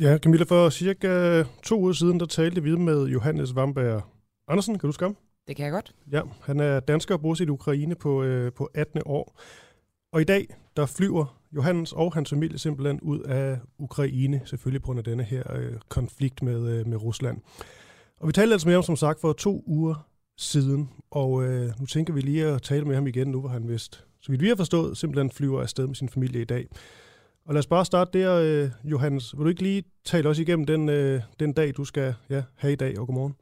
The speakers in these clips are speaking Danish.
Ja, Camilla, for cirka to uger siden, der talte vi med Johannes Vamberg Andersen. Kan du skamme? Det kan jeg godt. Ja, han er dansker bosat i Ukraine på, øh, på 18. år. Og i dag, der flyver Johannes og hans familie simpelthen ud af Ukraine, selvfølgelig på grund af denne her øh, konflikt med, øh, med Rusland. Og vi talte altså med ham, som sagt, for to uger siden, og øh, nu tænker vi lige at tale med ham igen, nu hvor han vist, så vidt vi har forstået, simpelthen flyver afsted med sin familie i dag. Og lad os bare starte der, øh, Johannes. Vil du ikke lige tale os igennem den, øh, den dag, du skal ja, have i dag, og godmorgen?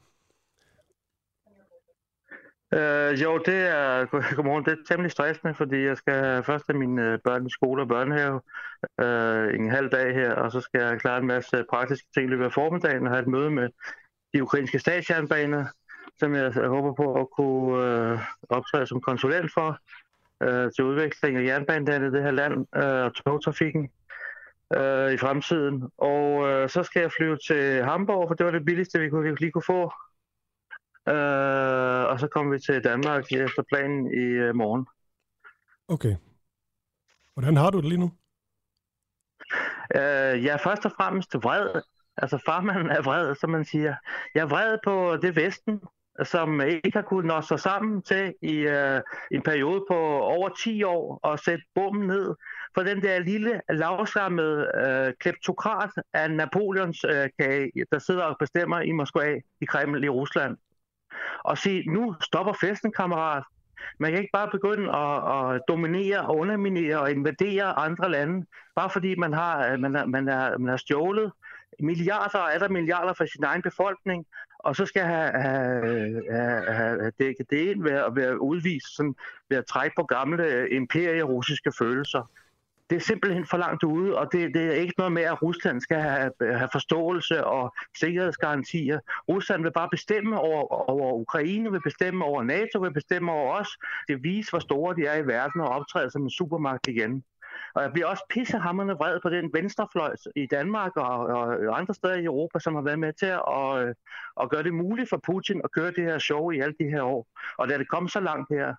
Øh, jo, det er, godmorgen, det er temmelig stressende, fordi jeg skal først have mine øh, børn i skole og børnehave øh, en halv dag her, og så skal jeg klare en masse praktiske ting i løbet af formiddagen og have et møde med de ukrainske statsjernbaner, som jeg håber på at kunne øh, optræde som konsulent for øh, til udveksling af jernbanen i det her land øh, og togtrafikken øh, i fremtiden. Og øh, så skal jeg flyve til Hamburg, for det var det billigste, vi kunne, vi lige kunne få. Øh, og så kommer vi til Danmark efter planen i øh, morgen. Okay. Hvordan har du det lige nu? Øh, jeg er først og fremmest vred. Altså farmanden er vred, som man siger. Jeg er vred på det Vesten, som ikke har kunnet nå sig sammen til i øh, en periode på over 10 år og sætte bommen ned for den der lille lavsammede øh, kleptokrat af Napoleons øh, kage, der sidder og bestemmer i Moskva, i Kreml, i Rusland. Og sige, nu stopper festen, kammerat. Man kan ikke bare begynde at, at dominere og underminere og invadere andre lande, bare fordi man har, man man er, man er stjålet milliarder og der milliarder for sin egen befolkning, og så skal have, have, have, have dækket det ind ved at være udvist sådan, ved at trække på gamle øh, imperierussiske følelser. Det er simpelthen for langt ude, og det, det er ikke noget med, at Rusland skal have, have forståelse og sikkerhedsgarantier. Rusland vil bare bestemme over, over Ukraine, vil bestemme over NATO, vil bestemme over os. Det viser, hvor store de er i verden og optræder som en supermagt igen. Og jeg bliver også pissehammerende vred på den venstrefløj i Danmark og, og andre steder i Europa, som har været med til at, at gøre det muligt for Putin at køre det her show i alle de her år. Og da det kom så langt her,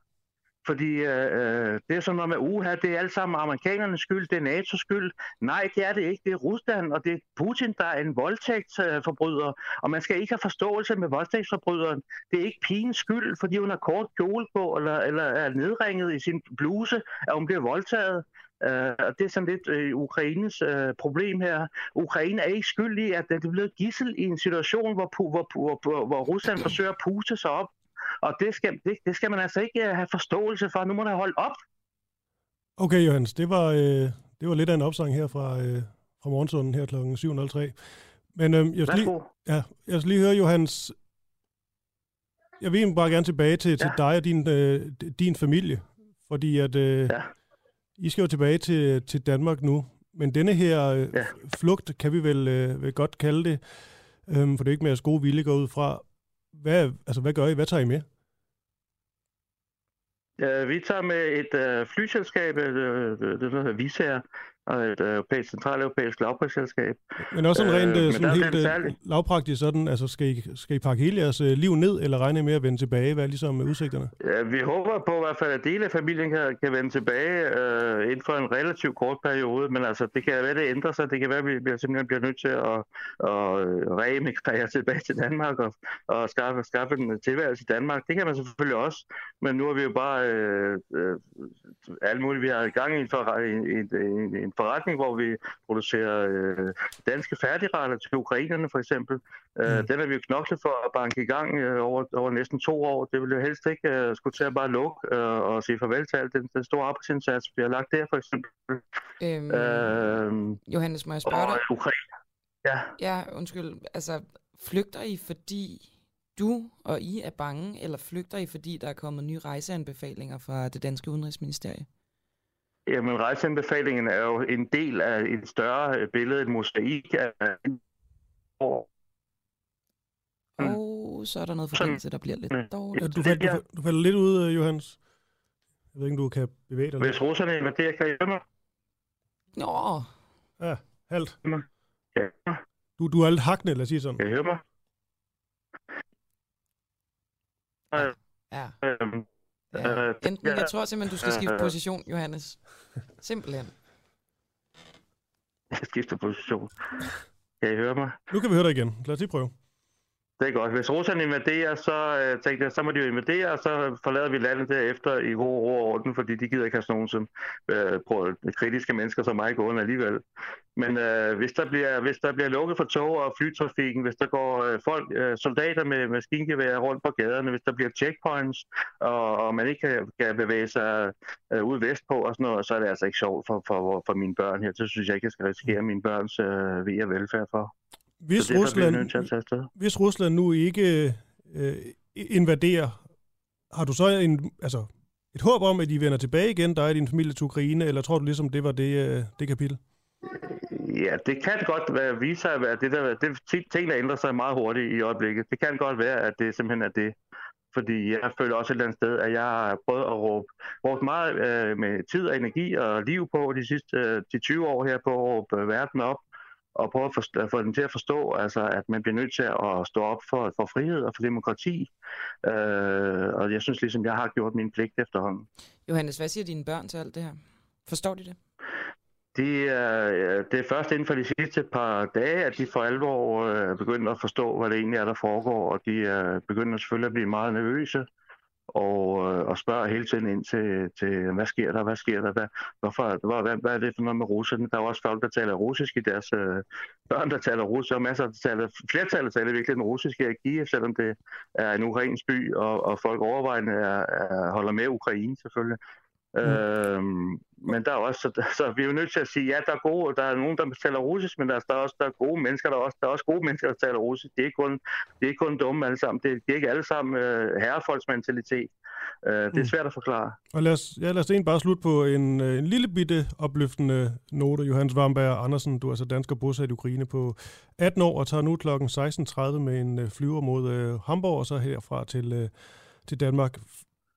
fordi øh, det er sådan noget med, uha, det er alt sammen amerikanernes skyld, det er NATO's skyld. Nej, det er det ikke. Det er Rusland, og det er Putin, der er en voldtægtsforbryder. Og man skal ikke have forståelse med voldtægtsforbryderen. Det er ikke pigens skyld, fordi hun har kort kjole på, eller, eller er nedringet i sin bluse, at hun bliver voldtaget. Uh, og det er sådan lidt uh, Ukraines uh, problem her. Ukraine er ikke skyldig i, at det er blevet gissel i en situation, hvor, hvor, hvor, hvor, hvor Rusland forsøger at puste sig op. Og det skal, det, det skal man altså ikke uh, have forståelse for. Nu må der holde op. Okay, Johannes, det var, øh, det var lidt af en opsang her fra, øh, fra morgensunden her kl. 7.03. Men øh, jeg, skal lige, ja, jeg skal lige høre, Johannes, jeg vil bare gerne tilbage til, til ja. dig og din, øh, din familie, fordi at øh, ja i skal jo tilbage til, til Danmark nu, men denne her øh, ja. flugt, kan vi vel, øh, vel godt kalde det, øhm, for det er ikke mere gode vilje går ud fra. Hvad, altså, hvad gør I? Hvad tager I med? Ja, vi tager med et øh, flyselskab, øh, det hedder Visair, og et øh, europæisk, centraleuropæisk lavprisselskab. Men også sådan rent øh, sådan helt øh, lavpraktisk sådan, altså skal I, skal I pakke hele jeres øh, liv ned, eller regne med at vende tilbage? Hvad er ligesom udsigterne? Ja, vi håber på i hvert fald, at dele af familien kan, kan vende tilbage øh, inden for en relativt kort periode, men altså det kan være, det ændrer sig. Det kan være, at vi bliver, simpelthen bliver nødt til at, at reemigrere tilbage til Danmark og, og skaffe, skaffe en tilværelse i Danmark. Det kan man selvfølgelig også, men nu er vi jo bare øh, øh, alt muligt. Vi har i gang i en, for, en, en, en forretning, hvor vi producerer øh, danske færdigretter til ukrainerne for eksempel. Øh, mm. Den er vi jo knoklet for at banke i gang øh, over, over næsten to år. Det vil jo helst ikke øh, skulle til at bare lukke øh, og sige farvel til alt den, den store arbejdsindsats, vi har lagt der for eksempel. Øhm, øh, Johannes, må jeg spørge dig? Ukraine. Ja. Ja, undskyld. Altså, flygter I, fordi du og I er bange, eller flygter I, fordi der er kommet nye rejseanbefalinger fra det danske udenrigsministerie? Jamen, rejseanbefalingen er jo en del af et større billede, en mosaik af... Og oh, så er der noget forbindelse, der bliver lidt dårligt. Ja, du, falder, du, du falder lidt ud, øh, Johans. Jeg ved ikke, om du kan bevæge dig Hvis russerne invaderer, kan jeg høre mig? Nå. Ja, halvt. Ja. Du, du er lidt hakkende, lad os sige sådan. Kan jeg høre mig? Ja. ja. Øhm, Ja. Øh, Enten, ja. jeg tror simpelthen, du skal skifte position, Johannes. Simpelthen. Jeg skifter position. Kan I høre mig? Nu kan vi høre dig igen. Lad os lige prøve. Det er godt. Hvis Rusland invaderer, så øh, tænkte jeg, så må de jo invadere, og så forlader vi landet derefter i god ro og orden, fordi de gider ikke have sådan nogen som øh, øh, kritiske mennesker som mig gående alligevel. Men øh, hvis, der bliver, hvis der bliver lukket for tog og flytrafikken, hvis der går øh, folk, øh, soldater med maskingevær rundt på gaderne, hvis der bliver checkpoints, og, og man ikke kan, kan bevæge sig øh, ud vestpå og sådan noget, så er det altså ikke sjovt for, for, for mine børn her. Så synes jeg ikke, jeg skal risikere mine børns øh, ved og velfærd for. Hvis, det, Rusland, hvis Rusland nu ikke øh, invaderer, har du så en, altså, et håb om, at de vender tilbage igen, der er din familie til Ukraine, eller tror du ligesom, det var det, øh, det kapitel? Ja, det kan godt være, vise sig at være det, der, det, tingene ændrer sig meget hurtigt i øjeblikket. Det kan godt være, at det simpelthen er det. Fordi jeg føler også et eller andet sted, at jeg har prøvet at råbe, råbe meget øh, med tid og energi og liv på de sidste øh, de 20 år her på at råbe verden op og prøve at forstå, få dem til at forstå, altså, at man bliver nødt til at stå op for, for frihed og for demokrati. Øh, og jeg synes ligesom, jeg har gjort min pligt efterhånden. Johannes, hvad siger dine børn til alt det her? Forstår de det? De er, det er først inden for de sidste par dage, at de for alvor øh, begynder at forstå, hvad det egentlig er, der foregår, og de er begynder selvfølgelig at blive meget nervøse og, øh, og spørger hele tiden ind til, til, hvad sker der, hvad sker der, hvad, hvorfor, hvad, hvad, hvad er det for noget med russerne? Der er også folk, der taler russisk i deres øh, børn, der taler russisk, og masser, der taler, flertallet taler virkelig den russiske i Kiev, selvom det er en ukrainsk by, og, og folk overvejende er, er, holder med Ukraine selvfølgelig. Mm. Øhm, men der er også, så, så vi er jo nødt til at sige, ja, der er gode, der er nogen, der taler russisk, men der er, der er også der er gode mennesker, der er, også, der er også gode mennesker, der taler russisk. Det er ikke kun, det er ikke kun dumme alle sammen. Det, det er ikke alle sammen uh, herrefolksmentalitet. Uh, det er mm. svært at forklare. Og lad os, ja, lad os egentlig bare slutte på en, øh, en lille bitte opløftende note. Johannes Varmberg Andersen, du er altså dansker bosat i Ukraine på 18 år og tager nu kl. 16.30 med en flyver mod uh, Hamburg og så herfra til, uh, til Danmark.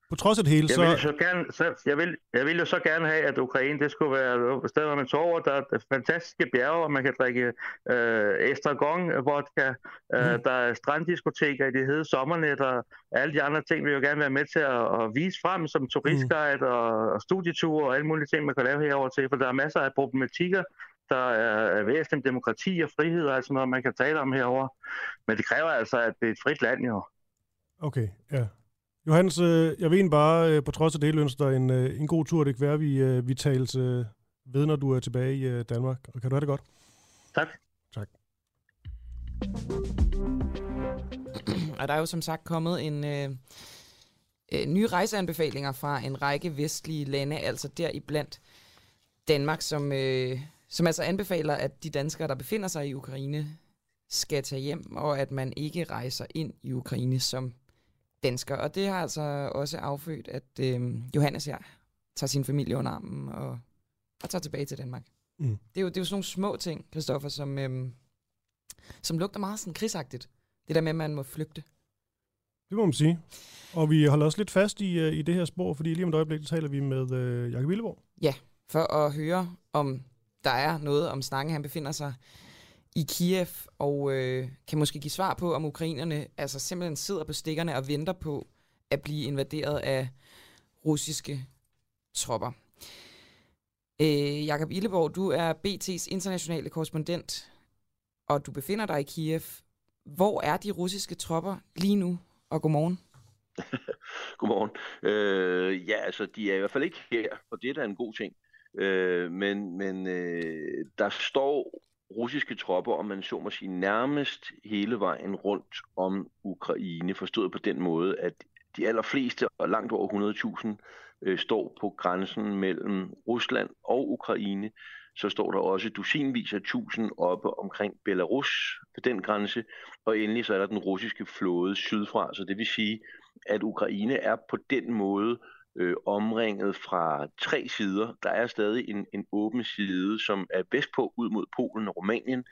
På trods af det hele, jeg Vil så gerne, så, jeg, vil, jeg vil jo så gerne have, at Ukraine det skulle være et sted, hvor man sover. Der er fantastiske bjerge, og man kan drikke øh, estragon, vodka. Øh, mm. Der er stranddiskoteker i de hede sommernetter. Alle de andre ting vil jeg jo gerne være med til at, at vise frem, som turistguide mm. og, og studieture og alle mulige ting, man kan lave herover til. For der er masser af problematikker, der er væsentligt demokrati og frihed sådan noget, man kan tale om herover. Men det kræver altså, at det er et frit land jo. Okay, ja. Johannes, øh, jeg vil egentlig bare, øh, på trods af det, ønske dig en, øh, en god tur. Det kan være, vi, vi tales ved, når du er tilbage i Danmark. Og kan du have det godt? Tak. Tak. Og der er jo som sagt kommet en øh, nye rejseanbefalinger fra en række vestlige lande, altså der i blandt Danmark, som, øh, som altså anbefaler, at de danskere, der befinder sig i Ukraine, skal tage hjem, og at man ikke rejser ind i Ukraine som dansker. Og det har altså også affødt, at øh, Johannes her tager sin familie under armen og, og tager tilbage til Danmark. Mm. Det, er jo, det er jo sådan nogle små ting, Christoffer, som, øh, som lugter meget sådan krigsagtigt. Det der med, at man må flygte. Det må man sige. Og vi holder os lidt fast i, øh, i det her spor, fordi lige om et øjeblik taler vi med øh, Jakob Villeborg. Ja, for at høre, om der er noget om snakken. Han befinder sig i Kiev, og øh, kan måske give svar på, om ukrainerne altså simpelthen sidder på stikkerne og venter på at blive invaderet af russiske tropper. Øh, Jakob Illeborg, du er BT's internationale korrespondent, og du befinder dig i Kiev. Hvor er de russiske tropper lige nu, og godmorgen? godmorgen. Øh, ja, altså, de er i hvert fald ikke her, og det er da en god ting. Øh, men men øh, der står russiske tropper, om man så må sige, nærmest hele vejen rundt om Ukraine, forstået på den måde, at de allerfleste, og langt over 100.000, øh, står på grænsen mellem Rusland og Ukraine. Så står der også dusinvis af tusind oppe omkring Belarus på den grænse, og endelig så er der den russiske flåde sydfra, så det vil sige, at Ukraine er på den måde øh, omringet fra tre sider. Der er stadig en, en åben side, som er vestpå ud mod Polen og Rumænien.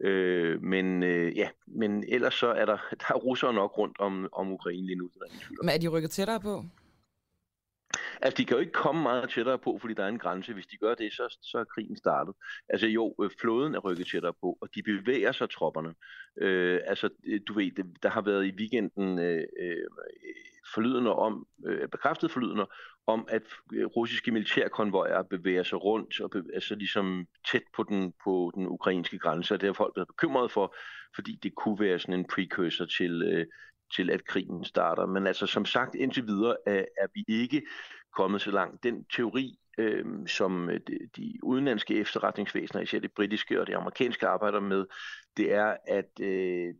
Øh, men øh, ja, men ellers så er der, der er russere nok rundt om, om Ukraine lige nu. Der er men er de rykket tættere på? Altså, de kan jo ikke komme meget tættere på, fordi der er en grænse. Hvis de gør det, så, så er krigen startet. Altså jo, øh, flåden er rykket tættere på, og de bevæger sig, tropperne. Øh, altså, øh, du ved, der har været i weekenden øh, øh forlydende om, øh, bekræftet forlydende om, at russiske militærkonvojer bevæger sig rundt, og bevæger, altså ligesom tæt på den, på den ukrainske grænse, og det er folk været bekymret for, fordi det kunne være sådan en precursor til, øh, til at krigen starter. Men altså som sagt, indtil videre er, er vi ikke kommet så langt. Den teori, øh, som øh, de, de udenlandske efterretningsvæsener, især det britiske og det amerikanske, arbejder med, det er, at øh,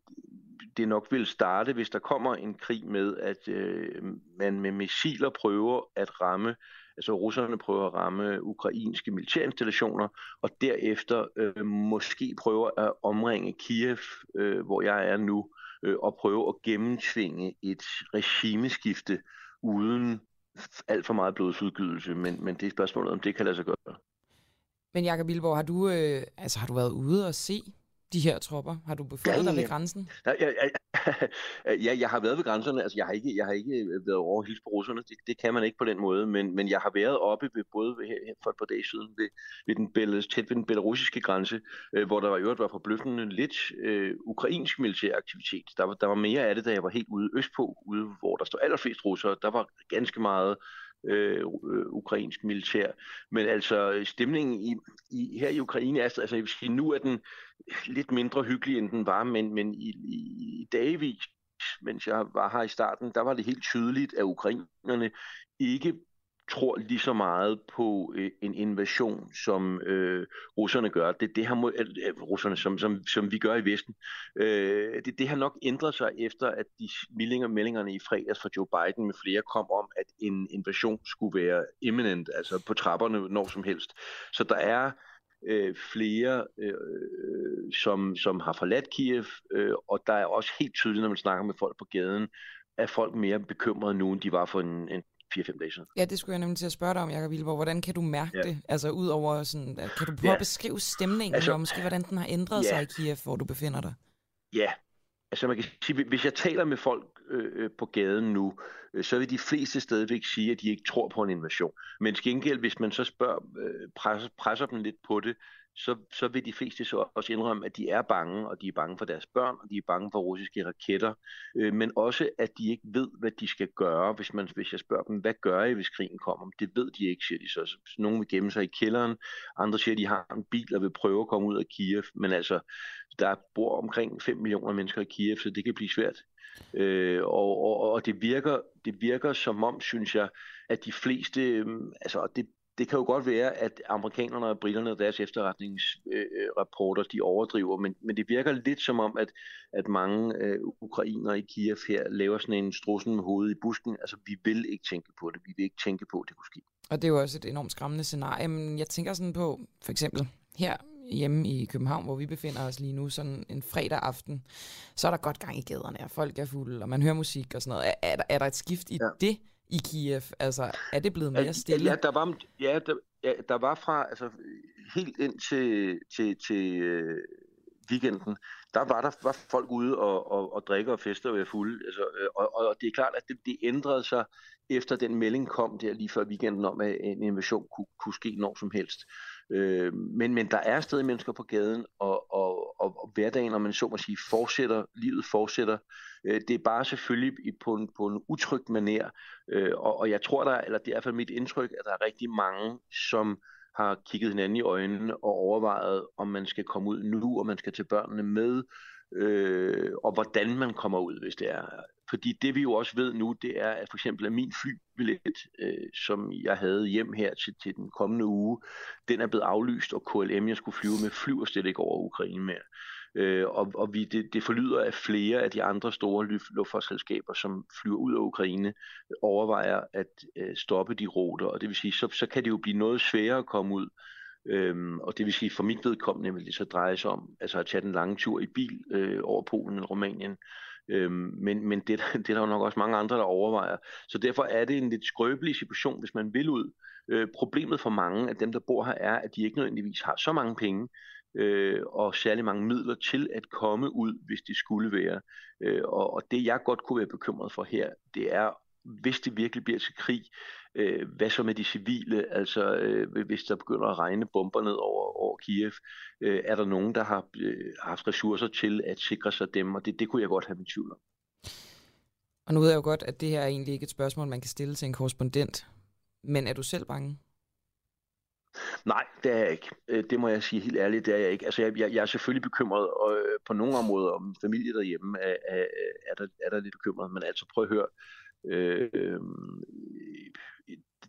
det nok vil starte, hvis der kommer en krig med, at øh, man med missiler prøver at ramme, altså russerne prøver at ramme ukrainske militærinstallationer, og derefter øh, måske prøver at omringe Kiev, øh, hvor jeg er nu, øh, og prøve at gennemtvinge et regimeskifte uden alt for meget blodsudgydelse, men, men det er spørgsmålet, om det kan lade sig gøre. Men Jakob Vilborg, har du, øh, altså, har du været ude og se de her tropper? Har du befundet dig ved grænsen? Ja, ja, ja, ja, jeg har været ved grænserne. Altså, jeg har ikke, jeg har ikke øh, været over hils på russerne. Det, det kan man ikke på den måde. Men, men jeg har været oppe ved, både ved, for et par dage siden ved, ved den, tæt ved den belarusiske grænse, øh, hvor der var, øvrigt var forbløffende lidt øh, ukrainsk militær aktivitet. Der var, der var mere af det, da jeg var helt ude østpå, ude hvor der står allerflest russere. Der var ganske meget Øh, øh, ukrainsk militær. Men altså stemningen i, i, her i Ukraine er, altså jeg vil sige, nu er den lidt mindre hyggelig, end den var, men, men i, i, i dagvis, mens jeg var her i starten, der var det helt tydeligt, at ukrainerne ikke tror lige så meget på øh, en invasion, som øh, russerne gør. Det, det har må, øh, øh, russerne, som, som, som vi gør i Vesten. Øh, det, det har nok ændret sig efter, at de meldinger, meldingerne i fredags fra Joe Biden med flere kom om, at en invasion skulle være imminent, altså på trapperne når som helst. Så der er øh, flere, øh, øh som, som har forladt Kiev, øh, og der er også helt tydeligt, når man snakker med folk på gaden, at folk mere bekymrede nu, end de var for en, en 4-5 dage siden. Ja, det skulle jeg nemlig til at spørge dig om, Jacob Wilborg. Hvordan kan du mærke ja. det? Altså ud over sådan, kan du prøve ja. at beskrive stemningen, altså, og måske hvordan den har ændret ja. sig i Kiev, hvor du befinder dig? Ja, altså man kan sige, hvis jeg taler med folk øh, på gaden nu, øh, så vil de fleste stadigvæk sige, at de ikke tror på en invasion. Men gengæld, hvis man så spørger, øh, presser, presser dem lidt på det, så, så vil de fleste så også indrømme, at de er bange, og de er bange for deres børn, og de er bange for russiske raketter, øh, men også, at de ikke ved, hvad de skal gøre, hvis, man, hvis jeg spørger dem, hvad gør I, hvis krigen kommer? Det ved de ikke, siger de så. Nogle vil gemme sig i kælderen, andre siger, at de har en bil og vil prøve at komme ud af Kiev, men altså, der bor omkring 5 millioner mennesker i Kiev, så det kan blive svært. Øh, og, og, og det virker det virker som om, synes jeg, at de fleste, øh, altså det, det kan jo godt være, at amerikanerne og britterne og deres efterretningsrapporter, de overdriver, men, men det virker lidt som om, at, at mange øh, ukrainere i Kiev her laver sådan en strussen med hovedet i busken. Altså, vi vil ikke tænke på det. Vi vil ikke tænke på, at det kunne ske. Og det er jo også et enormt skræmmende scenarie. Men jeg tænker sådan på, for eksempel her hjemme i København, hvor vi befinder os lige nu, sådan en fredag aften, så er der godt gang i gaderne, og folk er fulde, og man hører musik og sådan noget. Er, er, der, er der et skift i ja. det? I Kiev? Altså, er det blevet mere stille? Ja, der var, ja, der, ja, der var fra altså, helt ind til, til, til uh, weekenden, der var der var folk ude og, og, og drikke og feste og være fulde. Altså, øh, og, og det er klart, at det, det ændrede sig efter den melding kom der lige før weekenden om, at en invasion kunne, kunne ske når som helst. Øh, men, men der er stadig mennesker på gaden, og, og, og, og hverdagen, om man så må sige, fortsætter, livet fortsætter. Øh, det er bare selvfølgelig på en, på en utryg manér, øh, og, og jeg tror, der, eller det er i hvert fald mit indtryk, at der er rigtig mange, som har kigget hinanden i øjnene og overvejet, om man skal komme ud nu, og man skal til børnene med, øh, og hvordan man kommer ud, hvis det er. Fordi det vi jo også ved nu, det er, at for eksempel at min flybillet, øh, som jeg havde hjem her til, til den kommende uge, den er blevet aflyst, og KLM, jeg skulle flyve med, flyver slet ikke over Ukraine mere. Øh, og og vi, det, det forlyder, at flere af de andre store luftfartsselskaber, som flyver ud af Ukraine, overvejer at øh, stoppe de ruter, og det vil sige, så, så kan det jo blive noget sværere at komme ud. Øhm, og det vil sige, for mit vedkommende vil det så dreje sig om altså at tage den lange tur i bil øh, over Polen og Rumænien, Øhm, men men det, det er der jo nok også mange andre, der overvejer. Så derfor er det en lidt skrøbelig situation, hvis man vil ud. Øh, problemet for mange af dem, der bor her, er, at de ikke nødvendigvis har så mange penge, øh, og særlig mange midler til at komme ud, hvis de skulle være. Øh, og, og det jeg godt kunne være bekymret for her, det er, hvis det virkelig bliver til krig, øh, hvad så med de civile? Altså, øh, hvis der begynder at regne bomber ned over, over Kiev, øh, er der nogen, der har øh, haft ressourcer til at sikre sig dem? Og det, det kunne jeg godt have min tvivl om. Og nu ved jeg jo godt, at det her er egentlig ikke et spørgsmål, man kan stille til en korrespondent. Men er du selv bange? Nej, det er jeg ikke. Øh, det må jeg sige helt ærligt, det er jeg ikke. Altså, jeg, jeg, jeg er selvfølgelig bekymret og, øh, på nogle områder om familie derhjemme, er, er, er, der, er der lidt bekymret. Men altså, prøv at høre. Øh, Øh,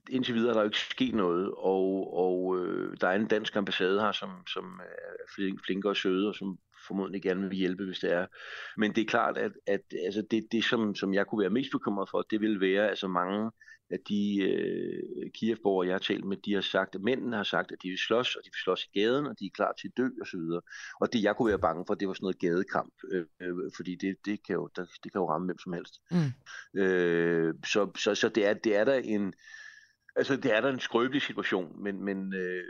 indtil videre er der jo ikke sket noget, og, og øh, der er en dansk ambassade her, som, som er flinke og søde, og som formodentlig gerne vil hjælpe, hvis det er. Men det er klart, at, at altså det, det som, som jeg kunne være mest bekymret for, det vil være altså mange af de øh, Kiev-borgere, jeg har talt med, de har sagt, at mændene har sagt, at de vil slås, og de vil slås i gaden, og de er klar til at dø osv. Og det, jeg kunne være bange for, det var sådan noget gadekamp, øh, øh, fordi det, det, kan jo, det, det kan jo ramme hvem som helst. Mm. Øh, så så, så det, er, det er der en, altså det er der en skrøbelig situation, men, men øh,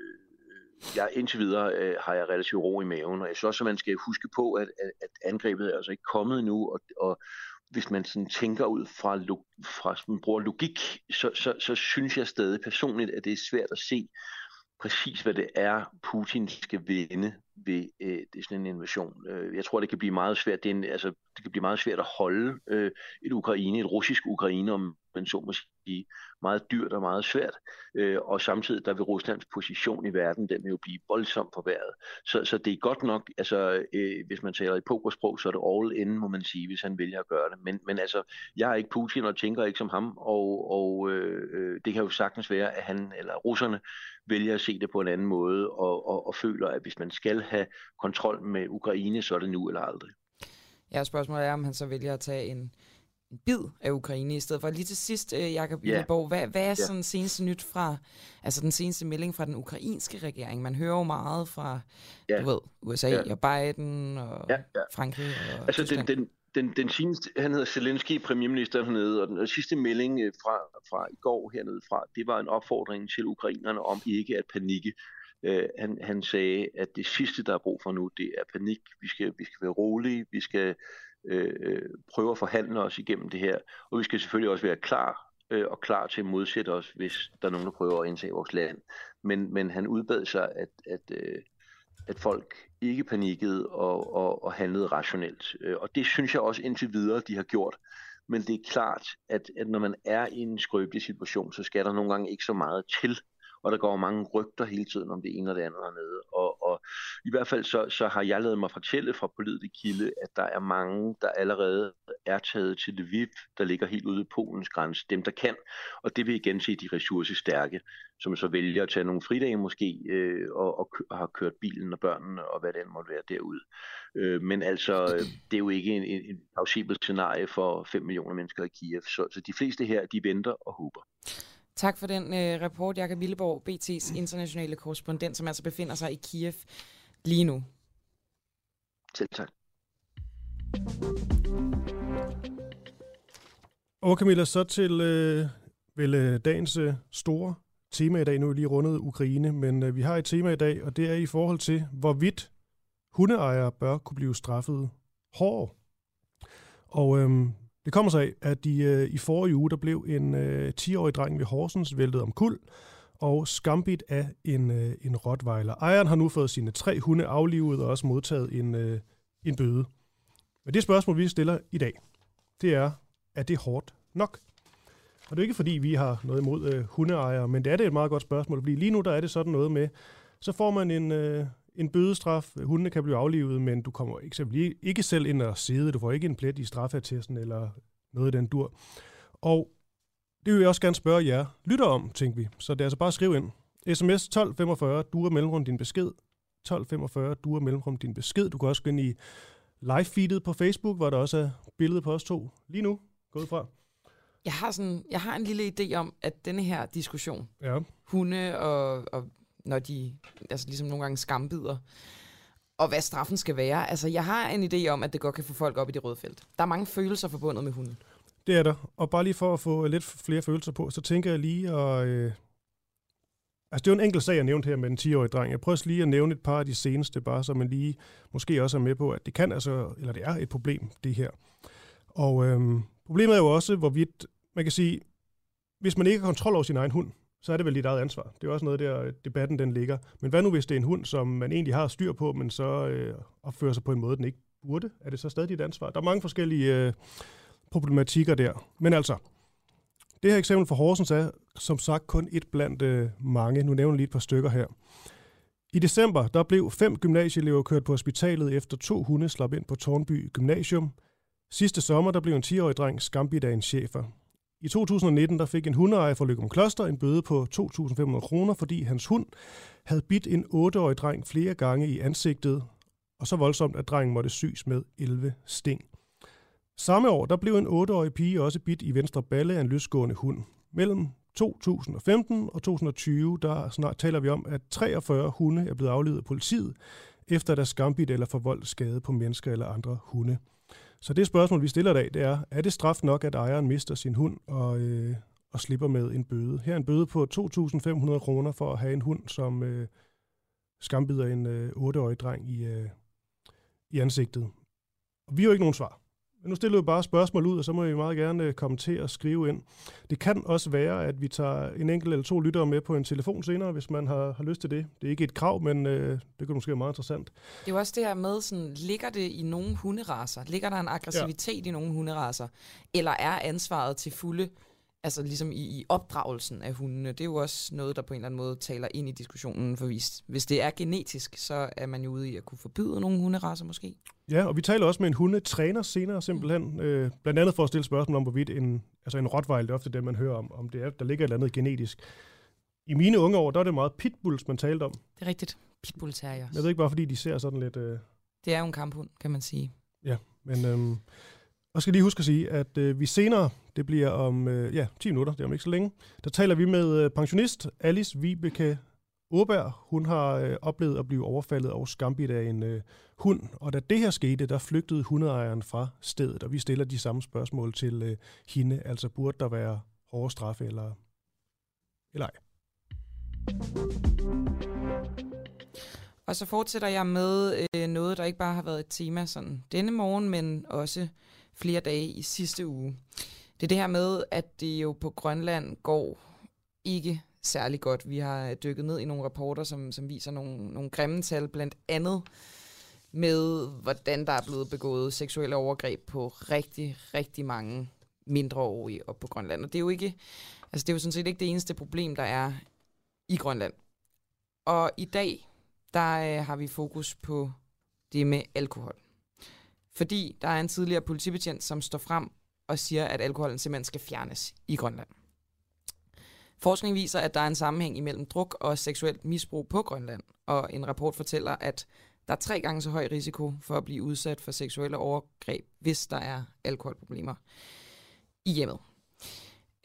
jeg, indtil videre øh, har jeg relativt ro i maven, og jeg synes også, at man skal huske på, at, at, at angrebet er altså ikke kommet endnu, og, og hvis man sådan tænker ud fra, fra man bruger logik, så, så, så synes jeg stadig personligt, at det er svært at se præcis, hvad det er, Putin skal vinde ved øh, det sådan en invasion. Øh, jeg tror, det kan blive meget svært. Det, er en, altså, det kan blive meget svært at holde øh, et Ukraine, et russisk Ukraine, om man så må blive meget dyrt og meget svært. Øh, og samtidig der vil Ruslands position i verden, den vil jo blive voldsomt forværret. Så, så det er godt nok, altså øh, hvis man taler i pokersprog, så er det all in, må man sige, hvis han vælger at gøre det. Men, men altså, jeg er ikke Putin og tænker ikke som ham, og, og øh, øh det kan jo sagtens være, at han eller russerne vælger at se det på en anden måde, og, og, og føler, at hvis man skal have kontrol med Ukraine, så er det nu eller aldrig. Ja, spørgsmålet er, om han så vælger at tage en, en bid af Ukraine i stedet for. Lige til sidst, øh, Jakob yeah. Borg, hvad, hvad er yeah. sådan seneste nyt fra, altså den seneste melding fra den ukrainske regering? Man hører jo meget fra, yeah. du ved, USA yeah. og Biden og yeah, yeah. Frankrig og Altså den, den, den, den seneste, han hedder Zelensky, premierminister hernede, og den sidste melding øh, fra, fra i går hernede fra, det var en opfordring til ukrainerne om ikke at panikke. Uh, han, han sagde, at det sidste, der er brug for nu, det er panik. Vi skal, vi skal være rolige, vi skal øh, øh prøve at forhandle os igennem det her, og vi skal selvfølgelig også være klar øh, og klar til at modsætte os, hvis der er nogen, der prøver at indtage vores land. Men, men han udbad sig, at, at, øh, at folk ikke panikkede og, og, og handlede rationelt. Øh, og det synes jeg også indtil videre, de har gjort. Men det er klart, at, at når man er i en skrøbelig situation, så skal der nogle gange ikke så meget til og der går mange rygter hele tiden om det ene og det andet hernede. Og i hvert fald så, så har jeg lavet mig fortælle fra politisk kilde, at der er mange, der allerede er taget til Lviv, der ligger helt ude i Polens grænse, dem der kan, og det vil igen se de ressourcestærke, som så vælger at tage nogle fridage måske, øh, og, og, og har kørt bilen og børnene og hvad det end måtte være derude. Øh, men altså, det er jo ikke en, en, en plausibel scenarie for 5 millioner mennesker i Kiev, så, så de fleste her, de venter og håber. Tak for den øh, rapport, Jakob Villeborg, BT's internationale korrespondent, som altså befinder sig i Kiev lige nu. Selv tak. Og Camilla, så til øh, vel, øh, dagens øh, store tema i dag. Nu er vi lige rundet Ukraine, men øh, vi har et tema i dag, og det er i forhold til, hvorvidt hundeejere bør kunne blive straffet hårdere. Og øh, det kommer sig af, at de, øh, i forrige uge, der blev en øh, 10-årig dreng ved Horsens væltet om kul og skambit af en, øh, en rottweiler. Ejeren har nu fået sine tre hunde aflivet og også modtaget en, øh, en bøde. Men det spørgsmål, vi stiller i dag, det er, er det hårdt nok? Og det er ikke fordi, vi har noget imod øh, hundeejere, men det er det et meget godt spørgsmål, fordi lige nu der er det sådan noget med, så får man en, øh, en bødestraf. Hundene kan blive aflivet, men du kommer eksempelvis ikke selv ind og sidde. Du får ikke en plet i straffeattesten eller noget af den dur. Og det vil jeg også gerne spørge jer lytter om, tænker vi. Så det er altså bare at skrive ind. SMS 1245, du er mellemrum din besked. 1245, du er mellemrum din besked. Du kan også gå ind i live-feedet på Facebook, hvor der også er billede på os to lige nu. Gået fra. Jeg har, sådan, jeg har en lille idé om, at denne her diskussion, ja. hunde og, og når de altså ligesom nogle gange skambider. Og hvad straffen skal være. Altså, jeg har en idé om, at det godt kan få folk op i det røde felt. Der er mange følelser forbundet med hunden. Det er der. Og bare lige for at få lidt flere følelser på, så tænker jeg lige at... Øh Altså, det er jo en enkelt sag, jeg nævnte her med den 10-årige dreng. Jeg prøver lige at nævne et par af de seneste, bare så man lige måske også er med på, at det kan altså, eller det er et problem, det her. Og øhm, problemet er jo også, hvorvidt, man kan sige, hvis man ikke har kontrol over sin egen hund, så er det vel dit eget ansvar. Det er også noget der, øh, debatten den ligger. Men hvad nu, hvis det er en hund, som man egentlig har styr på, men så øh, opfører sig på en måde, den ikke burde? Er det så stadig dit ansvar? Der er mange forskellige øh, problematikker der. Men altså, det her eksempel fra Horsens er som sagt kun et blandt øh, mange. Nu nævner jeg lige et par stykker her. I december der blev fem gymnasieelever kørt på hospitalet efter to hunde slap ind på Tornby Gymnasium. Sidste sommer der blev en 10-årig dreng skambidt af en chefer. I 2019 der fik en hundeejer fra Lykum Kloster en bøde på 2.500 kroner, fordi hans hund havde bidt en 8-årig dreng flere gange i ansigtet, og så voldsomt, at drengen måtte syes med 11 sting. Samme år der blev en 8-årig pige også bidt i venstre balle af en løsgående hund. Mellem 2015 og 2020, der snart taler vi om, at 43 hunde er blevet aflevet af politiet, efter der skambit eller forvoldt skade på mennesker eller andre hunde. Så det spørgsmål, vi stiller i dag, det er, er det straf nok, at ejeren mister sin hund og, øh, og slipper med en bøde? Her er en bøde på 2.500 kroner for at have en hund, som øh, skambider en øh, 8-årig dreng i, øh, i ansigtet. Og vi har jo ikke nogen svar. Nu stiller vi bare spørgsmål ud, og så må I meget gerne øh, komme til at skrive ind. Det kan også være, at vi tager en enkelt eller to lyttere med på en telefon senere, hvis man har, har lyst til det. Det er ikke et krav, men øh, det kan måske være meget interessant. Det er jo også det her med, sådan, ligger det i nogle hunderaser? Ligger der en aggressivitet ja. i nogle hunderaser? Eller er ansvaret til fulde altså ligesom i, i opdragelsen af hundene, det er jo også noget, der på en eller anden måde taler ind i diskussionen, for hvis, hvis det er genetisk, så er man jo ude i at kunne forbyde nogle hunderaser måske. Ja, og vi taler også med en hundetræner senere simpelthen, øh, blandt andet for at stille spørgsmål om, hvorvidt en, altså en rottweiler, det er ofte det, man hører om, om det er, der ligger et eller andet genetisk. I mine unge år, der er det meget pitbulls, man talte om. Det er rigtigt. Pitbull terriers. Jeg ved ikke bare, fordi de ser sådan lidt... Øh... Det er jo en kamphund, kan man sige. Ja, men... Øh, og skal lige huske at sige, at øh, vi senere, det bliver om øh, ja, 10 minutter, det er om ikke så længe, der taler vi med øh, pensionist Alice Vibeke Åberg. Hun har øh, oplevet at blive overfaldet og skambit af en øh, hund, og da det her skete, der flygtede hundeejeren fra stedet, og vi stiller de samme spørgsmål til øh, hende, altså burde der være hårde straffe eller, eller ej. Og så fortsætter jeg med øh, noget, der ikke bare har været et tema sådan denne morgen, men også flere dage i sidste uge. Det er det her med, at det jo på Grønland går ikke særlig godt. Vi har øh, dykket ned i nogle rapporter, som, som viser nogle, nogle grimme tal, blandt andet med, hvordan der er blevet begået seksuelle overgreb på rigtig, rigtig mange mindreårige op på Grønland. Og det er jo ikke, altså det er jo sådan set ikke det eneste problem, der er i Grønland. Og i dag, der øh, har vi fokus på det med alkohol. Fordi der er en tidligere politibetjent, som står frem og siger, at alkoholen simpelthen skal fjernes i Grønland. Forskning viser, at der er en sammenhæng imellem druk og seksuelt misbrug på Grønland, og en rapport fortæller, at der er tre gange så høj risiko for at blive udsat for seksuelle overgreb, hvis der er alkoholproblemer i hjemmet.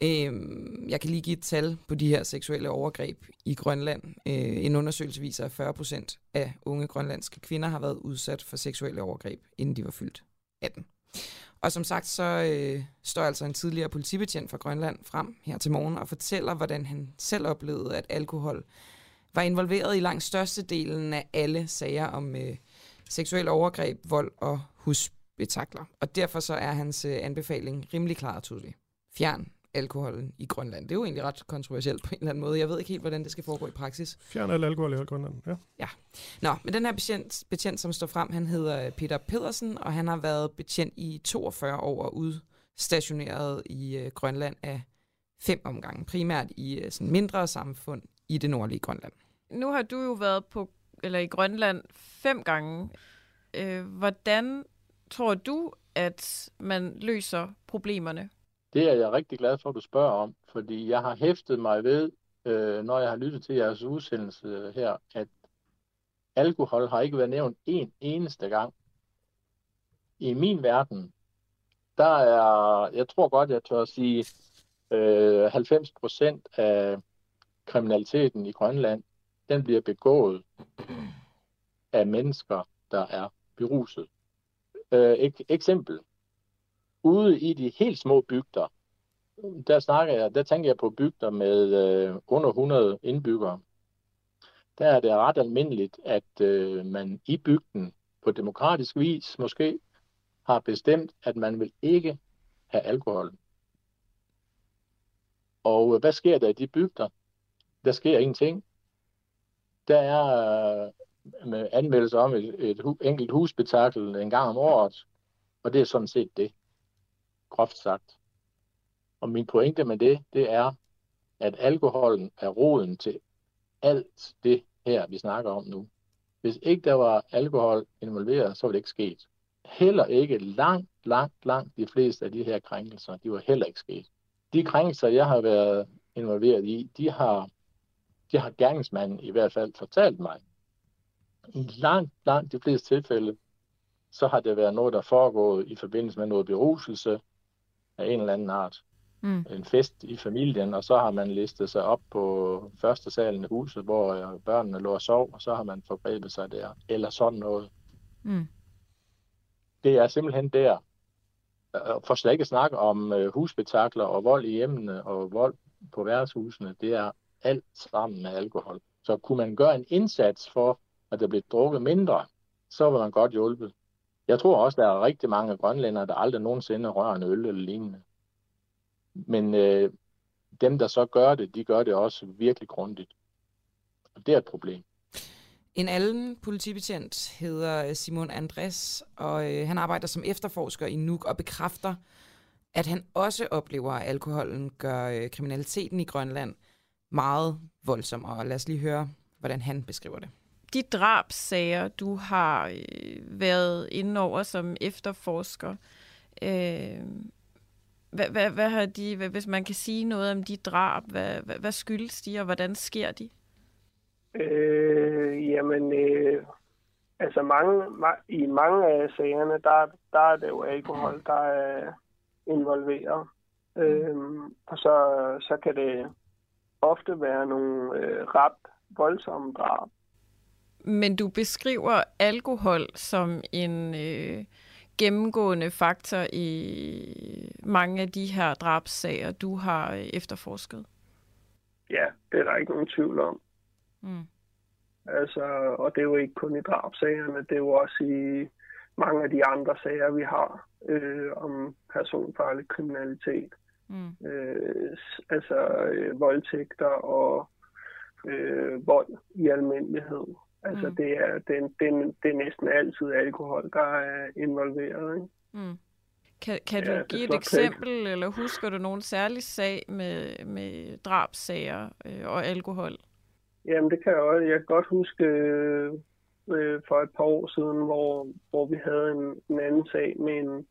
Øhm, jeg kan lige give et tal på de her seksuelle overgreb i Grønland. Øh, en undersøgelse viser, at 40 procent af unge grønlandske kvinder har været udsat for seksuelle overgreb, inden de var fyldt 18. Og som sagt, så øh, står altså en tidligere politibetjent fra Grønland frem her til morgen og fortæller, hvordan han selv oplevede, at alkohol var involveret i langt størstedelen af alle sager om øh, seksuel overgreb, vold og husbetakler. Og derfor så er hans øh, anbefaling rimelig klar og tydelig. Fjern alkoholen i Grønland. Det er jo egentlig ret kontroversielt på en eller anden måde. Jeg ved ikke helt, hvordan det skal foregå i praksis. Fjern al alkohol i Grønland, ja. Ja. Nå, men den her betjent, betjent, som står frem, han hedder Peter Pedersen, og han har været betjent i 42 år og udstationeret i øh, Grønland af fem omgange, primært i øh, sådan mindre samfund i det nordlige Grønland. Nu har du jo været på eller i Grønland fem gange. Øh, hvordan tror du, at man løser problemerne? Det er jeg rigtig glad for, at du spørger om, fordi jeg har hæftet mig ved, øh, når jeg har lyttet til jeres udsendelse her, at alkohol har ikke været nævnt en eneste gang. I min verden, der er, jeg tror godt, jeg tør at sige, øh, 90 procent af kriminaliteten i Grønland, den bliver begået af mennesker, der er beruset. Øh, ek, eksempel ude i de helt små bygder, der snakker jeg, der tænker jeg på bygder med øh, under 100 indbyggere. Der er det ret almindeligt, at øh, man i bygden på demokratisk vis måske har bestemt, at man vil ikke have alkohol. Og øh, hvad sker der i de bygder? Der sker ingenting. Der er øh, anmeldelser anmeldelse om et, et hu, enkelt husbetakkel en gang om året, og det er sådan set det groft sagt. Og min pointe med det, det er, at alkoholen er roden til alt det her, vi snakker om nu. Hvis ikke der var alkohol involveret, så ville det ikke sket. Heller ikke langt, langt, langt de fleste af de her krænkelser, de var heller ikke sket. De krænkelser, jeg har været involveret i, de har, de har gerningsmanden i hvert fald fortalt mig. I langt, langt de fleste tilfælde, så har det været noget, der foregået i forbindelse med noget beruselse af en eller anden art. Mm. En fest i familien, og så har man listet sig op på første salen i huset, hvor øh, børnene lå og sov, og så har man forgrebet sig der, eller sådan noget. Mm. Det er simpelthen der. For slet ikke at snakke om øh, husbetakler og vold i hjemmene og vold på værtshusene, det er alt sammen med alkohol. Så kunne man gøre en indsats for, at der blev drukket mindre, så var man godt hjulpet. Jeg tror også, der er rigtig mange grønlændere, der aldrig nogensinde rører en øl eller lignende. Men øh, dem, der så gør det, de gør det også virkelig grundigt. Og det er et problem. En anden politibetjent hedder øh, Simon Andres, og øh, han arbejder som efterforsker i Nuuk og bekræfter, at han også oplever, at alkoholen gør øh, kriminaliteten i Grønland meget voldsom. Og lad os lige høre, hvordan han beskriver det de drabsager, du har øh, været inde over som efterforsker, øh, hvad, hvad, hvad har de, hvad, hvis man kan sige noget om de drab, hvad, hvad, hvad skyldes de, og hvordan sker de? Øh, jamen, øh, altså mange, ma- i mange af sagerne, der, der er det jo alkohol, der er involveret. Øh, og så, så kan det ofte være nogle øh, ret voldsomme drab men du beskriver alkohol som en øh, gennemgående faktor i mange af de her drabssager, du har øh, efterforsket. Ja, det er der ikke nogen tvivl om. Mm. Altså, og det er jo ikke kun i drabsagerne, det er jo også i mange af de andre sager, vi har øh, om personfarlig kriminalitet. Mm. Øh, altså øh, voldtægter og øh, vold i almindelighed. Altså, mm. det, er, det, er, det, er, det er næsten altid alkohol, der er involveret. Ikke? Mm. Kan, kan du ja, give et eksempel, ikke. eller husker du nogen særlig sag med, med drabsager øh, og alkohol? Jamen, det kan jeg også. Jeg kan godt huske øh, for et par år siden, hvor, hvor vi havde en, en anden sag med en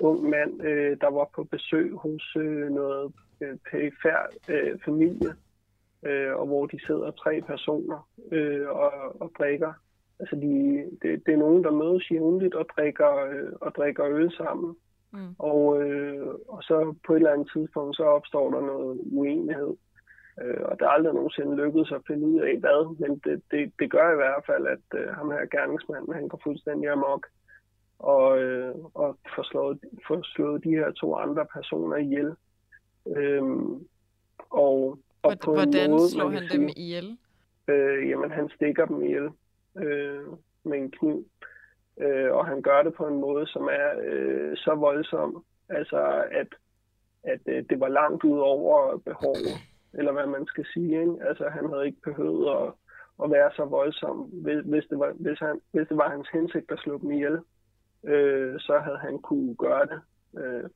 ung mand, øh, der var på besøg hos øh, noget øh, perifær øh, familie, øh, og hvor de sidder tre personer øh, og, og drikker. Altså de, det, det er nogen, der mødes jævnligt og drikker, øh, og drikker øl sammen. Mm. Og, øh, og så på et eller andet tidspunkt, så opstår der noget uenighed. Øh, og det er aldrig nogensinde lykkedes at finde ud af hvad, men det, det, det gør i hvert fald, at øh, ham her gerningsmanden, han går fuldstændig amok og, øh, og får, slået, får slået de her to andre personer ihjel. Øh, og og på Hvordan måde, slår han dem ihjel? Øh, jamen, han stikker dem ihjel øh, med en kniv. Øh, og han gør det på en måde, som er øh, så voldsom, altså at, at øh, det var langt ud over behovet, eller hvad man skal sige. Ikke? Altså, han havde ikke behøvet at, at være så voldsom, hvis, hvis, det var, hvis, han, hvis det var hans hensigt at slå dem ihjel. Øh, så havde han kunne gøre det øh,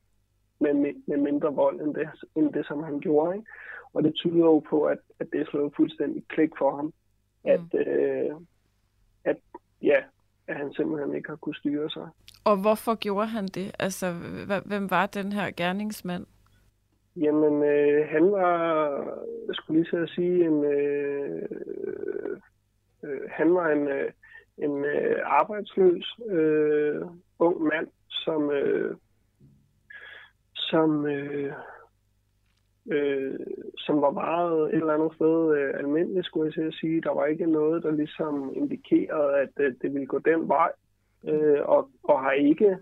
med, med mindre vold end det, end det som han gjorde. Ikke? Og det tyder jo på, at, at det er slået fuldstændig klik for ham. Mm. At, øh, at, ja, at han simpelthen ikke har kunne styre sig. Og hvorfor gjorde han det? Altså, hvem var den her gerningsmand? Jamen, øh, han var, jeg skulle lige så sige, en, øh, øh, han var en, øh, en øh, arbejdsløs øh, ung mand, som, øh, som øh, øh, som var meget et eller andet sted øh, almindeligt, skulle jeg sige. Der var ikke noget, der ligesom indikerede, at øh, det ville gå den vej, øh, og, og har ikke,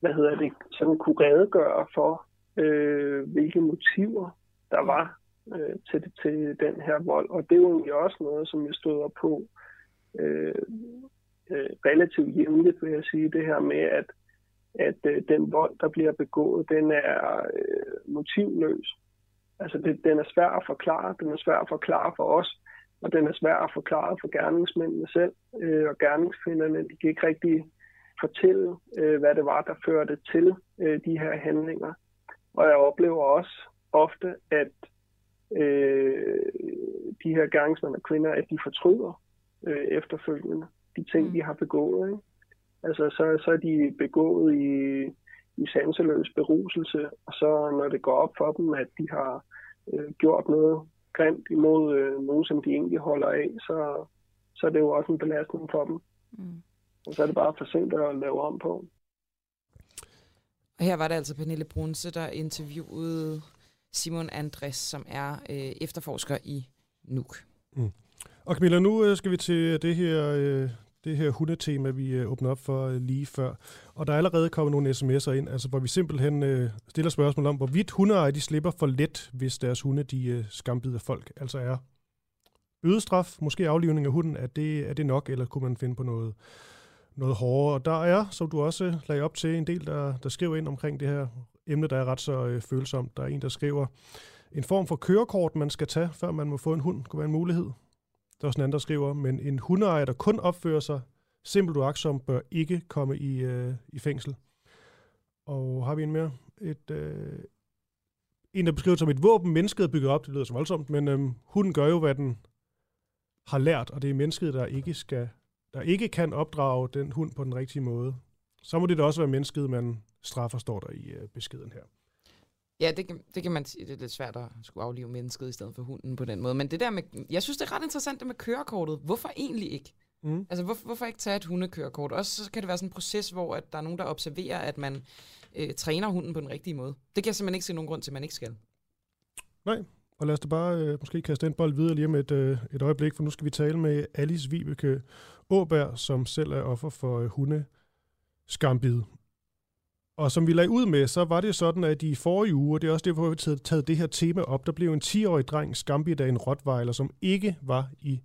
hvad hedder det, sådan kunne redegøre for, øh, hvilke motiver der var øh, til, til den her vold. Og det er jo egentlig også noget, som jeg støder på øh, øh, relativt jævnligt, vil jeg sige, det her med, at at øh, den vold, der bliver begået, den er øh, motivløs. Altså, det, den er svær at forklare. Den er svær at forklare for os, og den er svær at forklare for gerningsmændene selv. Øh, og gerningskvinderne, de kan ikke rigtig fortælle, øh, hvad det var, der førte til øh, de her handlinger. Og jeg oplever også ofte, at øh, de her gerningsmænd og kvinder, at de fortryder øh, efterfølgende de ting, mm. de har begået. Ikke? Altså, så, så er de begået i, i sanseløs beruselse, og så når det går op for dem, at de har øh, gjort noget grimt imod øh, nogen, som de egentlig holder af, så, så er det jo også en belastning for dem. Mm. Og så er det bare for sent at lave om på. Og her var det altså Pernille Brunse, der interviewede Simon Andres, som er øh, efterforsker i NUK. Mm. Og Camilla, nu øh, skal vi til det her, øh, det her hundetema, vi øh, åbner op for øh, lige før. Og der er allerede kommet nogle sms'er ind, altså, hvor vi simpelthen øh, stiller spørgsmål om, hvorvidt hundeejere de slipper for let, hvis deres hunde de øh, skambider folk. Altså er bødestraf, måske aflivning af hunden, er det, er det nok, eller kunne man finde på noget, noget hårdere? Og der er, som du også øh, lagde op til, en del, der, der skriver ind omkring det her emne, der er ret så øh, følsomt. Der er en, der skriver, en form for kørekort, man skal tage, før man må få en hund, kunne være en mulighed. Der er også en anden, der skriver, men en hundeejer, der kun opfører sig simpelt uagtsom, bør ikke komme i, øh, i fængsel. Og har vi en mere? Et, øh, en, der beskriver som et våben, mennesket er bygget op, det lyder så voldsomt, men øh, hunden gør jo, hvad den har lært, og det er mennesket, der ikke skal der ikke kan opdrage den hund på den rigtige måde. Så må det da også være mennesket, man straffer, står der i øh, beskeden her. Ja, det kan, det kan man sige. Det er lidt svært at skulle aflive mennesket i stedet for hunden på den måde. Men det der med, jeg synes, det er ret interessant det med kørekortet. Hvorfor egentlig ikke? Mm. Altså, hvorfor, hvorfor ikke tage et hundekørekort? Også så kan det være sådan en proces, hvor at der er nogen, der observerer, at man øh, træner hunden på den rigtige måde. Det kan jeg simpelthen ikke se nogen grund til, at man ikke skal. Nej, og lad os da bare øh, måske kaste den bold videre lige om et, øh, et øjeblik, for nu skal vi tale med Alice Vibeke Åberg, som selv er offer for øh, hunde skambid. Og som vi lagde ud med, så var det sådan, at i forrige uge, og det er også derfor, vi har taget det her tema op, der blev en 10-årig dreng skambidt af en rottweiler, som ikke var i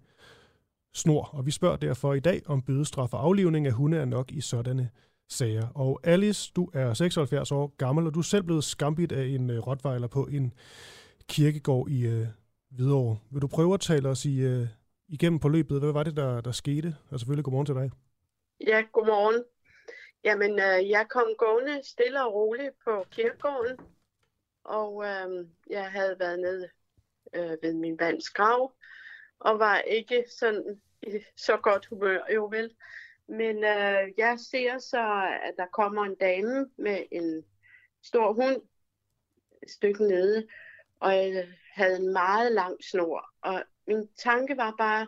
snor. Og vi spørger derfor i dag, om bødestraf og aflivning af hunde er nok i sådanne sager. Og Alice, du er 76 år gammel, og du er selv blevet skambidt af en øh, rottweiler på en kirkegård i øh, Hvidovre. Vil du prøve at tale os i, øh, igennem på løbet? Hvad var det, der, der skete? Og selvfølgelig godmorgen til dig. Ja, godmorgen. Jamen, øh, jeg kom gående stille og roligt på kirkegården, og øh, jeg havde været nede øh, ved min mands grav, og var ikke sådan i så godt humør, jo vel. Men øh, jeg ser så, at der kommer en dame med en stor hund et stykke nede, og jeg havde en meget lang snor. Og min tanke var bare,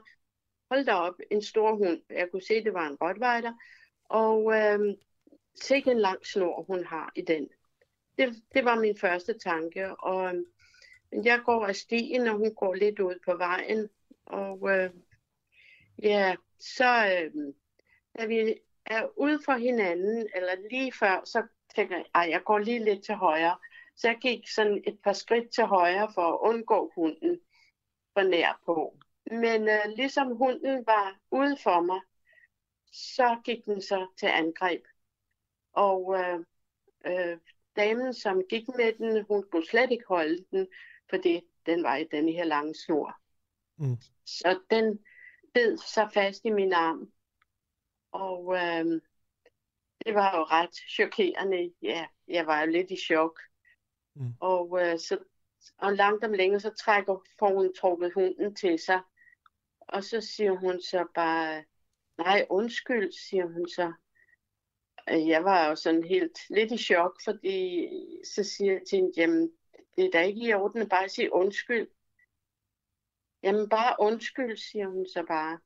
hold da op, en stor hund. Jeg kunne se, at det var en rottweiler. Og øh, se en lang snor, hun har i den. Det, det var min første tanke. Og øh, jeg går af stien, og hun går lidt ud på vejen. Og øh, ja, så øh, da vi er ude for hinanden, eller lige før, så tænker jeg, at jeg går lige lidt til højre. Så jeg gik sådan et par skridt til højre for at undgå hunden for nær på. Men øh, ligesom hunden var ude for mig, så gik den så til angreb. Og øh, øh, damen, som gik med den, hun kunne slet ikke holde den, fordi den var i den her lange snor. Mm. Så den bed sig fast i min arm. Og øh, det var jo ret chokerende. Ja, jeg var jo lidt i chok. Mm. Og, øh, så, og langt om længe, så trækker, hun trukket hunden til sig. Og så siger hun så bare, nej, undskyld, siger hun så. Øh, jeg var jo sådan helt lidt i chok, fordi så siger jeg til hende, jamen, det er da ikke i orden bare sige undskyld. Jamen, bare undskyld, siger hun så bare.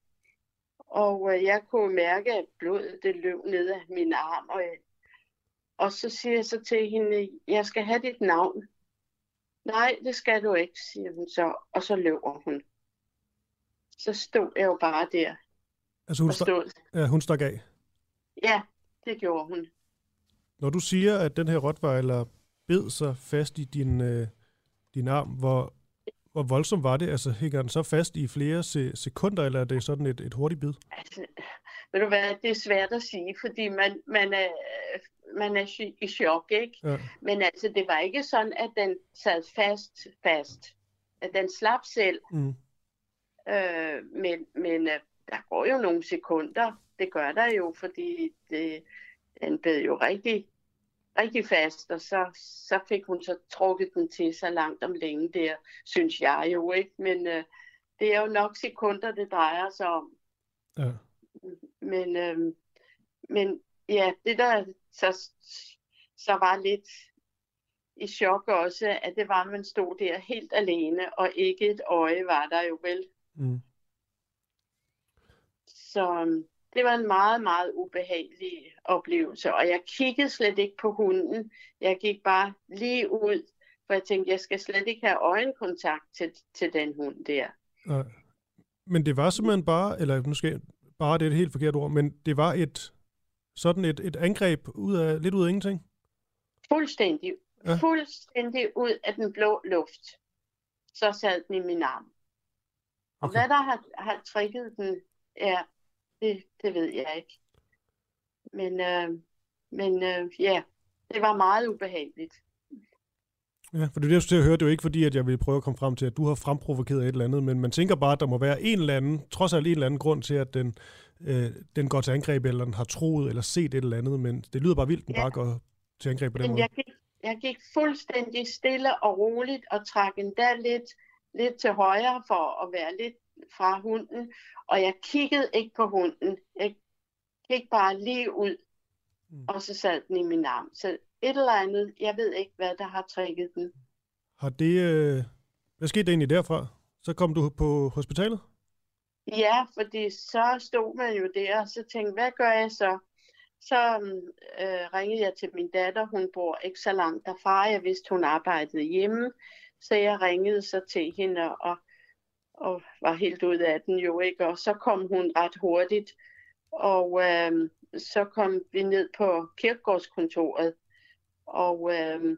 Og øh, jeg kunne mærke, at blodet det løb ned af min arm, og, øh, og så siger jeg så til hende, jeg skal have dit navn. Nej, det skal du ikke, siger hun så, og så løber hun. Så stod jeg jo bare der. Altså hun, stod. Ja, hun stak af? Ja, det gjorde hun. Når du siger, at den her rottweiler bed sig fast i din, øh, din arm, hvor, hvor voldsomt var det? Altså hænger den så fast i flere se- sekunder, eller er det sådan et, et hurtigt bid? Altså, ved du hvad, det er svært at sige, fordi man, man, er, man er i chok, ikke? Ja. Men altså, det var ikke sådan, at den sad fast, fast. At den slap selv. Mm. Øh, men men øh, der går jo nogle sekunder. Det gør der jo, fordi det, den bed jo rigtig rigtig fast, og så, så fik hun så trukket den til sig langt om længe der, synes jeg jo ikke, men øh, det er jo nok sekunder, det drejer sig om. Ja. Men, øh, men ja, det der så, så var lidt i chok også, at det var, at man stod der helt alene, og ikke et øje var der jo vel. Mm. Så øhm, det var en meget, meget ubehagelig oplevelse, og jeg kiggede slet ikke på hunden. Jeg gik bare lige ud, for jeg tænkte, jeg skal slet ikke have øjenkontakt til, til den hund der. Nej. Men det var simpelthen bare, eller jeg, bare det er et helt forkert ord, men det var et sådan et, et angreb ud af, lidt ud af ingenting? Fuldstændig. Ja. Fuldstændig ud af den blå luft. Så sad den i min arm. Okay. hvad der har, har trigget den, ja, det, det ved jeg ikke. Men, øh, men øh, ja, det var meget ubehageligt. Ja, for det er det, jeg skulle høre. Det er jo ikke fordi, at jeg vil prøve at komme frem til, at du har fremprovokeret et eller andet, men man tænker bare, at der må være en eller anden, trods alt en eller anden grund til, at den, øh, den går til angreb, eller den har troet eller set et eller andet, men det lyder bare vildt, den Ja. bare går til angreb på den Men måde. jeg gik, jeg gik fuldstændig stille og roligt og trak endda lidt, lidt til højre for at være lidt fra hunden. Og jeg kiggede ikke på hunden. Jeg gik bare lige ud, Mm. og så sad den i min arm. Så et eller andet, jeg ved ikke, hvad der har trigget den. Har det, øh, hvad skete der egentlig derfra? Så kom du på hospitalet? Ja, fordi så stod man jo der, og så tænkte, hvad gør jeg så? Så øh, ringede jeg til min datter, hun bor ikke så langt derfra, jeg vidste, hun arbejdede hjemme, så jeg ringede så til hende og, og var helt ud af den jo ikke, og så kom hun ret hurtigt, og øh, så kom vi ned på kirkegårdskontoret, og øh,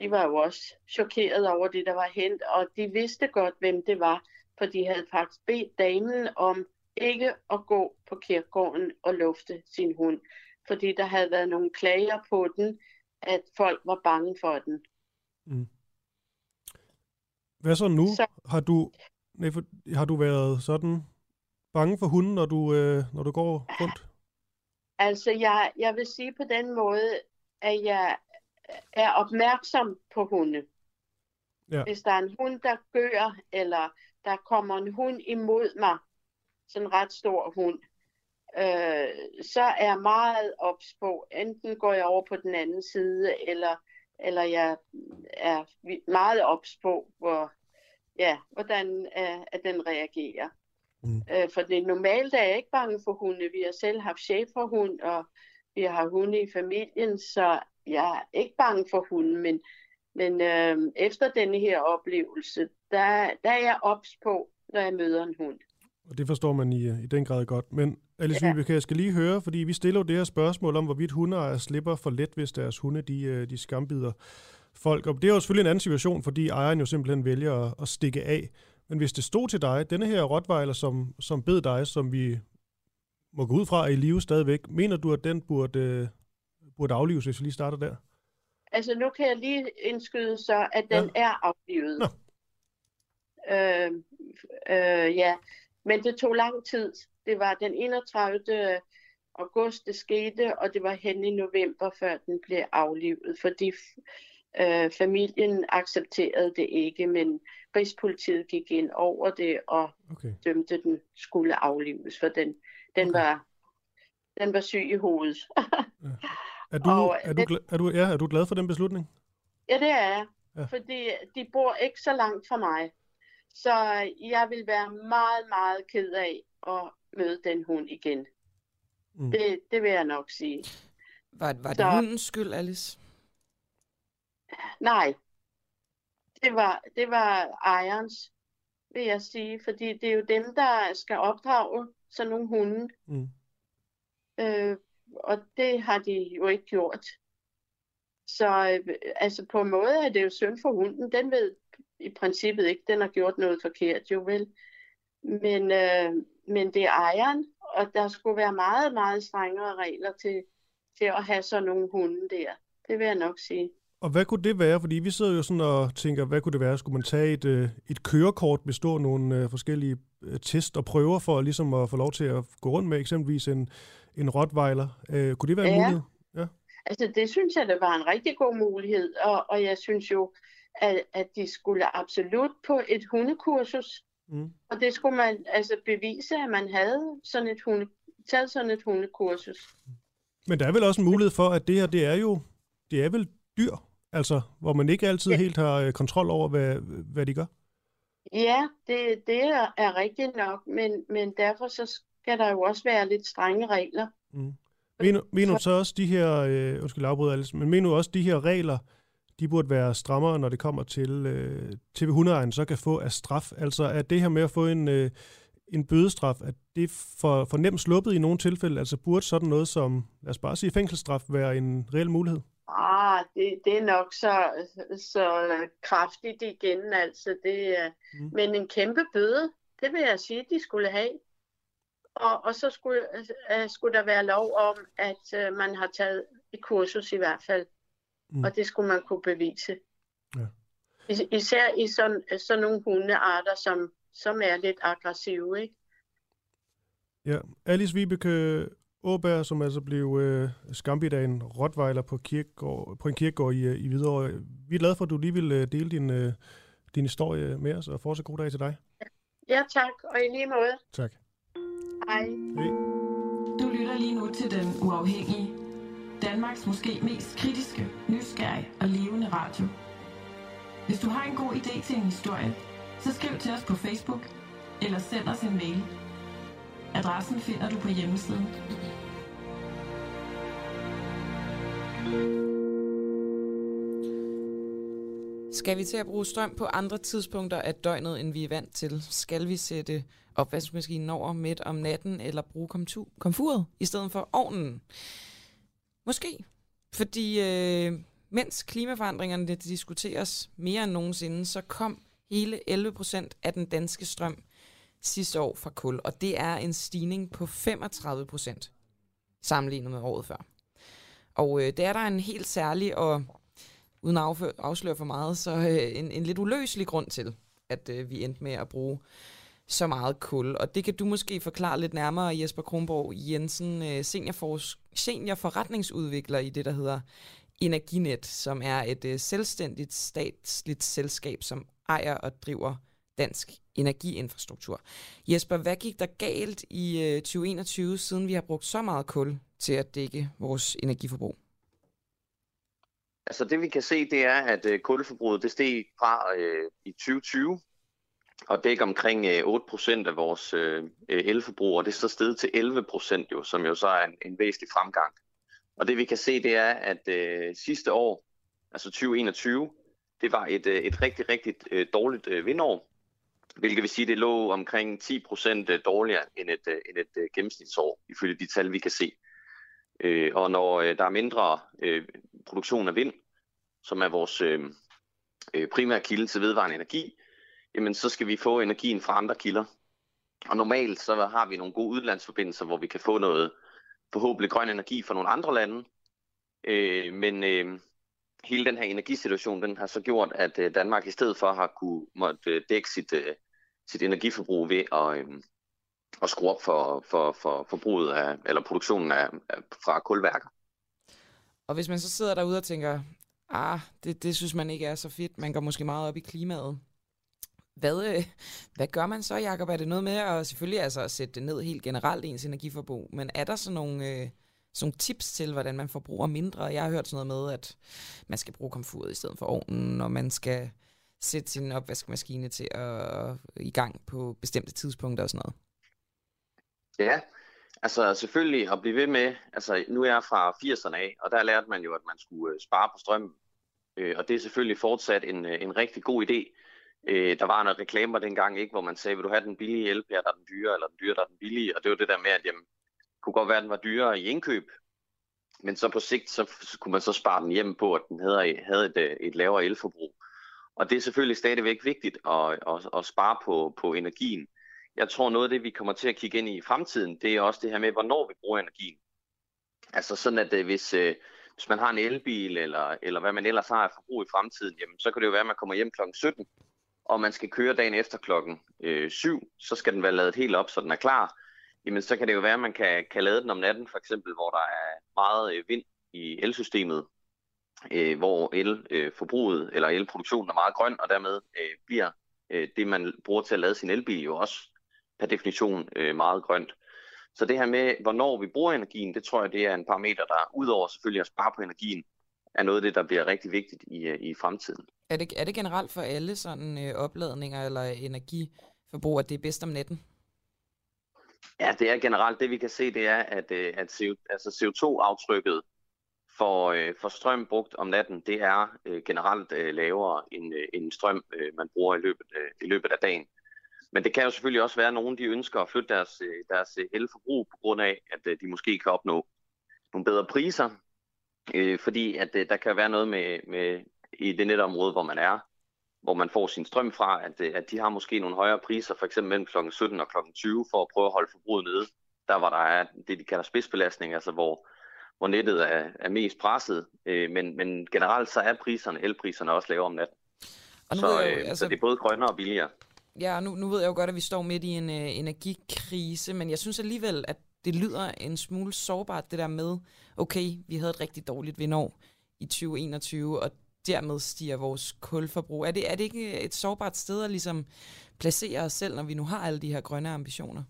de var jo også chokeret over det, der var hent, og de vidste godt, hvem det var, for de havde faktisk bedt damen om ikke at gå på kirkegården og lufte sin hund, fordi der havde været nogle klager på den, at folk var bange for den. Mm. Hvad så nu? Så- Har du, nej, for, har du været sådan bange for hunden, når du, øh, når du går rundt? Altså, jeg, jeg vil sige på den måde, at jeg er opmærksom på hunde. Ja. Hvis der er en hund, der gør, eller der kommer en hund imod mig, sådan en ret stor hund, øh, så er jeg meget ops på. Enten går jeg over på den anden side, eller, eller jeg er meget ops på, hvor, ja, hvordan øh, at den reagerer. Mm. Øh, for det normalt er jeg ikke bange for hunde. Vi har selv haft cheferhund, og vi har hunde i familien, så jeg er ikke bange for hunden, men, men øh, efter denne her oplevelse, der, der er jeg ops på, når jeg møder en hund. Og det forstår man i, øh, i den grad godt. Men Alice Ja. ja. Vibeke, jeg skal lige høre, fordi vi stiller jo det her spørgsmål om, hvorvidt hundeejere slipper for let, hvis deres hunde de, øh, de skambider folk. Og det er jo selvfølgelig en anden situation, fordi ejeren jo simpelthen vælger at, at stikke af. Men hvis det stod til dig, denne her rottweiler, som, som bed dig, som vi må gå ud fra er i live stadigvæk, mener du, at den burde, øh, burde aflives, hvis vi lige starter der? Altså nu kan jeg lige indskyde så, at den ja. er aflivet. Nå. Øh, øh, ja, men det tog lang tid. Det var den 31. august, det skete, og det var hen i november, før den blev aflivet, fordi øh, familien accepterede det ikke, men Rigspolitiet gik ind over det og Okay. dømte den skulle aflives, for den, den, Okay. var, den var syg i hovedet. Er du, Og, er, du, den- er, du, ja, er du glad for den beslutning? Ja, det er jeg. Ja. Ja. Fordi de bor ikke så langt fra mig. Så jeg vil være meget, meget ked af at møde den hund igen. Mm. Det, det vil jeg nok sige. Var, var det Så- hundens skyld, Alice? Nej, det var, det var ejerens, vil jeg sige. Fordi det er jo dem, der skal opdrage sådan nogle hunde. Mm. Øh, og det har de jo ikke gjort. Så øh, altså på en måde er det jo synd for hunden. Den ved i princippet ikke, den har gjort noget forkert, jo vel. Men, øh, men det er ejeren, og der skulle være meget, meget strengere regler til, til at have sådan nogle hunde der. Det vil jeg nok sige. Og hvad kunne det være? Fordi vi sidder jo sådan og tænker, hvad kunne det være? Skulle man tage et, øh, et kørekort, bestå nogle øh, forskellige øh, test og prøver for ligesom at få lov til at gå rundt med eksempelvis en, en rottweiler? Øh, kunne det være en Ja. mulighed? Altså, det synes jeg, det var en rigtig god mulighed, og, og jeg synes jo, at, at de skulle absolut på et hundekursus, mm. og det skulle man altså bevise, at man havde sådan et hunde, taget sådan et hundekursus. Men der er vel også en mulighed for, at det her, det er jo, det er vel dyr, altså, hvor man ikke altid ja. helt har øh, kontrol over, hvad, hvad de gør? Ja, det, det er, er rigtigt nok, men, men derfor så skal der jo også være lidt strenge regler. Mm. Mener, mener du så også de her, øh, undskyld afbryde Alice, men mener du også de her regler, de burde være strammere, når det kommer til, øh, til hundeejeren så kan få af straf? Altså er det her med at få en, øh, en bødestraf, at det for, for nemt sluppet i nogle tilfælde? Altså burde sådan noget som, lad os bare sige, fængselsstraf være en reel mulighed? Ah, det, det er nok så, så kraftigt igen, altså. Det, mm. Men en kæmpe bøde, det vil jeg sige, de skulle have. Og, og så skulle, uh, skulle der være lov om, at uh, man har taget et kursus i hvert fald. Mm. Og det skulle man kunne bevise. Ja. Is, især i sådan, sådan nogle hundearter, som, som er lidt aggressive, ikke? Ja, Alice Vibeke Åberg, som altså blev øh, skambit af en rottweiler på, kirkegård, på en kirkegård i, øh, i Hvidovre. Vi er glade for, at du lige vil øh, dele din, øh, din historie med os, og fortsat god dag til dig. Ja, tak, og i lige måde. Tak. Hej. Hej. Du lytter lige nu til Den Uafhængige. Danmarks måske mest kritiske, nysgerrige og levende radio. Hvis du har en god idé til en historie, så skriv til os på Facebook eller send os en mail. Adressen finder du på hjemmesiden. Skal vi til at bruge strøm på andre tidspunkter af døgnet, end vi er vant til? Skal vi sætte opvaskemaskinen over midt om natten, eller bruge komfuret i stedet for ovnen? Måske. Fordi øh, mens klimaforandringerne diskuteres mere end nogensinde, så kom hele 11 procent af den danske strøm sidste år fra kul, og det er en stigning på 35 procent sammenlignet med året før. Og øh, det er der en helt særlig og uden at afsløre for meget, så øh, en, en lidt uløselig grund til, at øh, vi endte med at bruge så meget kul. Og det kan du måske forklare lidt nærmere, Jesper Kronborg Jensen, øh, seniorforretningsudvikler i det, der hedder Energinet, som er et øh, selvstændigt statsligt selskab, som ejer og driver dansk energiinfrastruktur. Jesper, hvad gik der galt i øh, 2021, siden vi har brugt så meget kul til at dække vores energiforbrug? Altså det vi kan se, det er, at øh, kulforbruget det steg fra øh, i 2020 og dækker omkring øh, 8% af vores øh, elforbrug, og det er så steget til 11%, jo, som jo så er en, en væsentlig fremgang. Og det vi kan se, det er, at øh, sidste år, altså 2021, det var et, øh, et rigtig, rigtig dårligt vindår, hvilket vil sige, det lå omkring 10% øh, dårligere end et, øh, end et øh, gennemsnitsår, ifølge de tal, vi kan se. Øh, og når øh, der er mindre øh, produktion af vind, som er vores øh, øh, primære kilde til vedvarende energi, jamen så skal vi få energien fra andre kilder. Og normalt så har vi nogle gode udlandsforbindelser, hvor vi kan få noget forhåbentlig grøn energi fra nogle andre lande. Øh, men øh, hele den her energisituation, den har så gjort, at øh, Danmark i stedet for har kunne måtte øh, dække sit, øh, sit energiforbrug ved at, øh, at skrue op for, for, for forbruget af, eller produktionen af, af, fra kulværker. Og hvis man så sidder derude og tænker, ah, det, det synes man ikke er så fedt, man går måske meget op i klimaet. Hvad, øh, hvad gør man så, Jacob? Er det noget med at selvfølgelig altså at sætte det ned helt generelt ens energiforbrug, men er der så nogle, øh, sådan nogle tips til, hvordan man forbruger mindre? Jeg har hørt sådan noget med, at man skal bruge komfuret i stedet for ovnen, og man skal sætte sin opvaskemaskine til at i gang på bestemte tidspunkter og sådan noget. Ja, altså selvfølgelig at blive ved med, altså nu er jeg fra 80'erne af, og der lærte man jo, at man skulle øh, spare på strømmen. Øh, og det er selvfølgelig fortsat en, øh, en rigtig god idé. Øh, der var en reklamer dengang, ikke, hvor man sagde, vil du have den billige elpære, der er den dyre, eller den dyre, der er den billige. Og det var det der med, at jamen, det kunne godt være, at den var dyrere i indkøb, men så på sigt, så, så kunne man så spare den hjem på, at den havde, havde et, et lavere elforbrug. Og det er selvfølgelig stadigvæk vigtigt at, at, at spare på, på energien. Jeg tror noget af det, vi kommer til at kigge ind i i fremtiden, det er også det her med, hvornår vi bruger energien. Altså sådan, at øh, hvis, øh, hvis man har en elbil, eller, eller hvad man ellers har af forbrug i fremtiden, jamen, så kan det jo være, at man kommer hjem kl. 17, og man skal køre dagen efter klokken øh, 7, så skal den være lavet helt op, så den er klar. Jamen, så kan det jo være, at man kan, kan lade den om natten, for eksempel, hvor der er meget øh, vind i elsystemet, øh, hvor elforbruget øh, eller elproduktionen er meget grøn, og dermed øh, bliver øh, det, man bruger til at lade sin elbil, jo også per definition øh, meget grønt. Så det her med, hvornår vi bruger energien, det tror jeg, det er en parameter, der udover selvfølgelig at spare på energien, er noget af det, der bliver rigtig vigtigt i, øh, i fremtiden. Er det, er det generelt for alle sådan øh, opladninger eller energiforbrug, at det er bedst om natten? Ja, det er generelt det, vi kan se, det er, at, øh, at CO, altså CO2-aftrykket for, øh, for strøm brugt om natten, det er øh, generelt øh, lavere end, øh, end strøm, øh, man bruger i løbet, øh, i løbet af dagen. Men det kan jo selvfølgelig også være, at nogen de ønsker at flytte deres, øh, deres øh, elforbrug på grund af, at øh, de måske kan opnå nogle bedre priser, øh, fordi at øh, der kan være noget med, med i det netområde, hvor man er, hvor man får sin strøm fra, at, øh, at de har måske nogle højere priser, for eksempel mellem kl. 17 og kl. 20, for at prøve at holde forbruget nede. Der var der er det, de kalder spidsbelastning, altså hvor, hvor nettet er, er mest presset. Øh, men, men generelt så er priserne, elpriserne også lavere om natten. Og nu så, jo, øh, altså, så det er både grønnere og billigere. Ja, nu, nu ved jeg jo godt, at vi står midt i en øh, energikrise, men jeg synes alligevel, at det lyder en smule sårbart, det der med, okay, vi havde et rigtig dårligt vindår i 2021, og dermed stiger vores kulforbrug. Er det, er det ikke et sårbart sted at ligesom placere os selv, når vi nu har alle de her grønne ambitioner?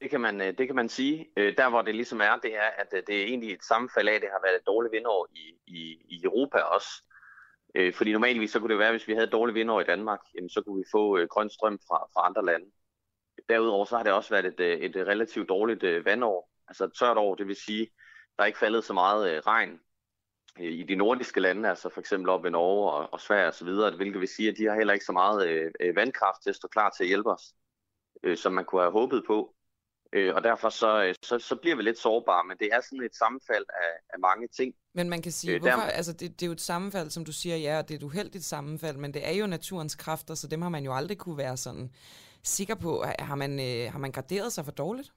Det kan man, øh, det kan man sige. Øh, der hvor det ligesom er, det er, at øh, det er egentlig et sammenfald af, at det har været et dårligt vindår i, i, i Europa også. Fordi normalvis så kunne det være, hvis vi havde et dårligt vindår i Danmark, jamen, så kunne vi få grøn strøm fra, fra andre lande. Derudover så har det også været et, et relativt dårligt vandår, altså et tørt år, det vil sige, der er ikke faldet så meget regn i de nordiske lande, altså for eksempel op i Norge og, og Sverige osv., hvilket vil sige, at de har heller ikke så meget vandkraft til at stå klar til at hjælpe os, som man kunne have håbet på. Øh, og derfor så, øh, så, så bliver vi lidt sårbare, men det er sådan et sammenfald af, af mange ting. Men man kan sige, øh, hvorfor, der... altså det, det er jo et sammenfald, som du siger, ja, og det er et uheldigt sammenfald, men det er jo naturens kræfter, så dem har man jo aldrig kunne være sådan sikker på. Har man, øh, har man graderet sig for dårligt?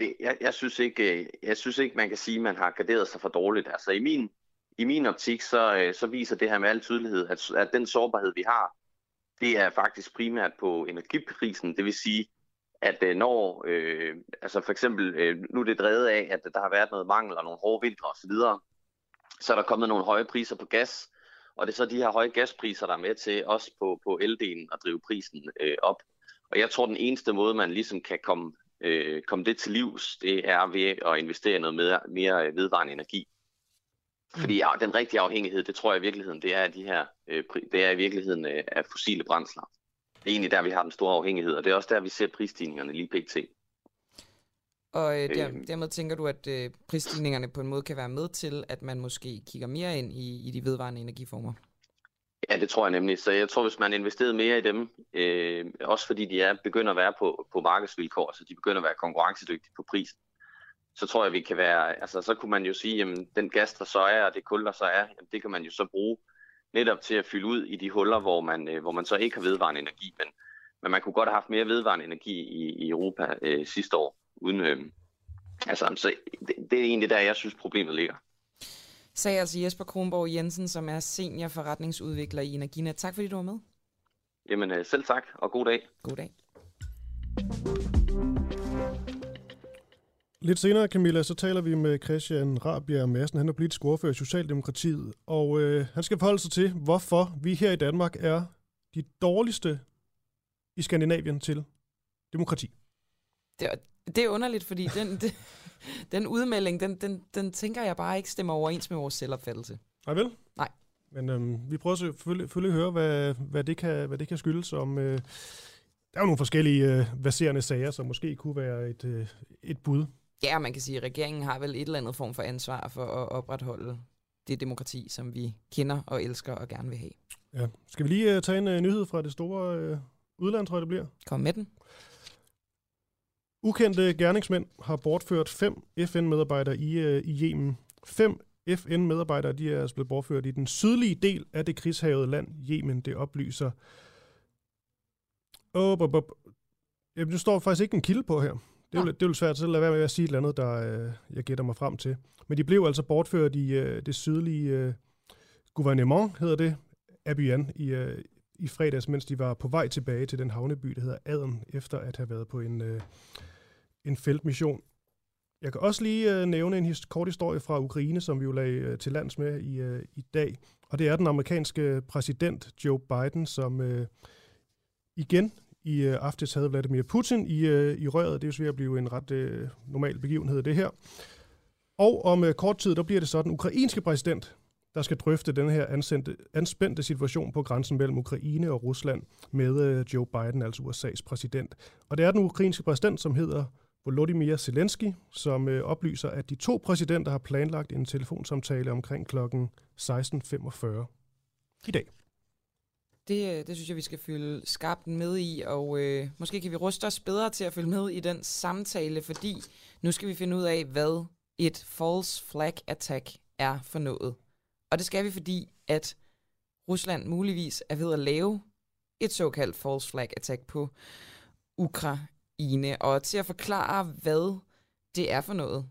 det, jeg, jeg, synes ikke, øh, jeg synes ikke, man kan sige, at man har garderet sig for dårligt. Altså i min, i min optik, så, øh, så viser det her med al tydelighed, at, at den sårbarhed, vi har, det er faktisk primært på energiprisen. Det vil sige, at øh, når, øh, altså for eksempel, øh, nu er det drevet af, at der har været noget mangel og nogle hårde vintre osv., så er der kommet nogle høje priser på gas, og det er så de her høje gaspriser, der er med til også på, på eldelen at drive prisen øh, op. Og jeg tror, den eneste måde, man ligesom kan komme øh, komme det til livs, det er ved at investere i noget mere, mere vedvarende energi. Fordi ja, den rigtige afhængighed, det tror jeg i virkeligheden, det er, de her, øh, det er i virkeligheden øh, af fossile brændsler. Det er egentlig der, vi har den store afhængighed, og det er også der, vi ser prisstigningerne lige pt. Og øh, der, øhm. dermed tænker du, at øh, prisstigningerne på en måde kan være med til, at man måske kigger mere ind i, i de vedvarende energiformer? Ja, det tror jeg nemlig. Så jeg tror, hvis man investerede mere i dem, øh, også fordi de er begynder at være på, på markedsvilkår, så de begynder at være konkurrencedygtige på prisen, så tror jeg, vi kan være, altså så kunne man jo sige, at den gas, der så er, og det kul, der så er, jamen, det kan man jo så bruge netop til at fylde ud i de huller, hvor man, øh, hvor man så ikke har vedvarende energi. Men, men man kunne godt have haft mere vedvarende energi i, i Europa øh, sidste år. Uden, øh, altså, så det, det er egentlig der, jeg synes, problemet ligger sagde altså Jesper Kronborg Jensen, som er senior forretningsudvikler i Energinet. Tak fordi du var med. Jamen øh, selv tak, og god dag. God dag. Lidt senere, Camilla, så taler vi med Christian Rabia Madsen. Han er politisk ordfører i Socialdemokratiet, og øh, han skal forholde sig til, hvorfor vi her i Danmark er de dårligste i Skandinavien til demokrati. Det er, det er underligt, fordi den, det, den udmelding, den, den, den tænker jeg bare ikke stemmer overens med vores selvopfattelse. Nej vel? Nej. Men øhm, vi prøver selvfølgelig, selvfølgelig at høre, hvad, hvad, det kan, hvad det kan skyldes. Om, øh, der er jo nogle forskellige øh, baserende sager, som måske kunne være et, øh, et bud. Ja, man kan sige, at regeringen har vel et eller andet form for ansvar for at opretholde det demokrati, som vi kender og elsker og gerne vil have. Ja. Skal vi lige uh, tage en uh, nyhed fra det store uh, udland, tror jeg det bliver? Kom med den. Ukendte gerningsmænd har bortført fem FN-medarbejdere i, øh, i Yemen. Fem FN-medarbejdere de er altså blevet bortført i den sydlige del af det krigshavede land, Yemen, det oplyser. Oh. Jamen, det står faktisk ikke en kilde på her. Det er, jo, det er jo svært, så lad være med at sige et eller andet, der øh, jeg gætter mig frem til. Men de blev altså bortført i øh, det sydlige øh, gouvernement, hedder det, Abyan, i, øh, i fredags, mens de var på vej tilbage til den havneby, der hedder Aden, efter at have været på en, øh, en feltmission. Jeg kan også lige øh, nævne en his- kort historie fra Ukraine, som vi jo lagde øh, til lands med i, øh, i dag. Og det er den amerikanske præsident Joe Biden, som øh, igen i øh, aftes havde Vladimir Putin i, øh, i røret. Det er jo ved at blive en ret øh, normal begivenhed, det her. Og om øh, kort tid, der bliver det så den ukrainske præsident, der skal drøfte den her ansendte, anspændte situation på grænsen mellem Ukraine og Rusland med øh, Joe Biden, altså USA's præsident. Og det er den ukrainske præsident, som hedder Volodymyr Zelensky, som øh, oplyser, at de to præsidenter har planlagt en telefonsamtale omkring klokken 16.45 i dag. Det, øh, det synes jeg, vi skal følge skarpt med i, og øh, måske kan vi ruste os bedre til at følge med i den samtale, fordi nu skal vi finde ud af, hvad et false flag attack er for noget. Og det skal vi, fordi at Rusland muligvis er ved at lave et såkaldt false flag attack på Ukraine. Og til at forklare, hvad det er for noget,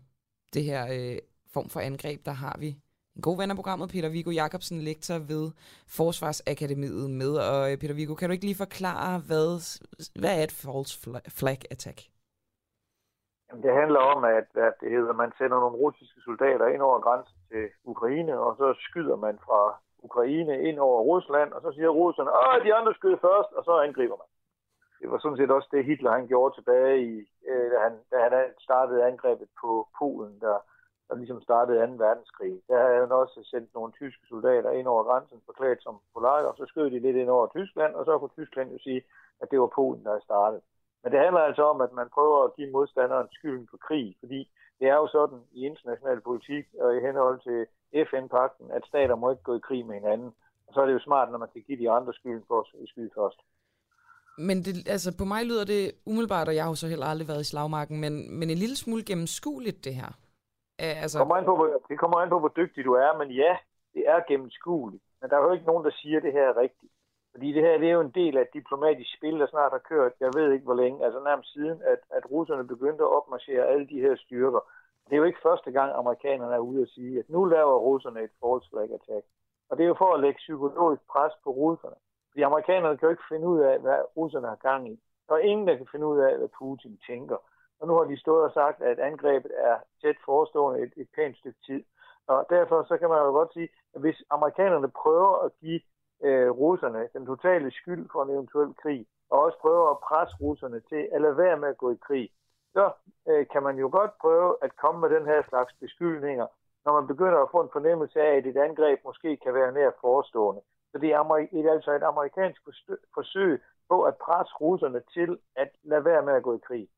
det her øh, form for angreb, der har vi en god ven af programmet, Peter Viggo Jacobsen, lektor ved Forsvarsakademiet med. Og øh, Peter Viggo, kan du ikke lige forklare, hvad, hvad er et false flag attack? Jamen, det handler om, at, at det hedder, man sender nogle russiske soldater ind over grænsen til Ukraine, og så skyder man fra Ukraine ind over Rusland, og så siger russerne, at de andre skyder først, og så angriber man. Det var sådan set også det, Hitler han gjorde tilbage i, øh, da, han, da han startede angrebet på Polen, der, der ligesom startede 2. verdenskrig. Der havde han også sendt nogle tyske soldater ind over grænsen, forklædt som polakker, og så skød de lidt ind over Tyskland, og så kunne Tyskland jo sige, at det var Polen, der startede. Men det handler altså om, at man prøver at give modstanderen skylden for krig, fordi det er jo sådan i international politik og i henhold til FN-pakten, at stater må ikke gå i krig med hinanden. Og så er det jo smart, når man kan give de andre skylden for at skyde først. Men det, altså, på mig lyder det umiddelbart, og jeg har jo så heller aldrig været i slagmarken, men, men en lille smule gennemskueligt, det her. Æ, altså... kommer an på, hvor, det kommer an på, hvor dygtig du er, men ja, det er gennemskueligt. Men der er jo ikke nogen, der siger, det her er rigtigt. Fordi det her det er jo en del af et diplomatisk spil, der snart har kørt, jeg ved ikke hvor længe, altså nærmest siden, at, at russerne begyndte at opmarchere alle de her styrker. Det er jo ikke første gang, amerikanerne er ude og sige, at nu laver russerne et false flag attack. Og det er jo for at lægge psykologisk pres på russerne. Fordi amerikanerne kan jo ikke finde ud af, hvad russerne har gang i. Der er ingen, der kan finde ud af, hvad Putin tænker. Og nu har de stået og sagt, at angrebet er tæt forestående et, et pænt stykke tid. Og derfor så kan man jo godt sige, at hvis amerikanerne prøver at give øh, russerne den totale skyld for en eventuel krig, og også prøver at presse russerne til at lade være med at gå i krig, så øh, kan man jo godt prøve at komme med den her slags beskyldninger, når man begynder at få en fornemmelse af, at et angreb måske kan være nær forestående. Så det er, det er altså et amerikansk forsøg på at presse russerne til at lade være med at gå i krig.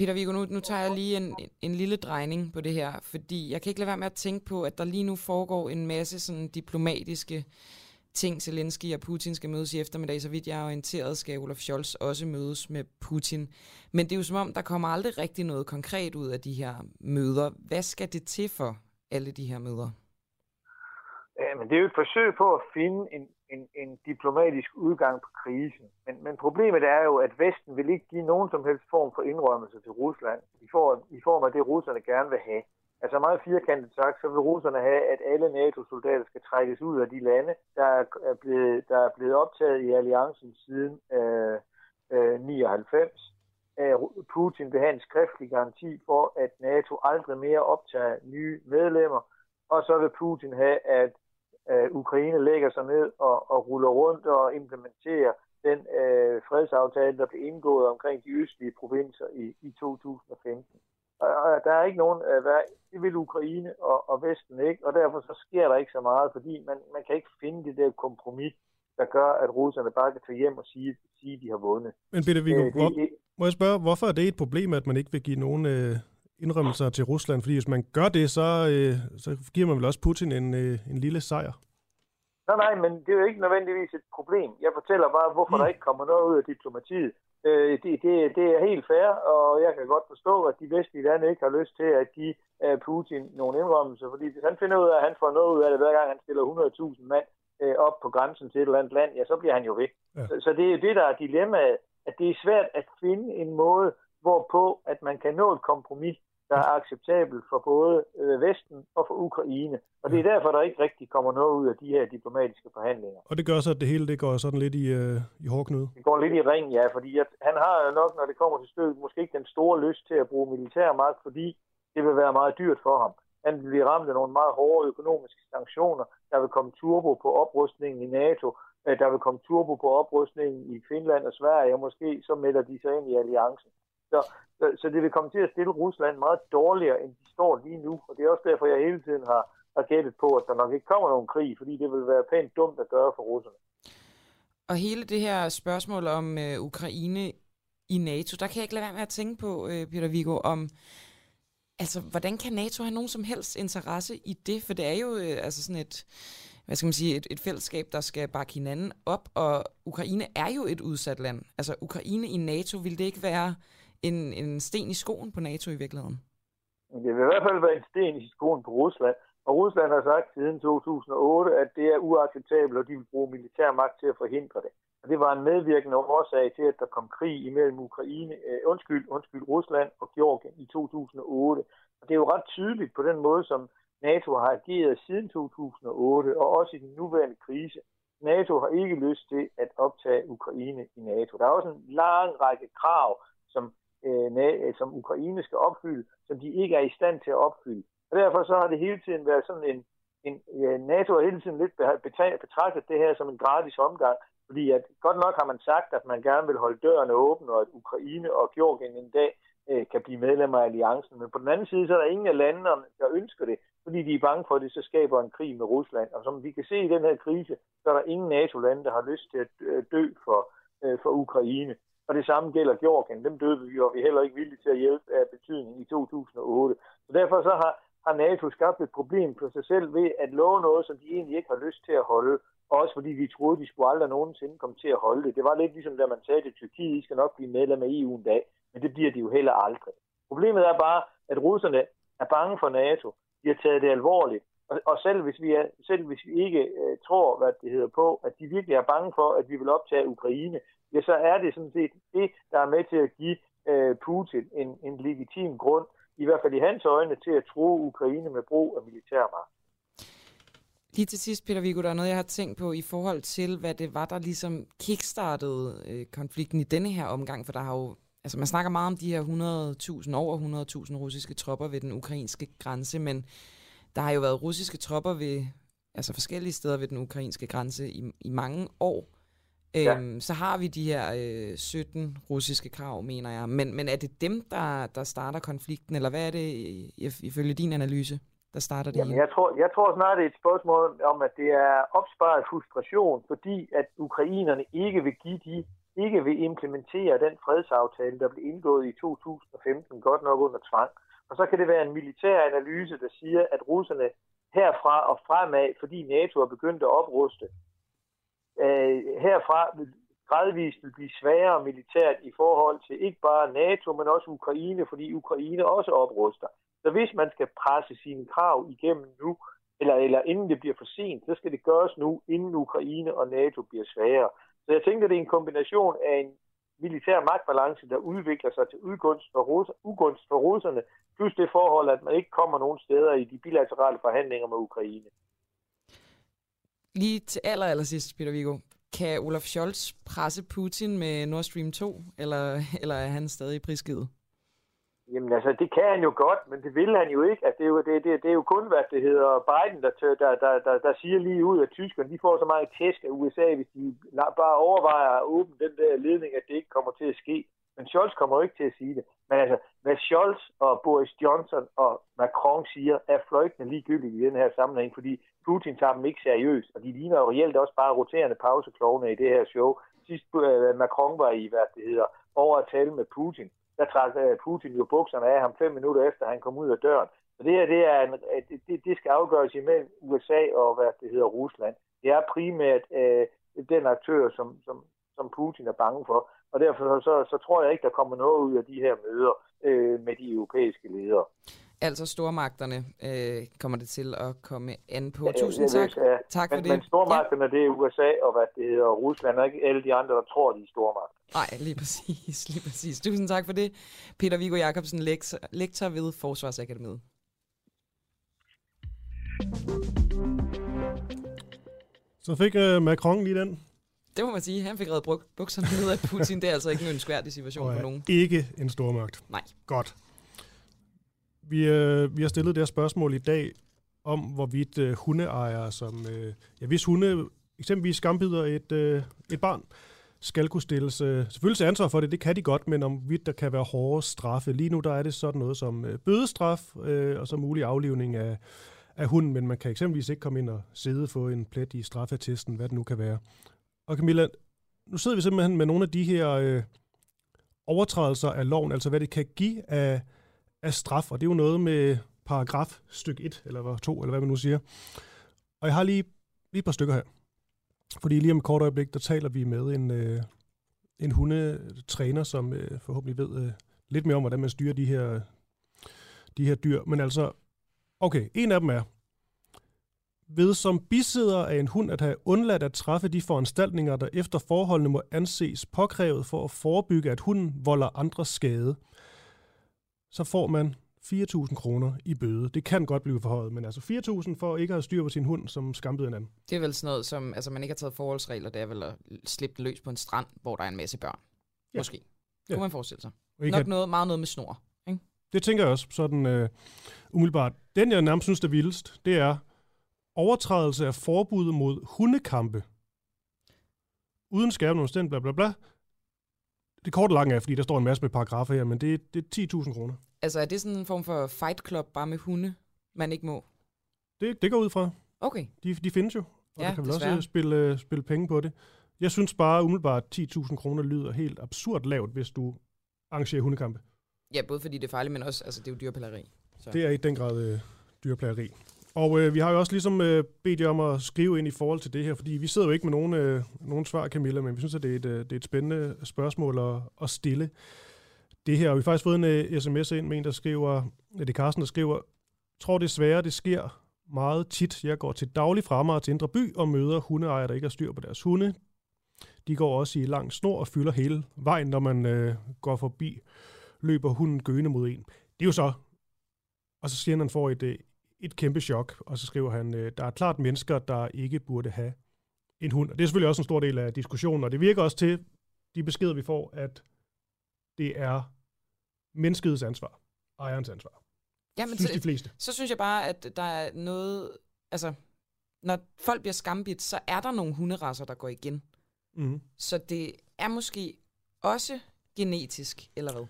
Peter Viggo, nu, nu tager jeg lige en, en lille drejning på det her, fordi jeg kan ikke lade være med at tænke på, at der lige nu foregår en masse sådan diplomatiske ting, Zelensky og Putin skal mødes i eftermiddag. Så vidt jeg er orienteret, skal Olaf Scholz også mødes med Putin. Men det er jo som om, der kommer aldrig rigtig noget konkret ud af de her møder. Hvad skal det til for alle de her møder? Ja, men det er jo et forsøg på at finde en, en, en diplomatisk udgang på krisen. Men, men problemet er jo, at Vesten vil ikke give nogen som helst form for indrømmelse til Rusland i form, i form af det, russerne gerne vil have. Altså meget firkantet sagt, så vil russerne have, at alle NATO-soldater skal trækkes ud af de lande, der er blevet, der er blevet optaget i alliancen siden øh, øh, 99. Øh, Putin vil have en skriftlig garanti for, at NATO aldrig mere optager nye medlemmer, og så vil Putin have, at øh, Ukraine lægger sig ned og, og ruller rundt og implementerer den øh, fredsaftale, der blev indgået omkring de østlige provinser i, i 2015. Og, og der er ikke nogen, øh, hvad, det vil Ukraine og, og Vesten ikke, og derfor så sker der ikke så meget, fordi man, man kan ikke finde det der kompromis, der gør, at russerne bare kan tage hjem og sige, sige at de har vundet. Men Peter Viggo, øh, hvor, må jeg spørge, hvorfor er det et problem, at man ikke vil give nogen øh, indrømmelser til Rusland? Fordi hvis man gør det, så, øh, så giver man vel også Putin en, øh, en lille sejr. Nej, nej, men det er jo ikke nødvendigvis et problem. Jeg fortæller bare, hvorfor mm. der ikke kommer noget ud af diplomatiet. Øh, det, det, det er helt fair, og jeg kan godt forstå, at de vestlige lande ikke har lyst til at give uh, Putin nogle indrømmelser, fordi hvis han finder ud af, at han får noget ud af det, hver gang han stiller 100.000 mand uh, op på grænsen til et eller andet land, ja, så bliver han jo væk. Ja. Så, så det er jo det, der er dilemmaet, at det er svært at finde en måde, hvorpå at man kan nå et kompromis der er acceptabel for både øh, Vesten og for Ukraine. Og det er derfor, der ikke rigtig kommer noget ud af de her diplomatiske forhandlinger. Og det gør så, at det hele det går sådan lidt i, øh, i hårdknude? Det går lidt i ring, ja, fordi at han har jo nok, når det kommer til stykket, måske ikke den store lyst til at bruge militærmagt, fordi det vil være meget dyrt for ham. Han vil blive ramt af nogle meget hårde økonomiske sanktioner. Der vil komme turbo på oprustningen i NATO. Øh, der vil komme turbo på oprustningen i Finland og Sverige, og måske så melder de sig ind i alliancen. Så, så, så det vil komme til at stille Rusland meget dårligere, end de står lige nu. Og det er også derfor, jeg hele tiden har, har gættet på, at der nok ikke kommer nogen krig, fordi det vil være pænt dumt at gøre for russerne. Og hele det her spørgsmål om øh, Ukraine i NATO, der kan jeg ikke lade være med at tænke på, øh, Peter Viggo, om altså, hvordan kan NATO have nogen som helst interesse i det? For det er jo øh, altså sådan et, hvad skal man sige, et, et fællesskab, der skal bakke hinanden op, og Ukraine er jo et udsat land. Altså Ukraine i NATO, ville det ikke være en, en sten i skoen på NATO i virkeligheden? Det vil i hvert fald være en sten i skoen på Rusland. Og Rusland har sagt siden 2008, at det er uacceptabelt, og de vil bruge militær magt til at forhindre det. Og det var en medvirkende årsag til, at der kom krig imellem Ukraine, øh, undskyld, undskyld, Rusland og Georgien i 2008. Og det er jo ret tydeligt på den måde, som NATO har ageret siden 2008, og også i den nuværende krise. NATO har ikke lyst til at optage Ukraine i NATO. Der er også en lang række krav, som, Øh, øh, som Ukraine skal opfylde, som de ikke er i stand til at opfylde. Og derfor så har det hele tiden været sådan en, en ja, NATO har hele tiden lidt betragtet det her som en gratis omgang, fordi at godt nok har man sagt, at man gerne vil holde dørene åbne, og at Ukraine og Georgien en dag øh, kan blive medlemmer af alliancen. Men på den anden side, så er der ingen af landene, der ønsker det, fordi de er bange for, at det så skaber en krig med Rusland. Og som vi kan se i den her krise, så er der ingen NATO-lande, der har lyst til at øh, dø for, øh, for Ukraine. Og det samme gælder Georgien. Dem døde vi, og vi er heller ikke villige til at hjælpe af betydning i 2008. Så derfor så har, har NATO skabt et problem for sig selv ved at love noget, som de egentlig ikke har lyst til at holde. Også fordi de troede, de skulle aldrig nogensinde komme til at holde det. Det var lidt ligesom da man sagde, at Tyrkiet I skal nok blive medlem af EU en dag. Men det bliver de jo heller aldrig. Problemet er bare, at russerne er bange for NATO. De har taget det alvorligt. Og, og selv, hvis vi er, selv hvis vi ikke øh, tror, hvad det hedder på, at de virkelig er bange for, at vi vil optage Ukraine, ja, så er det sådan set det, der er med til at give øh, Putin en, en legitim grund, i hvert fald i hans øjne, til at tro Ukraine med brug af militærmagt. Lige til sidst, Peter Viggo, der er noget, jeg har tænkt på i forhold til, hvad det var, der ligesom kickstartede øh, konflikten i denne her omgang, for der har jo, altså man snakker meget om de her 100.000, over 100.000 russiske tropper ved den ukrainske grænse, men der har jo været russiske tropper ved, altså forskellige steder ved den ukrainske grænse i, i mange år. Ja. Øhm, så har vi de her øh, 17 russiske krav, mener jeg. Men, men er det dem, der, der starter konflikten, eller hvad er det ifølge din analyse? der starter det Jamen, jeg tror, jeg tror snart, det er et spørgsmål om, at det er opsparet frustration, fordi at ukrainerne ikke vil give de ikke vil implementere den fredsaftale, der blev indgået i 2015, godt nok under tvang. Og så kan det være en militær analyse, der siger, at russerne herfra og fremad, fordi NATO er begyndt at opruste, øh, herfra gradvist vil blive sværere militært i forhold til ikke bare NATO, men også Ukraine, fordi Ukraine også opruster. Så hvis man skal presse sine krav igennem nu, eller, eller inden det bliver for sent, så skal det gøres nu, inden Ukraine og NATO bliver sværere. Så jeg tænker, det er en kombination af en militær magtbalance, der udvikler sig til udgunst for, russer, ugunst for russerne, plus det forhold, at man ikke kommer nogen steder i de bilaterale forhandlinger med Ukraine. Lige til aller, aller sidst, Peter Viggo. Kan Olaf Scholz presse Putin med Nord Stream 2, eller, eller er han stadig prisgivet? Jamen altså, det kan han jo godt, men det vil han jo ikke. Altså, det, er jo, det, det, det er jo kun, hvad det hedder, Biden, der, der, der, der, der siger lige ud, at tyskerne de får så meget tæsk af USA, hvis de bare overvejer at åbne den der ledning, at det ikke kommer til at ske. Men Scholz kommer jo ikke til at sige det. Men altså, hvad Scholz og Boris Johnson og Macron siger, er fløjtende ligegyldigt i den her sammenhæng, fordi Putin tager dem ikke seriøst, og de ligner jo reelt også bare roterende pauseklovne i det her show. Sidst uh, Macron var i, hvad det hedder, over at tale med Putin der trak øh, Putin jo bukserne af ham fem minutter efter, han kom ud af døren. Så det her, det, er en, øh, det, det skal afgøres imellem USA og hvad det hedder Rusland. Det er primært øh, den aktør, som, som, som Putin er bange for. Og derfor så, så tror jeg ikke, der kommer noget ud af de her møder øh, med de europæiske ledere. Altså stormagterne øh, kommer det til at komme an på. Ja, Tusind det- tak. ja. Tak for men, det. Men stormagterne, det er USA og hvad det hedder, og Rusland, og ikke alle de andre, der tror, de er stormagt. Nej, lige præcis, lige præcis. Tusind tak for det. Peter Viggo Jacobsen, lektor, lektor ved Forsvarsakademiet. Så fik uh, Macron lige den. Det må man sige. Han fik reddet brug- bukserne ned af Putin. Det er altså ikke en ønskværdig situation Og for nogen. ikke en stormagt. Nej. Godt. Vi, øh, vi har stillet det her spørgsmål i dag om, hvorvidt øh, hundeejere, som... Øh, ja, hvis hunde eksempelvis skambider et, øh, et barn, skal kunne stilles øh, selvfølgelig til ansvar for det, det kan de godt, men om hvorvidt der kan være hårde straffe. Lige nu der er det sådan noget som øh, bødestraf, øh, og så mulig aflivning af, af hunden, men man kan eksempelvis ikke komme ind og sidde få en plet i straffetesten, hvad det nu kan være. Og Camilla, nu sidder vi simpelthen med nogle af de her øh, overtrædelser af loven, altså hvad det kan give af, af straf, og det er jo noget med paragraf styk 1, eller 2, eller hvad man nu siger. Og jeg har lige, lige et par stykker her. Fordi lige om et kort øjeblik, der taler vi med en, øh, en hundetræner, som øh, forhåbentlig ved øh, lidt mere om, hvordan man styrer de her, de her dyr. Men altså, okay, en af dem er, ved som bisidder af en hund at have undladt at træffe de foranstaltninger, der efter forholdene må anses påkrævet for at forebygge, at hunden volder andre skade, så får man 4.000 kroner i bøde. Det kan godt blive forhøjet, men altså 4.000 for ikke at have styr på sin hund, som skambider en anden. Det er vel sådan noget, som altså, man ikke har taget forholdsregler. Det er vel at slippe den løs på en strand, hvor der er en masse børn. Ja. Måske. Det Ja. kunne man forestille sig. Nok at- noget, meget noget med snor. Ikke? Det tænker jeg også sådan øh, umiddelbart. Den, jeg nærmest synes er vildest, det er overtrædelse af forbuddet mod hundekampe. Uden skærpende omstændighed, bla bla bla. Det korte lange er, fordi der står en masse med paragrafer her, men det, det er 10.000 kroner. Altså, er det sådan en form for fight club, bare med hunde, man ikke må? Det, det går ud fra. Okay. De, de findes jo, og Ja, der kan vel desværre. også spille, øh, spille penge på det. Jeg synes bare umiddelbart, 10.000 kroner lyder helt absurd lavt, hvis du arrangerer hundekampe. Ja, både fordi det er farligt, men også, altså, det er jo dyrepilleri. Så. Det er i den grad øh, dyrplageri. Og øh, vi har jo også ligesom øh, bedt jer om at skrive ind i forhold til det her, fordi vi sidder jo ikke med nogen, øh, nogen svar, Camilla, men vi synes, at det er et, øh, det er et spændende spørgsmål at, at stille. Det her, og vi har faktisk fået en øh, sms ind med en, der skriver, ja, det er Carsten, der skriver, tror desværre, det sker meget tit. Jeg går til daglig fremad til Indre By og møder hundeejere, der ikke har styr på deres hunde. De går også i lang snor og fylder hele vejen, når man øh, går forbi, løber hunden gøende mod en. Det er jo så og så siger han, at han får et, øh, et kæmpe chok, og så skriver han, øh, der er klart mennesker, der ikke burde have en hund. Og det er selvfølgelig også en stor del af diskussionen, og det virker også til, de beskeder, vi får, at det er menneskets ansvar, ejerens ansvar. Jamen, synes så, de fleste. så synes jeg bare, at der er noget... Altså, når folk bliver skambit, så er der nogle hunderasser, der går igen. Mm. Så det er måske også genetisk, eller hvad?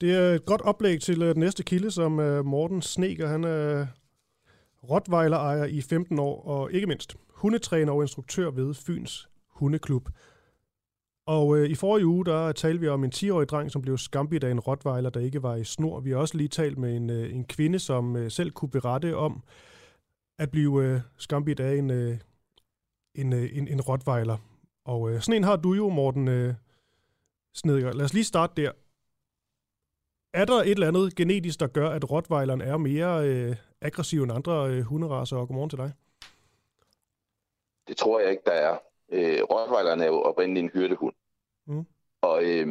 Det er et godt oplæg til uh, den næste kilde, som uh, Morten Sneker. Han er Rottweiler-ejer i 15 år, og ikke mindst hundetræner og instruktør ved Fyns Hundeklub. Og øh, i forrige uge, der talte vi om en 10-årig dreng, som blev skambit af en Rottweiler, der ikke var i snor. Vi har også lige talt med en, øh, en kvinde, som øh, selv kunne berette om at blive øh, skambit af en, øh, en, øh, en, en Rottweiler. Og øh, sådan en har du jo, Morten øh, Snedger. Lad os lige starte der. Er der et eller andet genetisk, der gør, at Rottweileren er mere øh, aggressiv end andre øh, hunderaser? Og godmorgen til dig. Det tror jeg ikke, der er. Øh, Rottweileren er jo oprindeligt en hyrdehund. Mm. Og øh,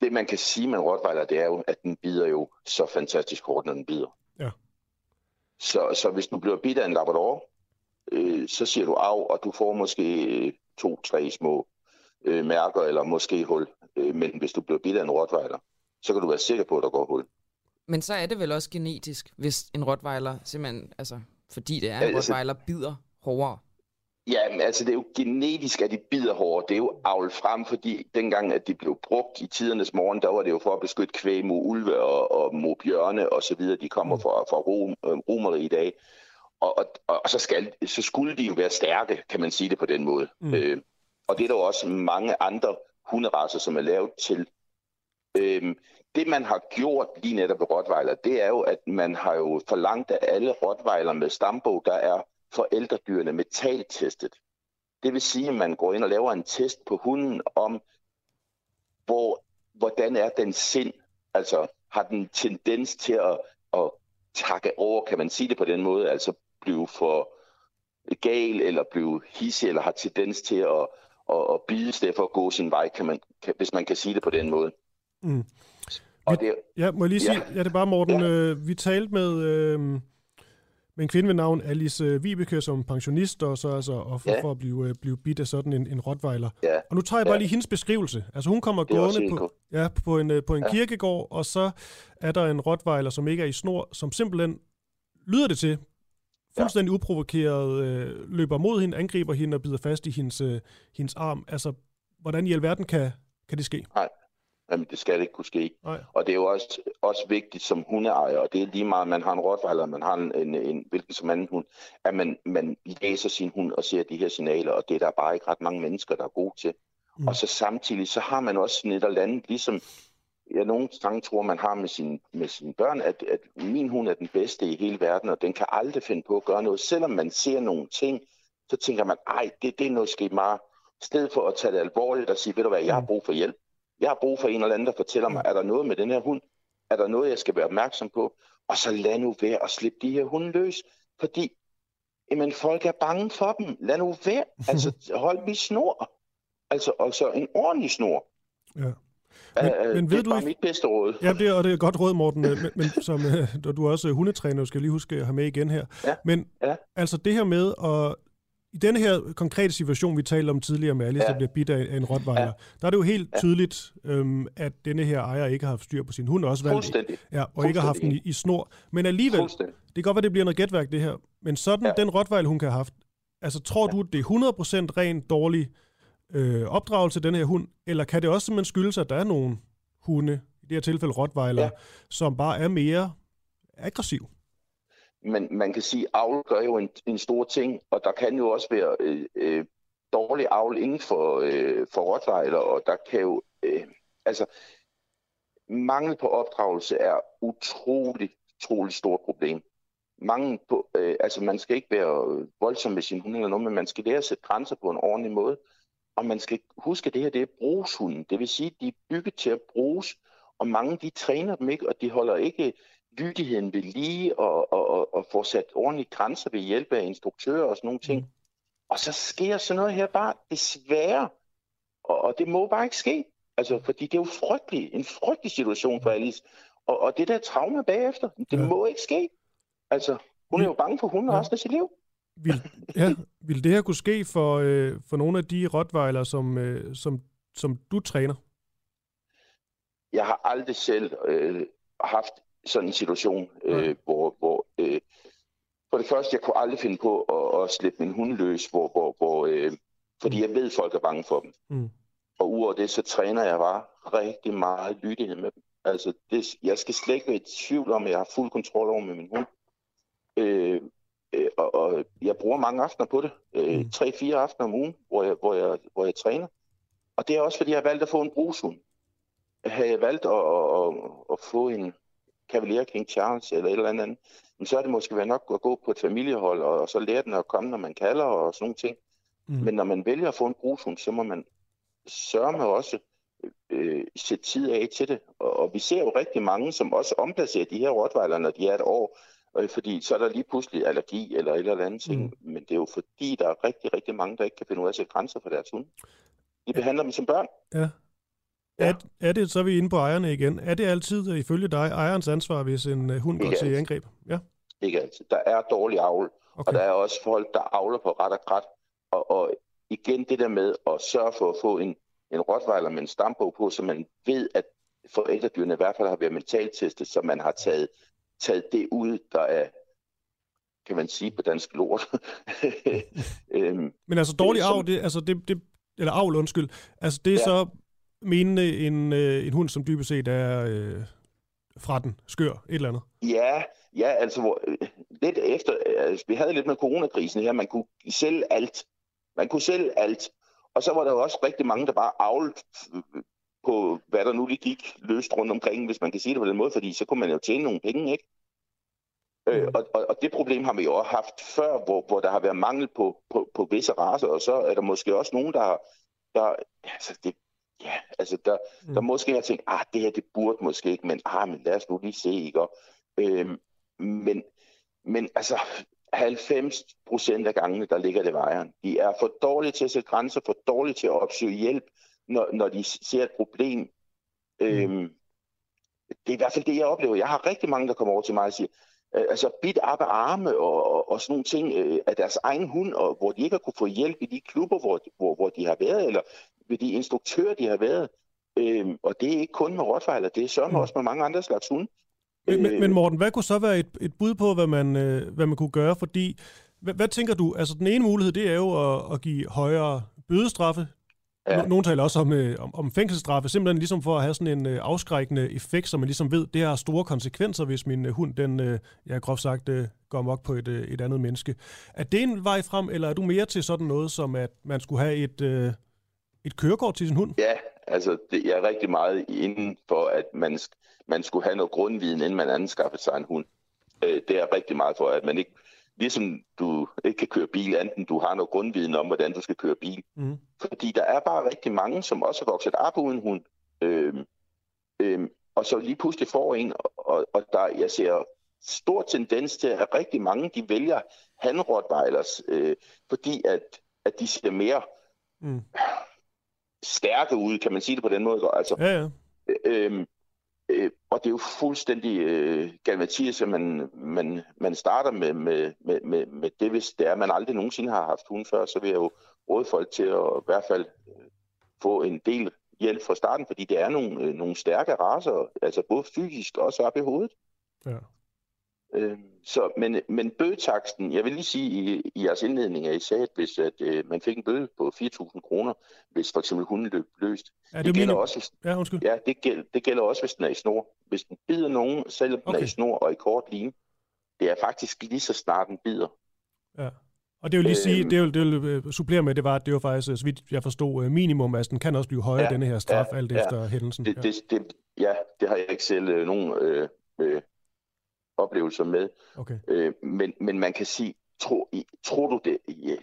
det, man kan sige med en Rottweiler, det er jo, at den bider jo så fantastisk hårdt, når den bider. Ja. Så, så hvis du bliver bidt af en Labrador, øh, så siger du af, og du får måske øh, to-tre små øh, mærker, eller måske hul. Øh, men hvis du bliver bidt af en Rottweiler, så kan du være sikker på, at der går hul. Men så er det vel også genetisk, hvis en rottweiler simpelthen, altså fordi det er en Ja, altså- rottweiler, bider hårdere. Ja, men altså det er jo genetisk, at de bider hårdere. Det er jo avlet frem, fordi dengang, at de blev brugt i tidernes morgen, der var det jo for at beskytte kvæg mod ulve og, og mod bjørne og så videre. De kommer fra, fra rom, øh, romerne i dag. Og, og, og så, skal, så skulle de jo være stærke, kan man sige det på den måde. Mm. Mm. Øh, og det er der jo også mange andre hunderaser, som er lavet til. Øhm, det man har gjort lige netop ved Rottweiler, det er jo, at man har jo forlangt, at alle Rottweiler med stambog, der er forældredyrene metaltestet. Det vil sige, at man går ind og laver en test på hunden om, hvor, hvordan er den sind? Altså, har den tendens til at, at takke over, kan man sige det på den måde, altså blive for gal, eller blive hissig, eller har tendens til at, at, at bide i stedet for at gå sin vej, kan man, kan, hvis man kan sige det på den måde. Mm. Og det, Ja, må jeg lige sige, Ja. ja, det er bare Morten, øh, vi talte med, øh, med en kvinde ved navn Alice øh, Vibeke som pensionist, og så altså offer Ja. for at blive, øh, blive bidt af sådan en, en rottweiler. Ja. Og nu tager jeg bare Ja. lige hendes beskrivelse. Altså hun kommer er gående på, ja, på en, øh, på en Ja. kirkegård, og så er der en rottweiler, som ikke er i snor, som simpelthen, lyder det til, fuldstændig uprovokeret, øh, løber mod hende, angriber hende og bider fast i hendes, øh, hendes arm. Altså, hvordan i alverden kan, kan det ske? Nej, jamen, det skal ikke kunne ske. Nej. Og det er jo også, også vigtigt som hundeejer, og det er lige meget, man har en rottweiler, man har en, en, en hvilken som anden hund, at man, man læser sin hund og ser de her signaler, og det er der bare ikke ret mange mennesker, der er gode til. Mm. Og så samtidig, så har man også sådan et eller andet, ligesom jeg nogle gange tror, man har med, sin, med sine børn, at, at min hund er den bedste i hele verden, og den kan aldrig finde på at gøre noget. Selvom man ser nogle ting, så tænker man, ej, det, det er noget sket meget. I stedet for at tage det alvorligt og sige, ved du hvad, jeg har brug for hjælp. Jeg har brug for en eller anden, der fortæller mig, er der noget med den her hund? Er der noget, jeg skal være opmærksom på? Og så lad nu være at slippe de her hunde løs, fordi jamen, folk er bange for dem. Lad nu være. Altså, hold i snor. Altså, og så en ordentlig snor. Ja. Men, Men- men det ved er du bare mit bedste råd. Ja, det er, og det er et godt råd, Morten, øh, men, men som øh, du er også hundetræner, skal jeg lige huske at have med igen her. Ja. Men ja. altså det her med at i denne her konkrete situation, vi talte om tidligere med Alice, ja. Der bliver bidt af af en rottweiler, ja. der er det jo helt Ja. tydeligt, øhm, at denne her ejer ikke har haft styr på sin hund, og også valgt, ja, og ikke har haft den i, i snor. Men alligevel, det kan godt være, det bliver noget gætværk, det her, men sådan ja. den rottweiler, hun kan have haft, altså tror ja. du, det er 100% rent dårlig øh, opdragelse, den her hund, eller kan det også simpelthen skyldes, at der er nogle hunde, i det her tilfælde rottweiler, ja. som bare er mere aggressiv? Men man kan sige, at avl gør jo en, en stor ting, og der kan jo også være øh, øh, dårlig avl inden for, øh, for rottweiler, og der kan jo, øh, altså, mangel på opdragelse er utroligt, utroligt stort problem. Mangel på, øh, altså man skal ikke være voldsom med sin hund eller noget, men man skal lære at sætte grænser på en ordentlig måde. Og man skal huske, at det her det er brugshunden. Det vil sige, at de er bygget til at bruges, og mange de træner dem ikke, og de holder ikke lydigheden ved lige og, og, og, og får sat ordentlige grænser ved hjælp af instruktører og sådan nogle ting. Og så sker sådan noget her bare desværre, og, og det må bare ikke ske. Altså, fordi det er jo frygtelig, en frygtelig situation for Alice. Og, og det der traume bagefter, det ja. må ikke ske. Altså, hun er jo bange for hunden ja. resten af sit liv. Vil, ja, vil det her kunne ske for, øh, for nogle af de rottweiler, som, øh, som, som du træner? Jeg har aldrig selv øh, haft sådan en situation, øh, hvor, hvor øh, for det første, jeg kunne aldrig finde på at, at slippe min hund løs, hvor, hvor, hvor, øh, fordi jeg ved, folk er bange for dem. Mm. Og udover det, så træner jeg bare rigtig meget lydighed med dem. Altså, det, jeg skal slet ikke være i tvivl om, at jeg har fuld kontrol over med min hund. Øh, øh, og, og jeg bruger mange aftener på det. Øh, Tre-fire aftener om ugen, hvor jeg, hvor, jeg, hvor jeg træner. Og det er også, fordi jeg har valgt at få en brugshund. Havde jeg valgt at, at, at, at få en Cavalier King Charles eller et eller andet, men så er det måske været nok at gå på et familiehold, og, og så lære den at komme, når man kalder og sådan nogle ting. Mm. Men når man vælger at få en brugshund, så må man sørge med også øh, sætte tid af til det. Og, og vi ser jo rigtig mange, som også omplacerer de her rottweiler, når de er et år, øh, fordi så er der lige pludselig allergi eller et eller andet ting. Mm. Men det er jo fordi, der er rigtig, rigtig mange, der ikke kan finde ud af at sætte grænser for deres hund. De behandler dem som børn. Ja. Ja. Er, er det, så er vi inde på ejerne igen. Er det altid, ifølge dig, ejerens ansvar, hvis en uh, hund går til angreb? Ja. Ikke altid. Der er dårlig avl, okay. og der er også folk, der avler på ret og græt. Og, og igen det der med at sørge for at få en, en rottweiler med en stambog på, så man ved, at forældredyrene i hvert fald har været mentaltestet, så man har taget, taget det ud, der er, kan man sige på dansk lort. øhm, Men altså dårlig som- avl, det, altså det, det, eller avl, undskyld, altså det er Ja. så menende en, øh, en hund, som dybest set er øh, fra den, skør, et eller andet. Ja, ja, altså hvor, øh, lidt efter, altså, vi havde lidt med coronakrisen her, man kunne sælge alt. Man kunne sælge alt. Og så var der jo også rigtig mange, der bare avlet øh, på, hvad der nu lige gik løst rundt omkring, hvis man kan sige det på den måde, fordi så kunne man jo tjene nogle penge, ikke? Øh, og, og, og det problem har vi jo også haft før, hvor, hvor der har været mangel på, på, på visse raser, og så er der måske også nogen, der der, altså det, ja, altså der, mm. der måske har tænkt, ah, det her, det burde måske ikke, men, ah, men lad os nu lige se, ikke? Og, øhm, men, men altså, 90 procent af gangene, der ligger det vejeren. De er for dårlige til at sætte grænser, for dårlige til at opsøge hjælp, når, når de ser et problem. Mm. Øhm, det er i hvert fald det, jeg oplever. Jeg har rigtig mange, der kommer over til mig og siger, øh, altså bit op af arme og, og, og sådan nogle ting øh, af deres egen hund, og hvor de ikke har kunne få hjælp i de klubber, hvor, hvor, hvor de har været, eller ved de instruktører, de har været. Øhm, og det er ikke kun med Rottweiler, det er sørme mm. også med mange andre slags hunde. Men, men, men Morten, hvad kunne så være et, et bud på, hvad man, øh, hvad man kunne gøre? Fordi, hvad, hvad tænker du? Altså, den ene mulighed, det er jo at, at give højere bødestraffe. Ja. Nogle taler også om, øh, om, om fængselsstraffe, simpelthen ligesom for at have sådan en øh, afskrækkende effekt, så man ligesom ved, det har store konsekvenser, hvis min øh, hund, den, øh, ja, groft sagt, øh, går amok på et, øh, et andet menneske. Er det en vej frem, eller er du mere til sådan noget, som at man skulle have et, øh, et kørekort til sin hund? Ja, altså det, jeg er rigtig meget inden for, at man, man skulle have noget grundviden, inden man anskaffede sig en hund. Øh, det er rigtig meget for, at man ikke, ligesom du ikke kan køre bil, enten du har noget grundviden om, hvordan du skal køre bil. Mm. Fordi der er bare rigtig mange, som også har vokset op uden hund. Øh, øh, og så lige pludselig får en, og, og der, jeg ser stor tendens til, at rigtig mange, de vælger hanrottweilers, øh, fordi at, at de ser mere mm. Stærke ud, kan man sige det på den måde. Altså, ja, ja. Øh, øh, og det er jo fuldstændig øh, galvatisk, at man, man, man starter med, med, med, med, med det, hvis det er, man aldrig nogensinde har haft hund før, så vil jeg jo råde folk til at i hvert fald øh, få en del hjælp fra starten, fordi det er nogle, øh, nogle stærke raser, altså både fysisk og også op i hovedet. Ja. Øh, så, men, men bødetaksten, jeg vil lige sige i, i jeres indledning, at I sagde, at hvis at, øh, man fik en bøde på 4.000 kroner, hvis for eksempel hunden løb løst. Ja, det, det gælder min... også, hvis, ja, undskyld. ja, det, gælder, det gælder også, hvis den er i snor. Hvis den bider nogen, selvom den okay. er i snor og i kort line, det er faktisk lige så snart den bider. Ja. Og det vil lige sige, øhm. det vil, det vil øh, supplere med, det var, at det var faktisk, så vidt jeg forstod, øh, minimum, altså den kan også blive højere, ja, denne her straf, ja, alt ja. efter hændelsen. Det, det, det, ja, det har jeg ikke selv øh, nogen øh, øh, oplevelser med. Okay. Øh, men, men man kan sige, tro, tror du det? Jeg,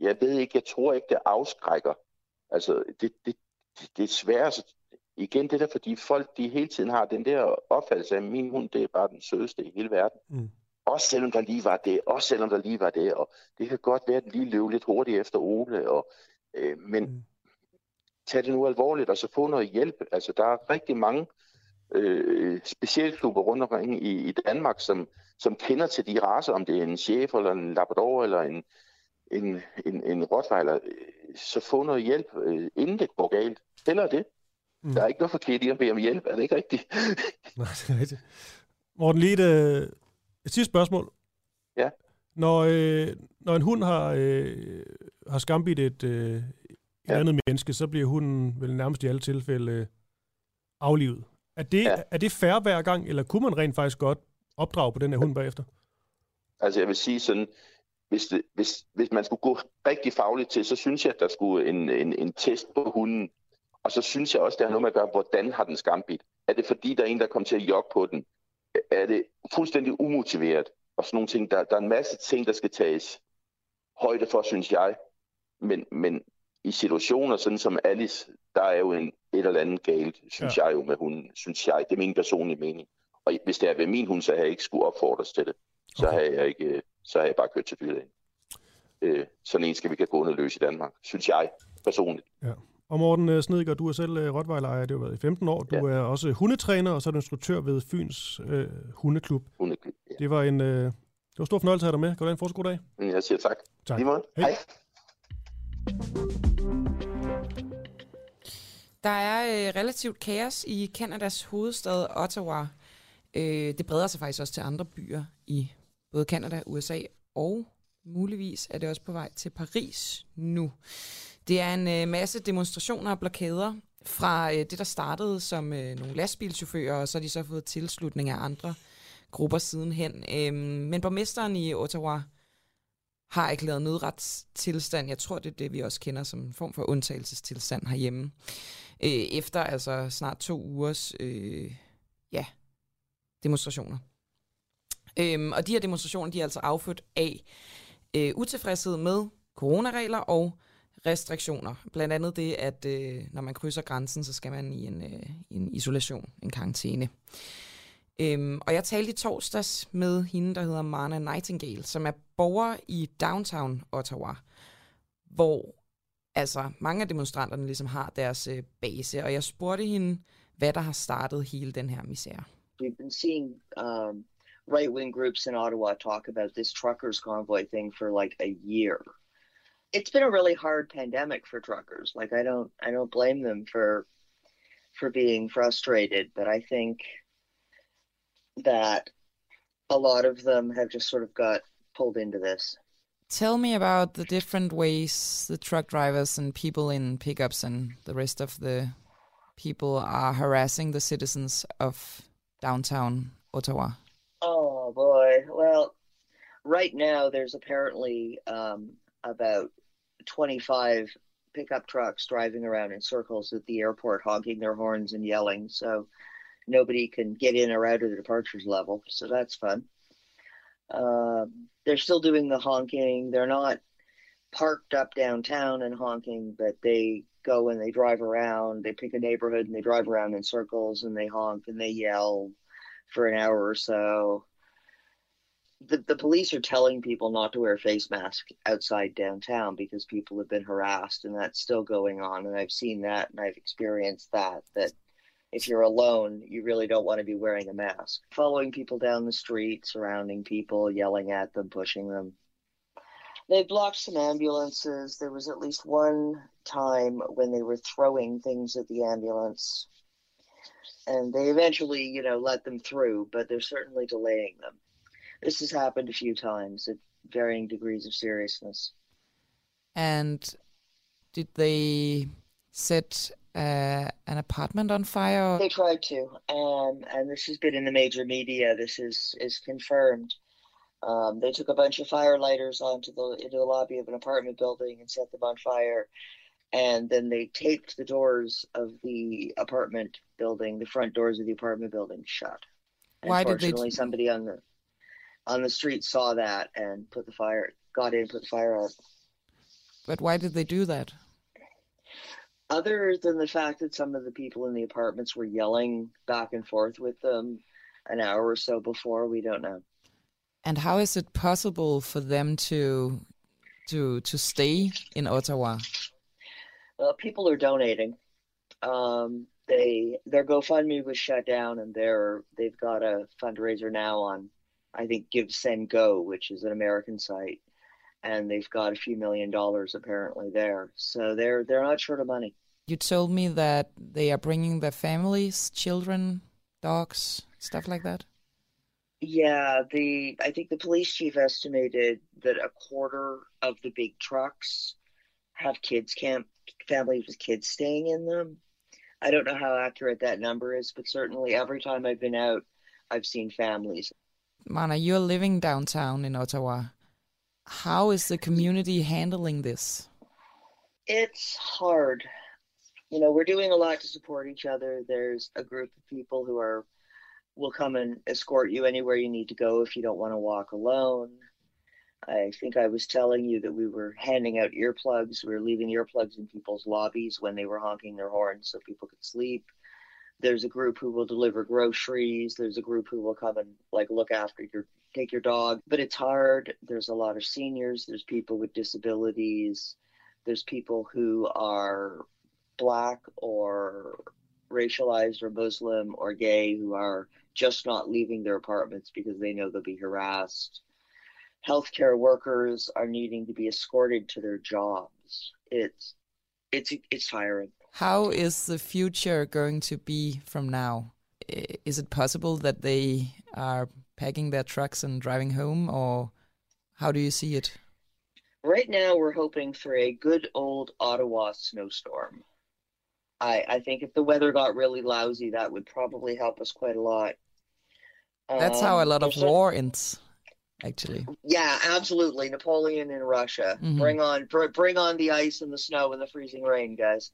jeg ved ikke, jeg tror ikke, det afskrækker. Altså, det, det, det er svært. Igen, det der, fordi folk de hele tiden har den der opfattelse af, at min hund, det er bare den sødeste i hele verden. Mm. Også selvom der lige var det, også selvom der lige var det, og det kan godt være, at den lige løb lidt hurtigt efter Ole, og, øh, men mm. tag det nu alvorligt, og så få noget hjælp. Altså, der er rigtig mange øh, specialklubber rundt omkring i, i Danmark, som, som kender til de raser, om det er en chef eller en labrador eller en, en, en, en rottweiler, så få noget hjælp, øh, inden det går galt. Heller det. Mm. Der er ikke noget forkert i at bede om hjælp, er det ikke rigtigt? Nej, det er rigtigt. Morten, lige et, øh, et sidste spørgsmål. Ja. Når, øh, når en hund har, øh, har skambidt et, øh, et ja. andet menneske, så bliver hunden vel nærmest i alle tilfælde øh, aflivet. Er det, ja. er det færre hver gang, eller kunne man rent faktisk godt opdrage på den her hund bagefter? Altså jeg vil sige sådan, hvis, det, hvis, hvis man skulle gå rigtig fagligt til, så synes jeg, at der skulle en, en, en test på hunden. Og så synes jeg også, det har noget med at gøre, hvordan har den skambit? Er det fordi, der er en, der kommer til at jogge på den? Er det fuldstændig umotiveret? Og sådan nogle ting. Der, der er en masse ting, der skal tages højde for, synes jeg. Men, men i situationer, sådan som Alice, der er jo en, et eller andet galt, synes ja. jeg jo med hunden, synes jeg. Det er min personlige mening. Og hvis det er ved min hund, så har jeg ikke skulle opfordres til det. Så okay. har jeg ikke, så har jeg bare kørt til dyrlægen. Øh, sådan en skal vi ikke gå under løs i Danmark, synes jeg personligt. Ja. Og Morten øh, Snedgaard, du er selv uh, Rottweiler-ejer, det har været i 15 år. Du ja. er også hundetræner, og så er du instruktør ved Fyns øh, Hundeklub. Hundeklub, ja. Det var en, øh, det var stor fornøjelse at have dig med. Kan du have en fortsat god dag? Jeg siger tak. Tak. Lige måde. Hej. Hej. Der er øh, relativt kaos i Kanadas hovedstad Ottawa. Øh, det breder sig faktisk også til andre byer i både Kanada, USA og muligvis er det også på vej til Paris nu. Det er en øh, masse demonstrationer og blokader fra øh, det, der startede som øh, nogle lastbilchauffører, og så har de så fået tilslutning af andre grupper sidenhen. Øh, men borgmesteren i Ottawa har erklæret nødretstilstand. Jeg tror, det er det, vi også kender som en form for undtagelsestilstand herhjemme. Øh, efter altså snart to ugers øh, ja, demonstrationer. Øhm, og de her demonstrationer, de er altså affødt af øh, utilfredshed med coronaregler og restriktioner. Blandt andet det, at øh, når man krydser grænsen, så skal man i en, øh, en isolation, en karantæne. Øhm, og jeg talte i torsdags med hende, der hedder Marna Nightingale, som er borger i downtown Ottawa, hvor altså, mange af demonstranterne ligesom har deres øh, base. Og jeg spurgte hende, hvad der har startet hele den her misære. We've been seeing um, right-wing groups in Ottawa talk about this truckers convoy thing for like a year. It's been a really hard pandemic for truckers. Like I don't I don't blame them for for being frustrated, but I think that a lot of them have just sort of got pulled into this. Tell me about the different ways the truck drivers and people in pickups and the rest of the people are harassing the citizens of downtown Ottawa. Oh boy. Well, right now there's apparently um, about 25 pickup trucks driving around in circles at the airport, honking their horns and yelling. So nobody can get in or out of the departures level. So that's fun. Um, they're still doing the honking. They're not parked up downtown and honking, but they go and they drive around. They pick a neighborhood and they drive around in circles and they honk and they yell for an hour or so. The, the police are telling people not to wear face masks outside downtown because people have been harassed and that's still going on and I've seen that and I've experienced that that if you're alone you really don't want to be wearing a mask. Following people down the street surrounding people yelling at them pushing them. They blocked some ambulances. There was at least one time when they were throwing things at the ambulance. And they eventually you know let them through but they're certainly delaying them. This has happened a few times at varying degrees of seriousness. And did they set uh, an apartment on fire? They tried to, um, and this has been in the major media. This is is confirmed. Um, they took a bunch of firelighters onto the into the lobby of an apartment building and set them on fire, and then they taped the doors of the apartment building, the front doors of the apartment building, shut. Why did they? Somebody on the on the street saw that and put the fire, got in, put the fire out. But why did they do that? Other than the fact that some of the people in the apartments were yelling back and forth with them an hour or so before, we don't know. And how is it possible for them to to to stay in Ottawa? Well, people are donating. Um, they their GoFundMe was shut down, and they're they've got a fundraiser now on I think Give Send Go, which is an American site, and they've got a few million dollars apparently there. So they're they're not short of money. You told me that they are bringing their families, children, dogs, stuff like that. Yeah, the I think the police chief estimated that a quarter of the big trucks have kids camp families with kids staying in them. I don't know how accurate that number is, but certainly every time I've been out, I've seen families. Mana, you're living downtown in Ottawa. How is the community handling this? It's hard. You know, we're doing a lot to support each other. There's a group of people who are will come and escort you anywhere you need to go if you don't want to walk alone. I think I was telling you that we were handing out earplugs. We were leaving earplugs in people's lobbies when they were honking their horns so people could sleep. There's a group who will deliver groceries. There's a group who will come and like look after your take your dog. But it's hard. There's a lot of seniors. There's people with disabilities. There's people who are black or racialized or Muslim or gay who are just not leaving their apartments because they know they'll be harassed. Healthcare workers are needing to be escorted to their jobs. It's it's it's tiring. How is the future going to be from now? Is it possible that they are packing their trucks and driving home, or how do you see it? Right now, we're hoping for a good old Ottawa snowstorm. I, I think if the weather got really lousy, that would probably help us quite a lot. That's um, how a lot of some- war ends, actually. Yeah, absolutely. Napoleon in Russia. Mhm. Bring on, br- bring on the ice and the snow and the freezing rain, guys.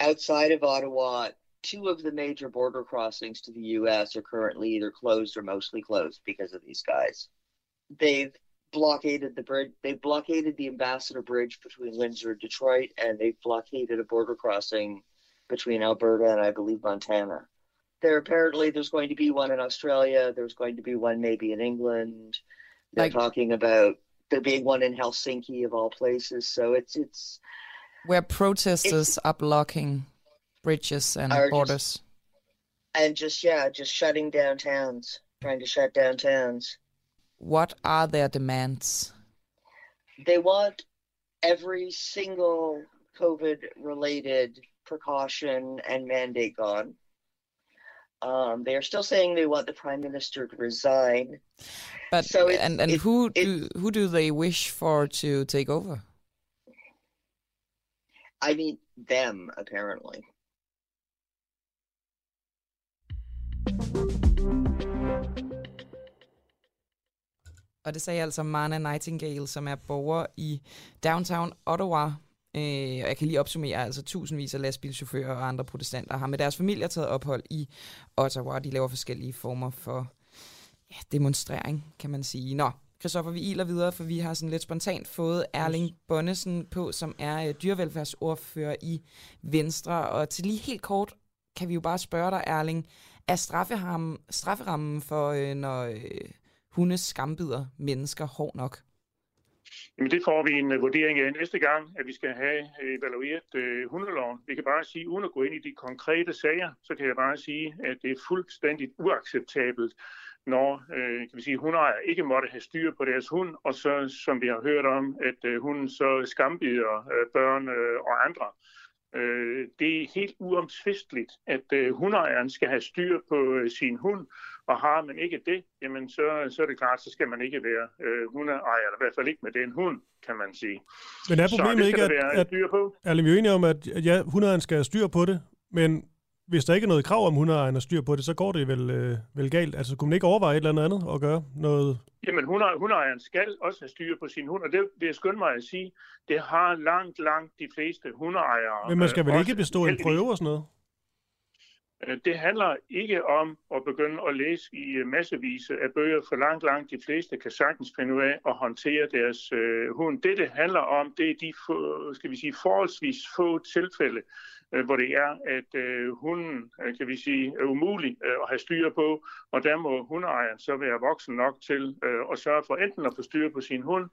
Outside of Ottawa, two of the major border crossings to the U.S. are currently either closed or mostly closed because of these guys. They've blockaded the bridge. They've blockaded the Ambassador Bridge between Windsor and Detroit, and they've blockaded a border crossing between Alberta and I believe Montana. there apparently there's going to be one in Australia. There's going to be one maybe in England. They're talking about there being one in Helsinki of all places. So it's it's Where protesters are blocking bridges and Are just- borders. and just yeah, just shutting down towns, trying to shut down towns. What are their demands? They want every single COVID related precaution and mandate gone. Um, they are still saying they want the prime minister to resign. But So it's- and and it- who do who do they wish for to take over? I mean them apparently. Og det sagde altså Marna Nightingale, som er borger i downtown Ottawa. Øh, og jeg kan lige opsummere, altså tusindvis af lastbilchauffører og andre protestanter har med deres familier taget ophold i Ottawa. De laver forskellige former for ja, demonstrering, kan man sige. Nå, Christoffer, vi iler videre, for vi har sådan lidt spontant fået Erling Bonnesen på, som er øh, dyrevelfærdsordfører i Venstre. Og til lige helt kort kan vi jo bare spørge dig, Erling, er strafferammen, strafferammen for, øh, når øh, hunde skambider mennesker hård nok? Jamen det får vi en øh, vurdering af næste gang, at vi skal have øh, evalueret øh, hundeloven. Vi kan bare sige, uden at gå ind i de konkrete sager, så kan jeg bare sige, at det er fuldstændig uacceptabelt, når øh, kan vi sige, hundeejere ikke måtte have styr på deres hund, og så, som vi har hørt om, at øh, hunden så skambider øh, børn øh, og andre. Øh, det er helt uomtvisteligt, at øh, hundeejeren skal have styr på øh, sin hund, og har man ikke det, jamen så, så er det klart, så skal man ikke være øh, hundeejer, eller i hvert fald ikke med den hund, kan man sige. Men er så problemet det ikke, at, være at styr på. er vi enige om, at at ja, hundeejeren skal have styr på det, men hvis der ikke er noget krav om hundeejeren har styr på det, så går det vel, øh, vel galt. Altså kunne man ikke overveje et eller andet at gøre noget? Jamen, hunde- hundeejeren skal også have styr på sin hund, og det vil jeg skynde mig at sige, det har langt, langt de fleste hundeejere. Men man skal øh, vel også ikke bestå en prøve og sådan noget? Øh, det handler ikke om at begynde at læse i øh, massevis af bøger, for langt, langt de fleste kan sagtens finde ud af at håndtere deres øh, hund. Det, det handler om, det er de få, skal vi sige, forholdsvis få tilfælde, Øh, hvor det er, at øh, hunden, øh, kan vi sige, er umulig øh, at have styr på, og der må hundeejeren så være voksen nok til øh, at sørge for enten at få styr på sin hund,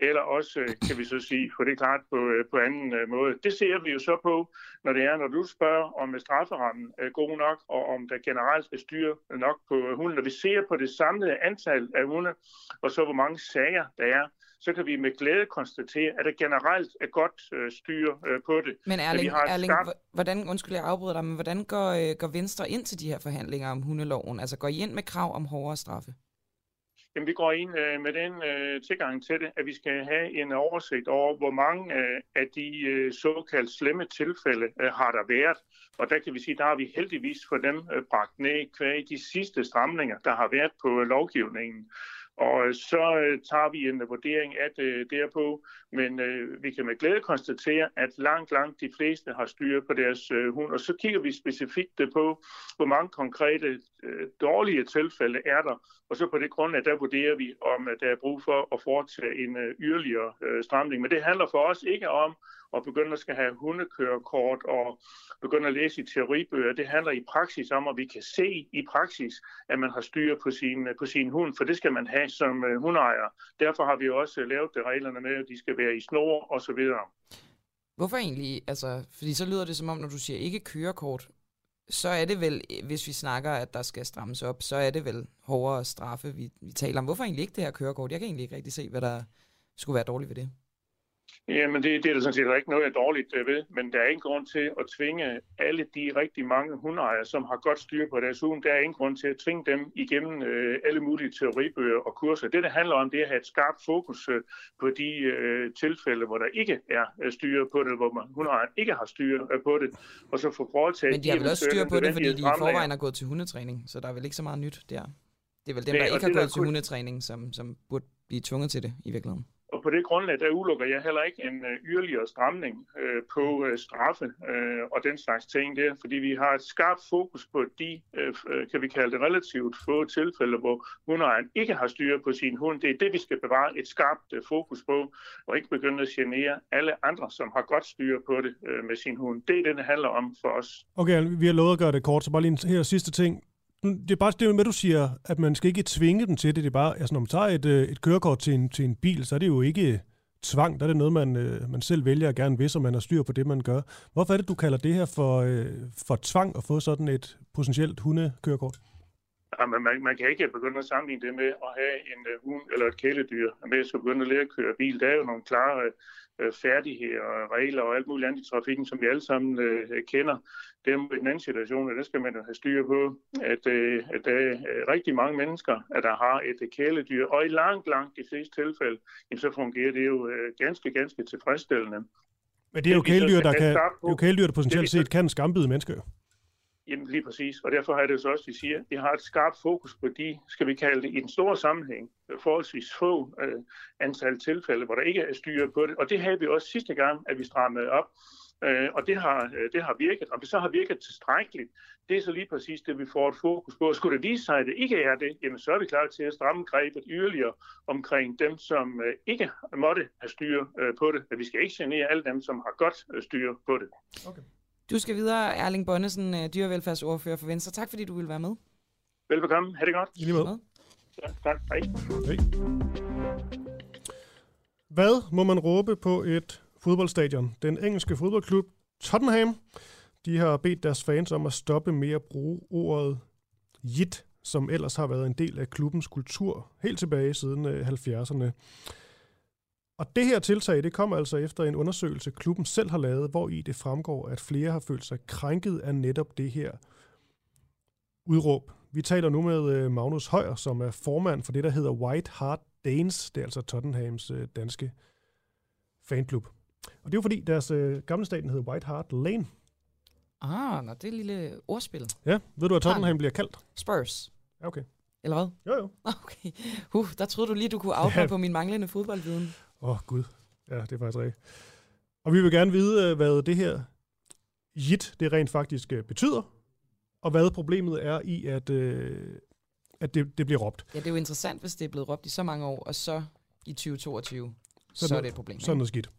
eller også, øh, kan vi så sige, få det klart på, øh, på anden øh, måde. Det ser vi jo så på, når det er, når du spørger, om øh, strafferammen er god nok, og om der generelt er styr nok på øh, hunden. Når vi ser på det samlede antal af hunde, og så hvor mange sager der er, så kan vi med glæde konstatere, at der generelt er godt øh, styr øh, på det. Men Erling, vi har Erling hvor- hvordan, undskyld, jeg afbryder dig, men hvordan går, øh, går Venstre ind til de her forhandlinger om hundeloven? Altså går I ind med krav om hårdere straffe? Jamen, vi går ind øh, med den øh, tilgang til det, at vi skal have en oversigt over, hvor mange øh, af de øh, såkaldt slemme tilfælde øh, har der været. Og der kan vi sige, der har vi heldigvis for dem øh, bragt ned kvæg de sidste stramninger, der har været på øh, lovgivningen. Og øh, så øh, tager vi en vurdering af det derpå, men øh, vi kan med glæde konstatere, at langt, langt de fleste har styr på deres øh, hund. Og så kigger vi specifikt på, hvor mange konkrete øh, dårlige tilfælde er der, og så på det grundlag, der vurderer vi, om øh, der er brug for at foretage en øh, yderligere øh, stramning. Men det handler for os ikke om og begynde at skal have hundekørekort og begynde at læse i teoribøger. Det handler i praksis om, at vi kan se i praksis, at man har styr på sin, på sin hund, for det skal man have som hundejer. hundeejer. Derfor har vi også øh, lavet det reglerne med, at de skal være i snor og så videre. Hvorfor egentlig? Altså, fordi så lyder det som om, når du siger ikke kørekort, så er det vel, hvis vi snakker, at der skal strammes op, så er det vel hårdere straffe, vi, vi taler om. Hvorfor egentlig ikke det her kørekort? Jeg kan egentlig ikke rigtig se, hvad der skulle være dårligt ved det. Jamen, det, det er der sådan set ikke noget af dårligt øh, ved, men der er ingen grund til at tvinge alle de rigtig mange hundeejere, som har godt styr på deres hund, der er ingen grund til at tvinge dem igennem øh, alle mulige teoribøger og kurser. Det, det handler om, det er at have et skarpt fokus øh, på de øh, tilfælde, hvor der ikke er øh, styr på det, hvor man, hundeejeren ikke har styr øh, på det, og så få foretaget Men de har vel også styr på det, fordi de i forvejen har gået til hundetræning, så der er vel ikke så meget nyt der. Det er vel dem, der og ikke har der gået til hundetræning, som, som burde blive tvunget til det i virkeligheden. Og på det grundlag, der udelukker jeg heller ikke en øh, yderligere stramning øh, på øh, straffe øh, og den slags ting der, fordi vi har et skarpt fokus på de, øh, øh, kan vi kalde det relativt få tilfælde, hvor hundejeren ikke har styr på sin hund. Det er det, vi skal bevare et skarpt øh, fokus på, og ikke begynde at genere alle andre, som har godt styr på det øh, med sin hund. Det er det, det handler om for os. Okay, vi har lovet at gøre det kort, så bare lige en her sidste ting det er bare det med, du siger, at man skal ikke tvinge dem til det. Det er bare, altså når man tager et, øh, et kørekort til en, til en bil, så er det jo ikke tvang. Der er det noget, man, øh, man selv vælger at gerne vil, så man har styr på det, man gør. Hvorfor er det, du kalder det her for, øh, for tvang at få sådan et potentielt hundekørekort? Ja, men man, man kan ikke begynde at sammenligne det med at have en uh, hund eller et kæledyr med at begynde at lære at køre bil. Der er jo nogle klare uh, færdigheder og regler og alt muligt andet i trafikken, som vi alle sammen uh, kender. Det er en anden situation, og det skal man have styr på, at, uh, at der er rigtig mange mennesker, at der har et kæledyr, og i langt, langt de fleste tilfælde, jamen, så fungerer det jo uh, ganske, ganske tilfredsstillende. Men det er jo kæledyr, der, kan, det er jo kæledyr, der potentielt set kan skambide mennesker. Jamen lige præcis, og derfor har det så også, vi siger, at vi har et skarpt fokus på de, skal vi kalde det, i den store sammenhæng, forholdsvis få øh, antal tilfælde, hvor der ikke er styr på det. Og det havde vi også sidste gang, at vi strammede op, øh, og det har, øh, det har virket. Om det så har virket tilstrækkeligt, det er så lige præcis det, vi får et fokus på. Og skulle det vise sig, at det ikke er det, jamen så er vi klar til at stramme grebet yderligere omkring dem, som øh, ikke måtte have styr øh, på det. At vi skal ikke genere alle dem, som har godt øh, styr på det. Okay. Du skal videre, Erling Bonnesen, øh, dyrevelfærdsordfører for Venstre. Tak fordi du vil være med. Velbekomme. Ha' det godt. I lige måde. Ja, tak. Hej. Hej. Hvad må man råbe på et fodboldstadion? Den engelske fodboldklub Tottenham, de har bedt deres fans om at stoppe med at bruge ordet jit, som ellers har været en del af klubbens kultur helt tilbage siden 70'erne. Og det her tiltag, det kommer altså efter en undersøgelse, klubben selv har lavet, hvor i det fremgår, at flere har følt sig krænket af netop det her udråb. Vi taler nu med øh, Magnus Højer, som er formand for det, der hedder White Hart Danes. Det er altså Tottenhams øh, danske fanklub. Og det er jo fordi, deres øh, gamle staten hedder White Hart Lane. Ah, nå, det er et lille ordspil. Ja, ved du, at Tottenham bliver kaldt? Spurs. Ja, okay. Eller hvad? Jo, jo. Okay. Uh, der troede du lige, du kunne afhøre ja. på min manglende fodboldviden. Åh, oh, Gud. Ja, det er faktisk rigtigt. Og vi vil gerne vide, hvad det her JIT, det rent faktisk øh, betyder, og hvad problemet er i, at, øh, at det, det bliver råbt. Ja, det er jo interessant, hvis det er blevet råbt i så mange år, og så i 2022, så, så er det et problem. Sådan noget skidt.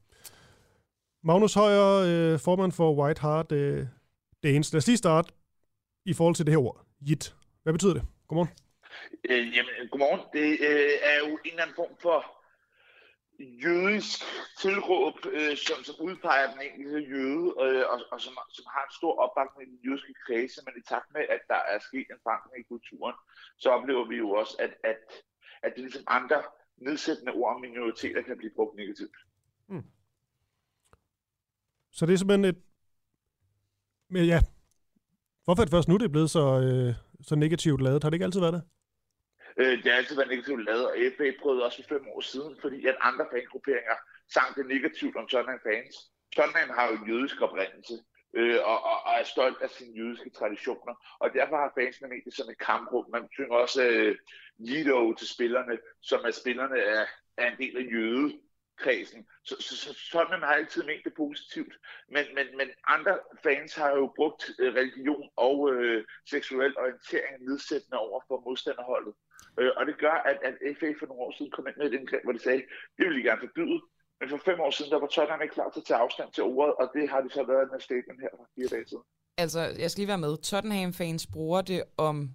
Magnus Højer, øh, formand for White Heart øh, Danes. Lad os lige starte i forhold til det her ord, JIT. Hvad betyder det? Godmorgen. Øh, jamen, godmorgen. Det øh, er jo en eller anden form for jødisk tilråb, øh, som, som udpeger den enkelte jøde, øh, og, og som, som har en stor opbakning i den jødiske kredse, men i takt med, at der er sket en forandring i kulturen, så oplever vi jo også, at, at, at det ligesom andre nedsættende ord om minoriteter kan blive brugt negativt. Hmm. Så det er simpelthen et... Men ja, hvorfor er det først nu, det er blevet så, øh, så negativt lavet? Har det ikke altid været det? Øh, det har altid været negativt lavet, og FA prøvede også for fem år siden, fordi at andre fangrupperinger sang det negativt om Tottenham fans. Tottenham har jo en jødisk oprindelse, øh, og, og, og er stolt af sine jødiske traditioner, og derfor har fansene med det som et kamprum. Man synger også øh, Lido til spillerne, som at spillerne er, er en del af jøde kredsen. Så, så, så sådan har altid ment det positivt. Men, men, men andre fans har jo brugt øh, religion og øh, seksuel orientering nedsættende over for modstanderholdet. Øh, og det gør, at, at FA for nogle år siden kom ind med et indgreb, hvor de sagde, det vil de gerne forbyde. Men for fem år siden, der var Tottenham ikke klar til at tage afstand til ordet, og det har de så været med statement her for fire dage siden. Altså, jeg skal lige være med. Tottenham-fans bruger det om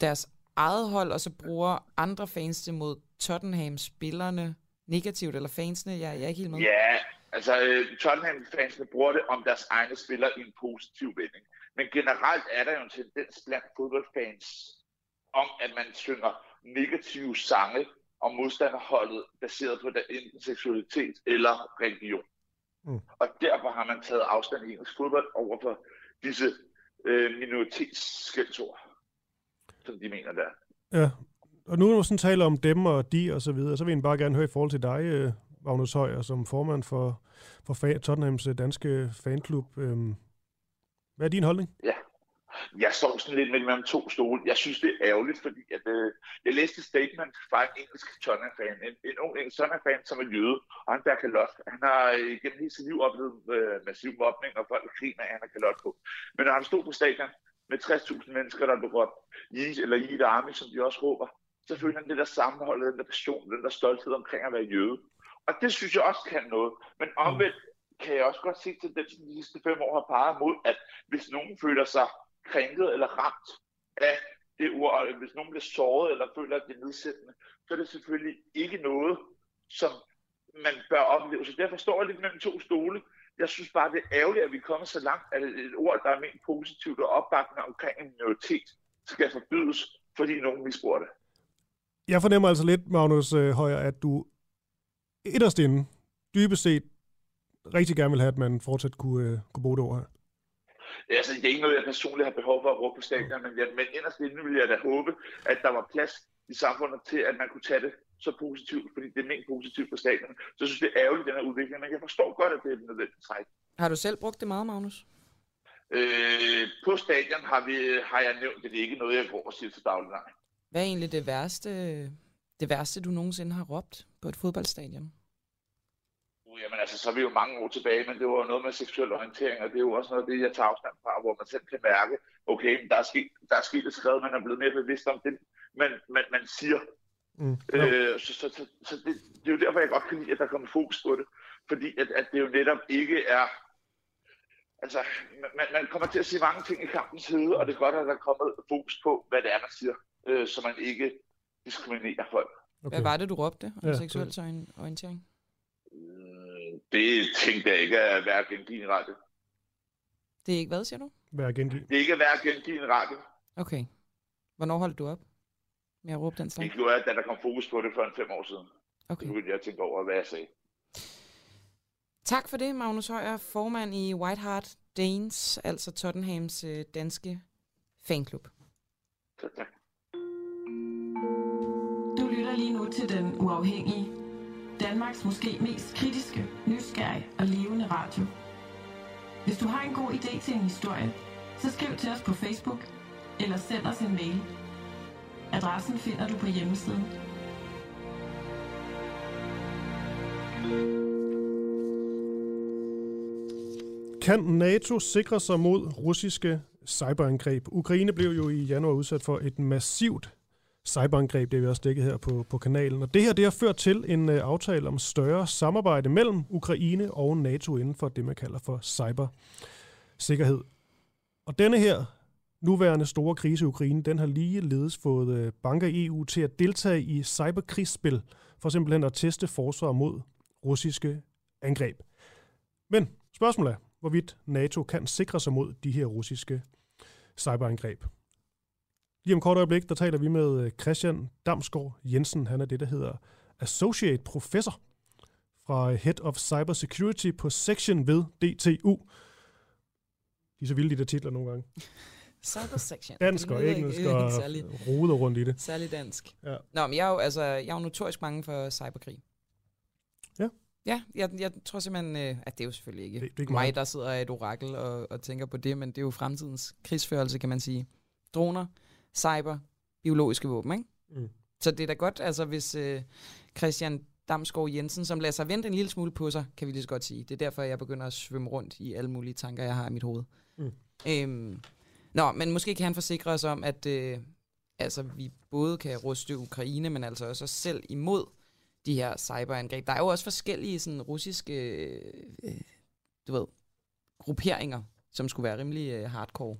deres eget hold, og så bruger andre fans det mod Tottenham-spillerne negativt, eller fansene? Jeg, jeg er ikke helt med. Ja, altså uh, Tottenham-fansene bruger det om deres egne spillere i en positiv vending. Men generelt er der jo en tendens blandt fodboldfans om, at man synger negative sange om modstanderholdet, baseret på der enten seksualitet eller religion. Mm. Og derfor har man taget afstand i engelsk fodbold over for disse øh, minoritetsskældsord, som de mener der. Ja, og nu når du sådan taler om dem og de og så videre, så vil jeg bare gerne høre i forhold til dig, øh, Magnus Højer, som formand for, for Tottenhams øh, danske fanklub. Øhm, hvad er din holdning? Ja, jeg står sådan lidt mellem to stole. Jeg synes, det er ærgerligt, fordi at, øh, jeg læste et statement fra en engelsk Tottenham-fan, en, en ung engelsk Tottenham-fan, som er jøde, og han kalot. Han har øh, gennem hele sit liv oplevet øh, massiv mobning, og folk griner af, han er kalot på. Men når han stod på stadion med 60.000 mennesker, der blev råbt Yeet eller Yeet Army, som de også råber, så føler han det der sammenhold, den der passion, den der stolthed omkring at være jøde. Og det synes jeg også kan noget. Men omvendt kan jeg også godt se til den, som de sidste fem år har peget mod, at hvis nogen føler sig krænket eller ramt af det ord, hvis nogen bliver såret eller føler, at det er nedsættende, så er det selvfølgelig ikke noget, som man bør opleve. Så derfor står jeg lidt mellem to stole. Jeg synes bare, det er ærgerligt, at vi er kommet så langt, at et ord, der er ment positivt og opbakende omkring en minoritet, skal forbydes, fordi nogen misbruger det. Jeg fornemmer altså lidt, Magnus øh, Højer, at du inderst inde, dybest set, rigtig gerne vil have, at man fortsat kunne, øh, kunne bruge det ord her. Altså, det er ikke noget, jeg personligt har behov for at råbe på stadion, men, jeg, men inderst inde ville jeg da håbe, at der var plads i samfundet til, at man kunne tage det så positivt, fordi det er ment positivt på stadion. Så jeg synes, det er ærgerligt, den her udvikling, men jeg forstår godt, at det er nødvendigt træk. Har du selv brugt det meget, Magnus? Øh, på stadion har, vi, har jeg nævnt, at det er ikke noget, jeg går og siger til daglig. Nej. Hvad er egentlig det værste, det værste, du nogensinde har råbt på et fodboldstadion? Uh, jamen altså, så er vi jo mange år tilbage, men det var noget med seksuel orientering, og det er jo også noget af det, jeg tager afstand fra, hvor man selv kan mærke, okay, der er sket, der er sket et skred, man er blevet mere bevidst om det, man, man, man siger. Mm. Øh, så så, så, så det, det, er jo derfor, jeg godt kan lide, at der kommer fokus på det, fordi at, at det jo netop ikke er altså, man, man kommer til at sige mange ting i kampens hede, og det er godt, at der er kommet fokus på, hvad det er, man siger, øh, så man ikke diskriminerer folk. Okay. Hvad var det, du råbte om ja, seksuel orientering? Det tænkte jeg ikke at være i radio. Det er ikke hvad, siger du? Være gengivet. Det er ikke at være i radio. Okay. Hvornår holdt du op med at råbe den slags? Det gjorde jeg, da der kom fokus på det for en fem år siden. Okay. Så begyndte jeg at tænke over, hvad jeg sagde. Tak for det, Magnus Højer, formand i White Hart Danes, altså Tottenhams øh, danske fanklub. Tak, tak. Du lytter lige nu til Den Uafhængige. Danmarks måske mest kritiske, nysgerrige og levende radio. Hvis du har en god idé til en historie, så skriv til os på Facebook eller send os en mail. Adressen finder du på hjemmesiden. Kan NATO sikre sig mod russiske cyberangreb? Ukraine blev jo i januar udsat for et massivt cyberangreb, det er vi også dækket her på, på kanalen. Og det her det har ført til en uh, aftale om større samarbejde mellem Ukraine og NATO inden for det, man kalder for cybersikkerhed. Og denne her nuværende store krise i Ukraine, den har ligeledes fået uh, banker i EU til at deltage i cyberkrigsspil, for simpelthen at teste forsvar mod russiske angreb. Men spørgsmålet er, hvorvidt NATO kan sikre sig mod de her russiske cyberangreb. Lige om kort øjeblik, der taler vi med øh, Christian Damsgaard Jensen. Han er det, der hedder Associate Professor fra Head of Cyber Security på Section ved DTU. De er så vilde, de der titler nogle gange. Cyber Section. Dansk og engelsk og roder rundt i det. Særligt dansk. Ja. Nå, men jeg er jo, altså, jeg er jo notorisk mange for cyberkrig. Ja. Ja, jeg, jeg tror simpelthen, øh, at det er jo selvfølgelig ikke, det, det er ikke mig, mig, der sidder af et orakel og, og tænker på det, men det er jo fremtidens krigsførelse, kan man sige. Droner, cyber, biologiske våben, ikke? Mm. Så det er da godt, altså hvis øh, Christian Damsgaard Jensen, som lader sig vente en lille smule på sig, kan vi lige så godt sige. Det er derfor, jeg begynder at svømme rundt i alle mulige tanker, jeg har i mit hoved. Mm. Øhm, nå, men måske kan han forsikre os om, at øh, altså, vi både kan ruste Ukraine, men altså også os selv imod de her cyberangreb. Der er jo også forskellige sådan, russiske øh, du ved, grupperinger, som skulle være rimelig øh, hardcore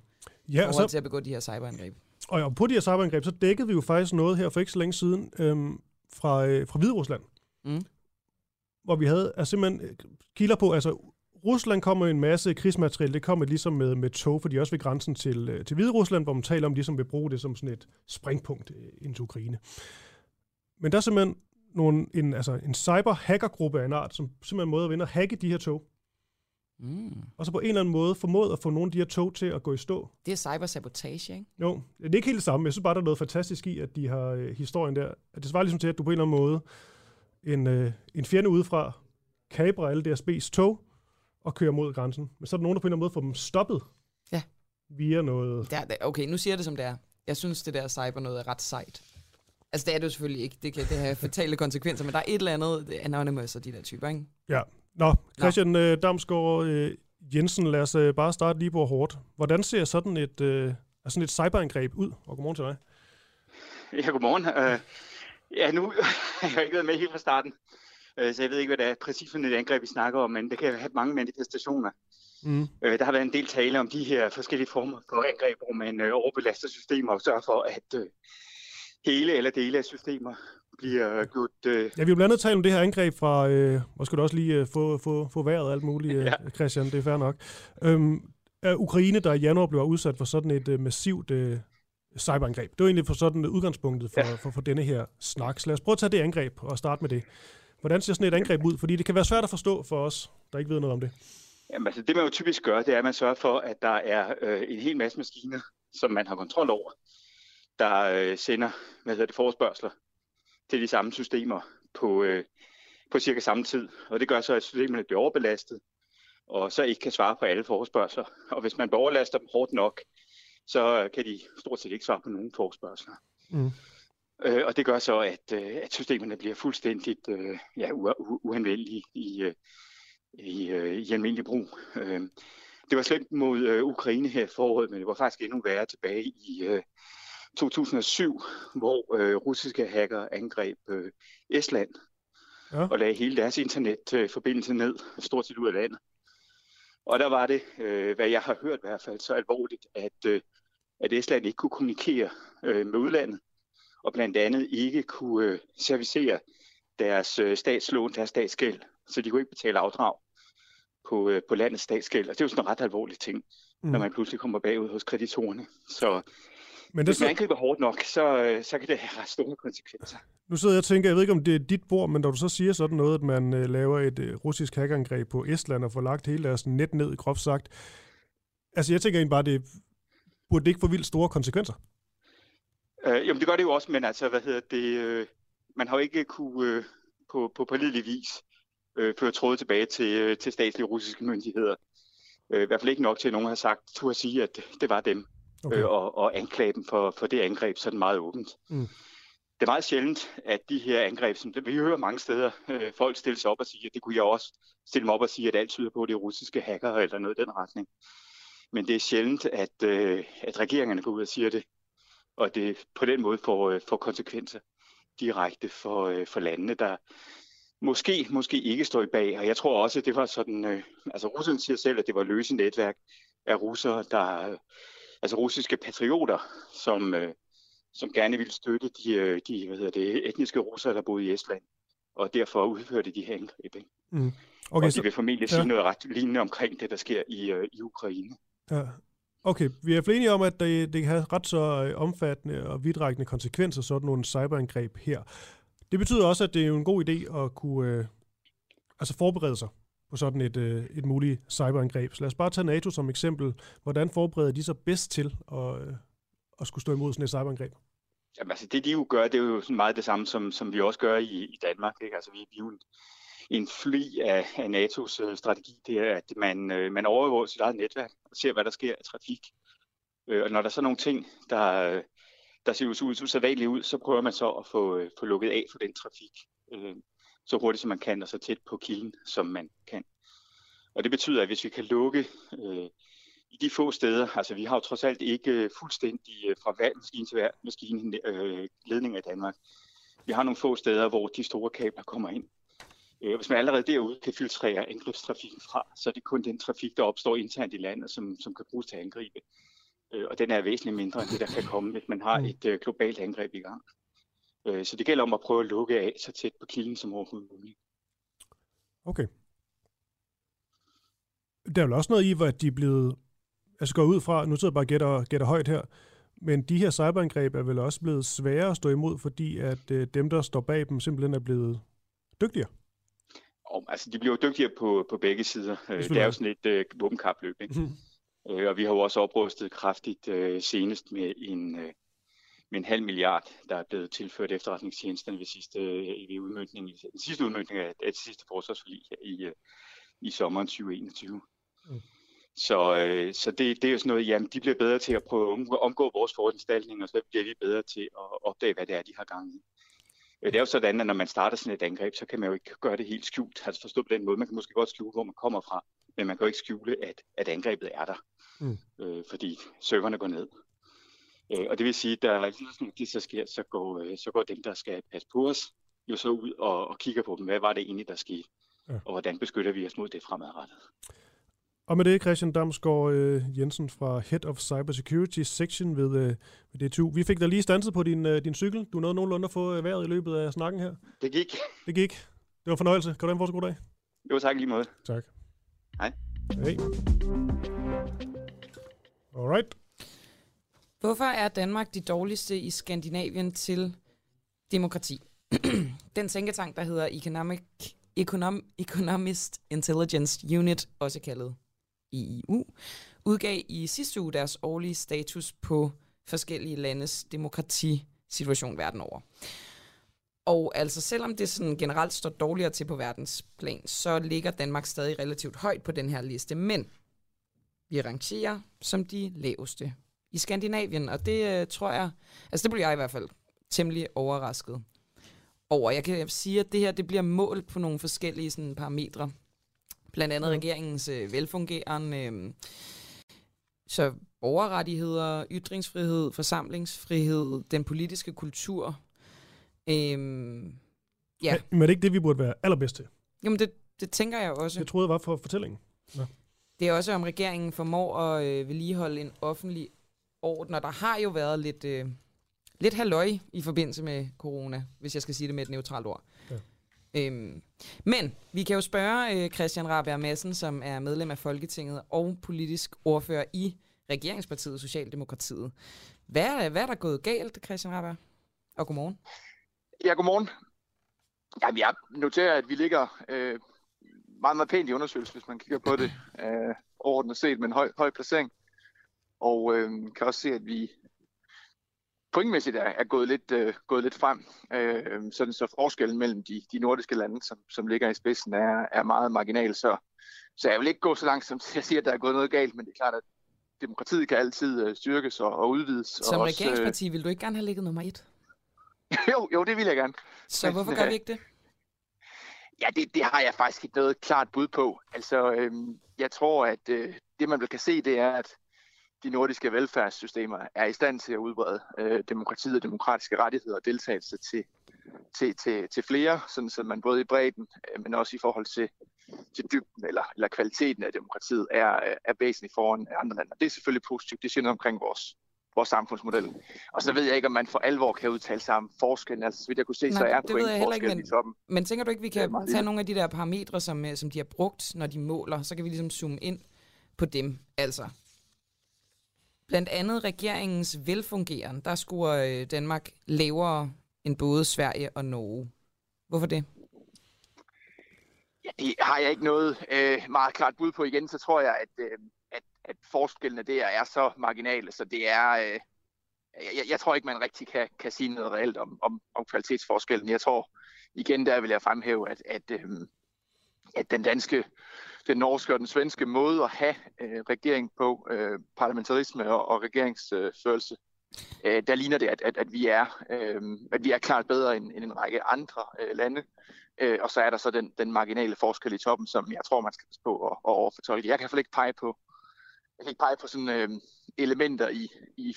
ja, forhold så, til at begå de her cyberangreb. Og på de her cyberangreb, så dækkede vi jo faktisk noget her for ikke så længe siden øhm, fra, øh, fra Hviderusland. Mm. Hvor vi havde altså simpelthen øh, kilder på, altså Rusland kommer med en masse krigsmateriel, det kommer ligesom med, med tog, fordi også ved grænsen til, øh, til Hvide Rusland, hvor man taler om, de som vil bruge det som sådan et springpunkt øh, ind til Ukraine. Men der er simpelthen nogle, en, altså en cyber-hackergruppe af en art, som simpelthen måde at vinde at hacke de her tog. Mm. Og så på en eller anden måde formået at få nogle af de her tog til at gå i stå. Det er cybersabotage, ikke? Jo, det er ikke helt det samme. Jeg synes bare, der er noget fantastisk i, at de har øh, historien der. At det svarer ligesom til, at du på en eller anden måde, en, øh, en fjende udefra, kabrer alle DSB's tog og kører mod grænsen. Men så er der nogen, der på en eller anden måde får dem stoppet. Ja. via noget... Der, der, okay, nu siger jeg det som det er. Jeg synes, det der cyber noget er ret sejt. Altså, det er det jo selvfølgelig ikke. Det kan det have fatale konsekvenser, men der er et eller andet det Anonymous og de der typer, ikke? Ja. Nå, Christian Nå. Damsgaard øh, Jensen, lad os øh, bare starte lige på hårdt. Hvordan ser sådan et, øh, sådan et cyberangreb ud? Og godmorgen til dig. Ja, godmorgen. Uh, ja, nu jeg har ikke været med helt fra starten, uh, så jeg ved ikke, hvad det er præcis for et angreb, vi snakker om, men det kan have mange manifestationer. Mm. Uh, der har været en del tale om de her forskellige former for angreb, hvor man uh, overbelaster systemer og sørger for, at uh, hele eller dele af systemer bliver gjort... Øh... Ja, vi har blandt andet talt om det her angreb fra... Øh, skal du også lige øh, få, få, få vejret og alt muligt, øh, ja. Christian, det er fair nok. Øhm, er Ukraine, der i januar blev udsat for sådan et øh, massivt øh, cyberangreb. Det var egentlig for sådan et udgangspunktet for, ja. for, for denne her snak. Så lad os prøve at tage det angreb og starte med det. Hvordan ser sådan et angreb ud? Fordi det kan være svært at forstå for os, der ikke ved noget om det. Jamen, altså, det man jo typisk gør, det er, at man sørger for, at der er øh, en hel masse maskiner, som man har kontrol over, der øh, sender hvad hedder det, forespørgseler til de samme systemer på, øh, på cirka samme tid. Og det gør så, at systemerne bliver overbelastet, og så ikke kan svare på alle forespørgseler. Og hvis man overlaster dem hårdt nok, så kan de stort set ikke svare på nogen forespørgseler. Mm. Øh, og det gør så, at, øh, at systemerne bliver fuldstændigt øh, ja, u- uanvendelige i, øh, i, øh, i almindelig brug. Øh, det var slemt mod øh, Ukraine her i foråret, men det var faktisk endnu værre tilbage i, øh, 2007, hvor øh, russiske hacker angreb øh, Estland ja. og lagde hele deres internetforbindelse ned, stort set ud af landet. Og der var det, øh, hvad jeg har hørt i hvert fald, så alvorligt, at, øh, at Estland ikke kunne kommunikere øh, med udlandet, og blandt andet ikke kunne øh, servicere deres øh, statslån, deres statsgæld, så de kunne ikke betale afdrag på, øh, på landets statsgæld. Og det er jo sådan en ret alvorlig ting, mm. når man pludselig kommer bagud hos kreditorerne. Så men det Hvis man angriber hårdt nok, så, øh, så kan det have ret store konsekvenser. Nu sidder jeg og tænker, jeg ved ikke, om det er dit bord, men når du så siger sådan noget, at man uh, laver et uh, russisk hackerangreb på Estland og får lagt hele deres net ned, groft sagt. Altså, jeg tænker egentlig bare, det burde det ikke få vildt store konsekvenser? Uh, jamen, det gør det jo også, men altså, hvad hedder det, uh, man har jo ikke kunne uh, på, på pålidelig vis uh, føre tråde tilbage til, uh, til statslige russiske myndigheder. Uh, I hvert fald ikke nok til, at nogen har sagt, at sige, at det var dem okay. øh, og, og anklage dem for, for det angreb sådan meget åbent. Mm. Det er meget sjældent, at de her angreb, som vi hører mange steder, øh, folk stille sig op og sige, at det kunne jeg også stille mig op og sige, at alt tyder på, at det er russiske hacker eller noget i den retning. Men det er sjældent, at, øh, at regeringerne går ud og siger det, og det på den måde får, øh, får konsekvenser direkte for, øh, for landene, der måske, måske ikke står i bag. Og jeg tror også, at det var sådan, øh, altså russerne siger selv, at det var løse netværk af russere, der, altså russiske patrioter, som, øh, som gerne ville støtte de, øh, de hvad hedder det, etniske russere, der boede i Estland, og derfor udførte de her angreb. Ikke? Mm. Okay, og de så, vil formentlig ja. sige noget ret lignende omkring det, der sker i, øh, i Ukraine. Ja. Okay, vi er enige om, at det, det kan have ret så øh, omfattende og vidtrækkende konsekvenser, sådan nogle cyberangreb her. Det betyder også, at det er en god idé at kunne øh, altså forberede sig på sådan et, øh, et muligt cyberangreb. Så lad os bare tage NATO som eksempel. Hvordan forbereder de sig bedst til at, øh, at skulle stå imod sådan et cyberangreb? Jamen, altså det de jo gør, det er jo sådan meget det samme, som, som vi også gør i, i Danmark. Ikke? Altså vi, vi er jo en, en fly af, af NATO's øh, strategi, det er, at man, øh, man overvåger sit eget netværk og ser, hvad der sker i trafik. Øh, og når der er så nogle ting, der, der ser ud, usædvanligt ud, så prøver man så at få, øh, få lukket af for den trafik. Øh, så hurtigt som man kan, og så tæt på kilden, som man kan. Og det betyder, at hvis vi kan lukke øh, i de få steder, altså vi har jo trods alt ikke øh, fuldstændig øh, fra hver maskine til hver maskine øh, ledning af Danmark. Vi har nogle få steder, hvor de store kabler kommer ind. Øh, hvis man allerede derude kan filtrere angrebstrafikken fra, så er det kun den trafik, der opstår internt i landet, som, som kan bruges til at angribe. Øh, og den er væsentligt mindre end det, der kan komme, hvis man har mm. et øh, globalt angreb i gang. Øh, så det gælder om at prøve at lukke af så tæt på kilden som overhovedet muligt. Okay. Der er vel også noget i, hvor de er blevet, altså går ud fra, nu sidder jeg bare og gætter, gætter højt her, men de her cyberangreb er vel også blevet svære at stå imod, fordi at øh, dem, der står bag dem, simpelthen er blevet dygtigere. Oh, altså, de bliver jo dygtigere på, på begge sider. Øh, det er jo sådan et øh, våbenkapløb, ikke? Mm. Øh, og vi har jo også oprustet kraftigt øh, senest med en, øh, med en halv milliard, der er blevet tilført efterretningstjenesterne ved sidste, øh, ved udmyndning, den sidste udmyndning af, af det sidste forsvarsforlig i, øh, i sommeren 2021. Mm. Så, øh, så det, det er jo sådan noget, jamen de bliver bedre til at prøve at omgå, omgå vores foranstaltninger, og så bliver vi bedre til at opdage, hvad det er, de har gang i. Øh, Det er jo sådan, at når man starter sådan et angreb, så kan man jo ikke gøre det helt skjult. Altså forstå på den måde, man kan måske godt skjule, hvor man kommer fra, men man kan jo ikke skjule, at, at angrebet er der, Mm. øh, fordi serverne går ned. Øh, og det vil sige, at der, lige når det så sker, så går, øh, så går dem, der skal passe på os, jo så ud og, og kigger på dem. Hvad var det egentlig, der skete? Ja. Og hvordan beskytter vi os mod det fremadrettet? Og med det, Christian Damsgaard øh, Jensen fra Head of Cybersecurity Section ved, øh, ved DTU. Vi fik dig lige stanset på din, øh, din cykel. Du nåede nogenlunde at få øh, vejret i løbet af snakken her. Det gik. Det gik. Det var en fornøjelse. Kan du have en fortsat god dag? Jo, tak lige måde. Tak. Hej. Hej. Alright. Hvorfor er Danmark de dårligste i Skandinavien til demokrati? Den tænketank, der hedder Economic, Econom, Economist Intelligence Unit, også kaldet EU, udgav i sidste uge deres årlige status på forskellige landes demokratisituation verden over. Og altså selvom det sådan generelt står dårligere til på verdensplan, så ligger Danmark stadig relativt højt på den her liste. Men vi rangerer som de laveste i Skandinavien, og det øh, tror jeg, altså det bliver jeg i hvert fald temmelig overrasket over. Jeg kan sige, at det her det bliver målt på nogle forskellige sådan, parametre. Blandt andet regeringens øh, velfungeren, øh, så borgerrettigheder, ytringsfrihed, forsamlingsfrihed, den politiske kultur. Øh, ja, Men, men er det ikke det, vi burde være allerbedst til? jamen det, det tænker jeg også. Det troede jeg var for fortællingen. Ja. Det er også, om regeringen formår at øh, vedligeholde en offentlig orden, og der har jo været lidt, øh, lidt halløj i forbindelse med corona, hvis jeg skal sige det med et neutralt ord. Ja. Øhm, men vi kan jo spørge øh, Christian Rabær Madsen, som er medlem af Folketinget og politisk ordfører i Regeringspartiet Socialdemokratiet. Hvad er, hvad er der gået galt, Christian Rabær? Og godmorgen. Ja, godmorgen. Jamen, jeg noterer, at vi ligger øh, meget, meget pænt i undersøgelsen, hvis man kigger på det øh, overordnet set med en høj, høj placering. Og øh, kan også se, at vi pointmæssigt er, er gået, lidt, øh, gået lidt frem. Øh, sådan så forskellen mellem de, de nordiske lande, som, som ligger i spidsen, er, er meget marginal. Så, så jeg vil ikke gå så langt som til at sige, at der er gået noget galt, men det er klart, at demokratiet kan altid øh, styrkes og, og udvides. Som og øh, regeringsparti vil du ikke gerne have ligget nummer et? jo, jo, det vil jeg gerne. Så hvorfor gør vi ikke det? Ja, det, det har jeg faktisk ikke noget klart bud på. Altså, øhm, jeg tror, at øh, det man vel kan se, det er, at de nordiske velfærdssystemer er i stand til at udbrede øh, demokratiet og demokratiske rettigheder og deltagelse til, til, til, til flere, sådan så man både i bredden, øh, men også i forhold til, til dybden eller, eller kvaliteten af demokratiet er, øh, er væsentligt foran andre lande. Og det er selvfølgelig positivt. Det siger noget omkring vores, vores samfundsmodel. Og så ved jeg ikke, om man for alvor kan udtale sig om forskellen. Altså, så vidt jeg kunne se, så Nej, er det ved jeg heller ikke, pointforskellen men, i toppen. men tænker du ikke, vi kan tage nogle af de der parametre, som, øh, som de har brugt, når de måler, så kan vi ligesom zoome ind på dem. Altså, blandt andet regeringens velfungeren, der skulle øh, Danmark lavere end både Sverige og Norge. Hvorfor det? Ja, det har jeg ikke noget øh, meget klart bud på igen, så tror jeg, at, øh, at, at forskellene der er så marginale, så det er... Øh, jeg, jeg tror ikke, man rigtig kan, kan sige noget reelt om, om, om kvalitetsforskellen. Jeg tror, igen der vil jeg fremhæve, at, at, øh, at den danske, den norske og den svenske måde at have øh, regering på, øh, parlamentarisme og, og regeringsførelse, øh, der ligner det, at, at, at, vi er, øh, at vi er klart bedre end, end en række andre øh, lande. Øh, og så er der så den, den marginale forskel i toppen, som jeg tror, man skal passe på at, at overfortolke. Jeg kan i hvert fald ikke pege på, jeg kan ikke pege på sådan øh, elementer i, i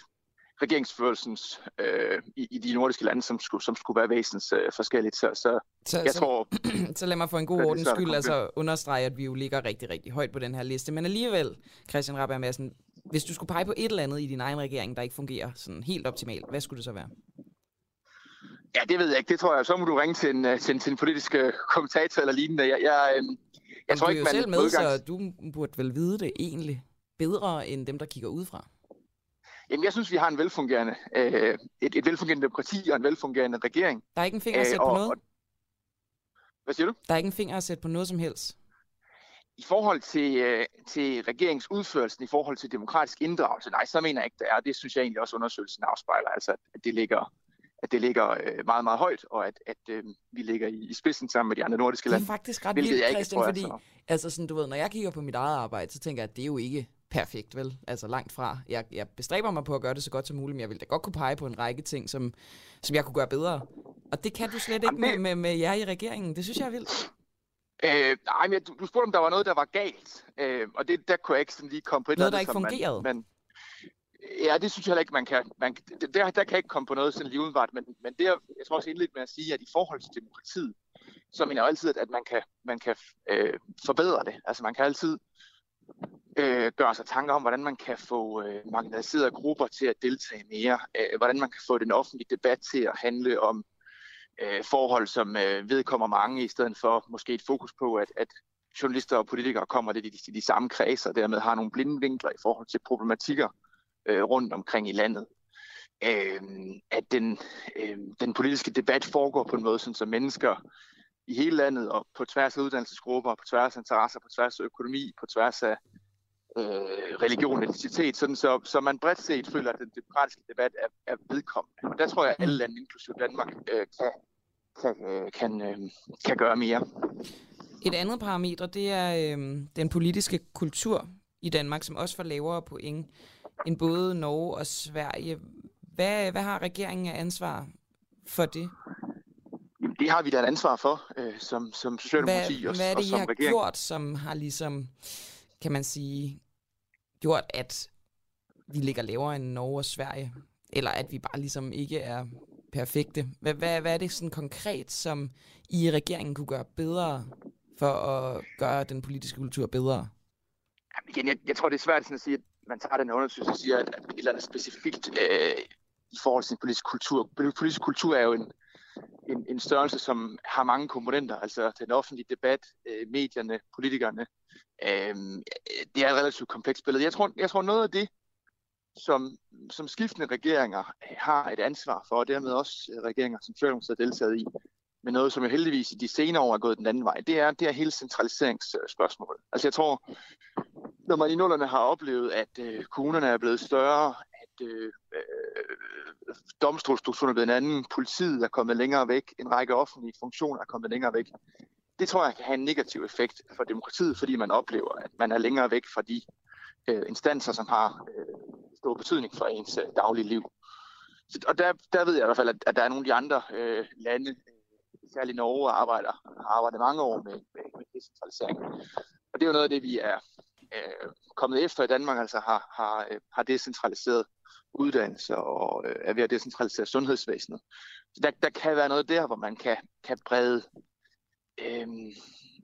regeringsførelsens øh, i, i de nordiske lande, som skulle, som skulle være væsens øh, forskelligt. Så, så, Så, jeg så, tror, så lad mig for en god er ordens skyld altså understrege, at vi jo ligger rigtig, rigtig højt på den her liste. Men alligevel, Christian Rabberg Madsen, hvis du skulle pege på et eller andet i din egen regering, der ikke fungerer sådan helt optimalt, hvad skulle det så være? ja, det ved jeg ikke. Det tror jeg, så må du ringe til en, øh, til en, til en politisk øh, kommentator eller lignende. Jeg, jeg, øh, jeg Jeg tror du er ikke, jo man selv med, udgangs- så du burde vel vide det egentlig bedre end dem, der kigger udefra. Jamen, jeg synes, vi har en velfungerende, øh, et, et velfungerende demokrati og en velfungerende regering. Der er ikke en finger at sætte Øh, på og- noget? og- Hvad siger du? Der er ikke en finger at sætte på noget som helst. I forhold til, øh, til regeringsudførelsen, i forhold til demokratisk inddragelse, nej, så mener jeg ikke, det er. Det synes jeg egentlig også, undersøgelsen afspejler, altså at det ligger, at det ligger øh, meget, meget højt, og at, at øh, vi ligger i, i spidsen sammen med de andre nordiske Det er lande. faktisk ret vildt, jeg ikke Christian, tror fordi så- altså sådan, du ved, når jeg kigger på mit eget arbejde, så tænker jeg, at det er jo ikke perfekt, vel? Altså langt fra. Jeg, jeg bestræber mig på at gøre det så godt som muligt, men jeg vil da godt kunne pege på en række ting, som, som jeg kunne gøre bedre. Og det kan du slet ikke med, med, med jer i regeringen. Det synes jeg er vildt. Øh, nej, men du, du spurgte, om der var noget, der var galt. Øh, og det, der kunne jeg ikke sådan lige komme på et Noget, eller der andet, ikke som man- fungerede? Man, ja, det synes jeg heller ikke, man kan. Man, der, der kan jeg ikke komme på noget sådan lige udenbart, men, men det, er- jeg tror også indledt med at sige, at i forhold til demokratiet, så mener jeg altid, at, at man kan, man kan øh, forbedre det. Altså man kan altid øh, gøre sig tanker om, hvordan man kan få øh, marginaliserede grupper til at deltage mere, øh, hvordan man kan få den offentlige debat til at handle om øh, forhold, som øh, vedkommer mange, i stedet for måske et fokus på, at, at journalister og politikere kommer lidt i de, de samme kredser, og dermed har nogle blinde vinkler i forhold til problematikker øh, rundt omkring i landet. Øh, at den, øh, den politiske debat foregår på en måde, sådan, så mennesker i hele landet og på tværs af uddannelsesgrupper, på tværs af interesser, på tværs af økonomi, på tværs af øh, religion og identitet, sådan så, så man bredt set føler, at den demokratiske debat er, er vedkommende. Og der tror jeg, at alle lande, inklusive Danmark, øh, kan, kan, øh, kan, øh, kan gøre mere. Et andet parameter, det er øh, den politiske kultur i Danmark, som også får lavere point end både Norge og Sverige. Hvad, hvad har regeringen af ansvar for det? Jamen, det har vi da et ansvar for, øh, som, som Socialdemokrati Hvad, og, hvad er og det, I som har regering. gjort, som har ligesom, kan man sige, gjort, at vi ligger lavere end Norge og Sverige? Eller at vi bare ligesom ikke er perfekte? Hvad, hvad, hvad er det sådan konkret, som I i regeringen kunne gøre bedre for at gøre den politiske kultur bedre? Igen, jeg, jeg tror, det er svært sådan at sige, at man tager den undersøgelse og siger, at, at et eller andet specifikt øh, i forhold til politisk kultur. Politisk kultur er jo en, en, en størrelse, som har mange komponenter, altså den offentlige debat, øh, medierne, politikerne. Øh, det er et relativt komplekst billede. Jeg tror, jeg tror noget af det, som, som skiftende regeringer har et ansvar for, og dermed også regeringer, som Socialdemokratiet har deltaget i, men noget, som jo heldigvis i de senere år er gået den anden vej, det er, det er hele centraliseringsspørgsmålet. Altså jeg tror, når man i nullerne har oplevet, at øh, kommunerne er blevet større, øh, domstolstrukturen domstolsstrukturen er blevet en anden, politiet er kommet længere væk, en række offentlige funktioner er kommet længere væk. Det tror jeg kan have en negativ effekt for demokratiet, fordi man oplever, at man er længere væk fra de øh, instanser, som har øh, stor betydning for ens øh, daglige liv. Så, og der, der ved jeg i hvert fald, at, at der er nogle af de andre øh, lande, øh, særligt Norge, arbejder, har arbejdet mange år med, med, med decentralisering. Og det er jo noget af det, vi er øh, kommet efter i Danmark, altså har, har, øh, har decentraliseret uddannelse og øh, er ved at decentralisere sundhedsvæsenet. Så der, der kan være noget der, hvor man kan, kan brede øh,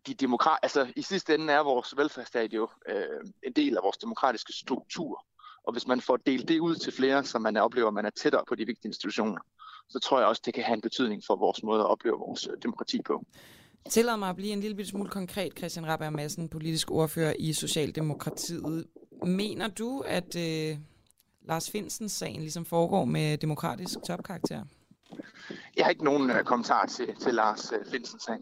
de demokrat... Altså i sidste ende er vores velfærdsstat jo øh, en del af vores demokratiske struktur. Og hvis man får delt det ud til flere, så man oplever, at man er tættere på de vigtige institutioner, så tror jeg også, det kan have en betydning for vores måde at opleve vores øh, demokrati på. Tillad mig at blive en lille bitte smule konkret, Christian Rabberg Madsen, politisk ordfører i Socialdemokratiet. Mener du, at øh, Lars Finsens sagen ligesom foregår med demokratisk topkarakter? Jeg har ikke nogen øh, kommentar til, til Lars øh, Finsens sag.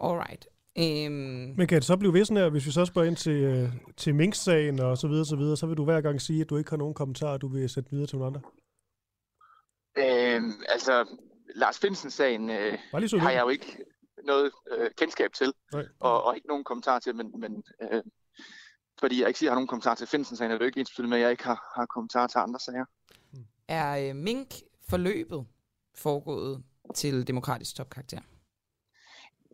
Alright. Øhm, Men kan det så blive ved sådan her, hvis vi så spørger ind til, øh, til Mink-sagen og så videre, så videre, så vil du hver gang sige, at du ikke har nogen kommentarer, du vil sætte videre til nogle andre? Øh, altså, Lars Finsen-sagen øh, har jeg jo ikke noget øh, kendskab til, Nej. og, og ikke nogen kommentar til, men, men øh, fordi jeg ikke siger, at jeg har nogen kommentar til Finsen-sagen, er det jo ikke ens med, at jeg ikke har, har kommentar til andre sager. er øh, Mink-forløbet foregået til demokratisk topkarakter?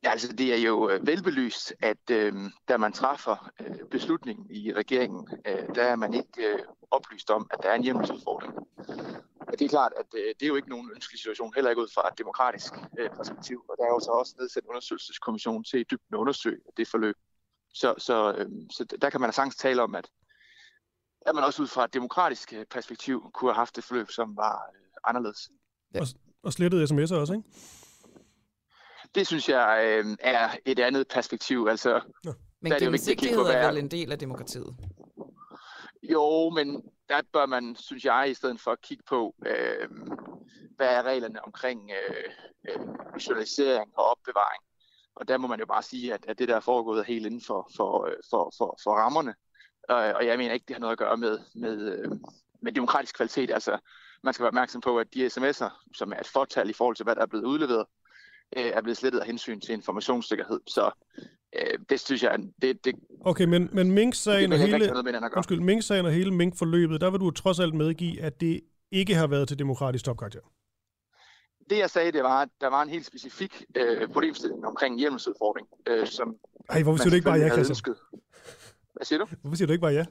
Ja, altså det er jo øh, velbelyst, at øh, da man træffer øh, beslutningen i regeringen, øh, der er man ikke øh, oplyst om, at der er en hjemmelsudfordring. Og det er klart, at øh, det er jo ikke nogen ønskelig situation, heller ikke ud fra et demokratisk øh, perspektiv. Og der er jo så også nedsat en undersøgelseskommission til i dybden undersøge det forløb. Så, så, øh, så der kan man sagtens tale om, at, at man også ud fra et demokratisk øh, perspektiv kunne have haft et forløb, som var øh, anderledes. Og, og slettede sms'er også, ikke? Det synes jeg øh, er et andet perspektiv. Altså, Men der er det jo vigtigt at kigge gennemsigtighed på, er hvad vel en del af demokratiet? Jo, men der bør man, synes jeg, i stedet for at kigge på, øh, hvad er reglerne omkring øh, øh, journalisering og opbevaring. Og der må man jo bare sige, at, at det der er foregået helt inden for, for, for, for, for rammerne. Og jeg mener ikke, det har noget at gøre med, med, øh, med demokratisk kvalitet. Altså, man skal være opmærksom på, at de sms'er, som er et fortal i forhold til, hvad der er blevet udleveret, øh, er blevet slettet af hensyn til informationssikkerhed. Så øh, det synes jeg, det, det, Okay, men, men Mink-sagen og hele, undskyld, Mink-sagen og hele Mink-forløbet, der vil du trods alt medgive, at det ikke har været til demokratisk topkarakter. Det jeg sagde, det var, at der var en helt specifik øh, problemstilling omkring hjemmelsudfordring, øh, som Ej, hvorfor siger du ikke bare ja, Christian? ønsket. Hvad siger du? Hvorfor siger du ikke bare ja?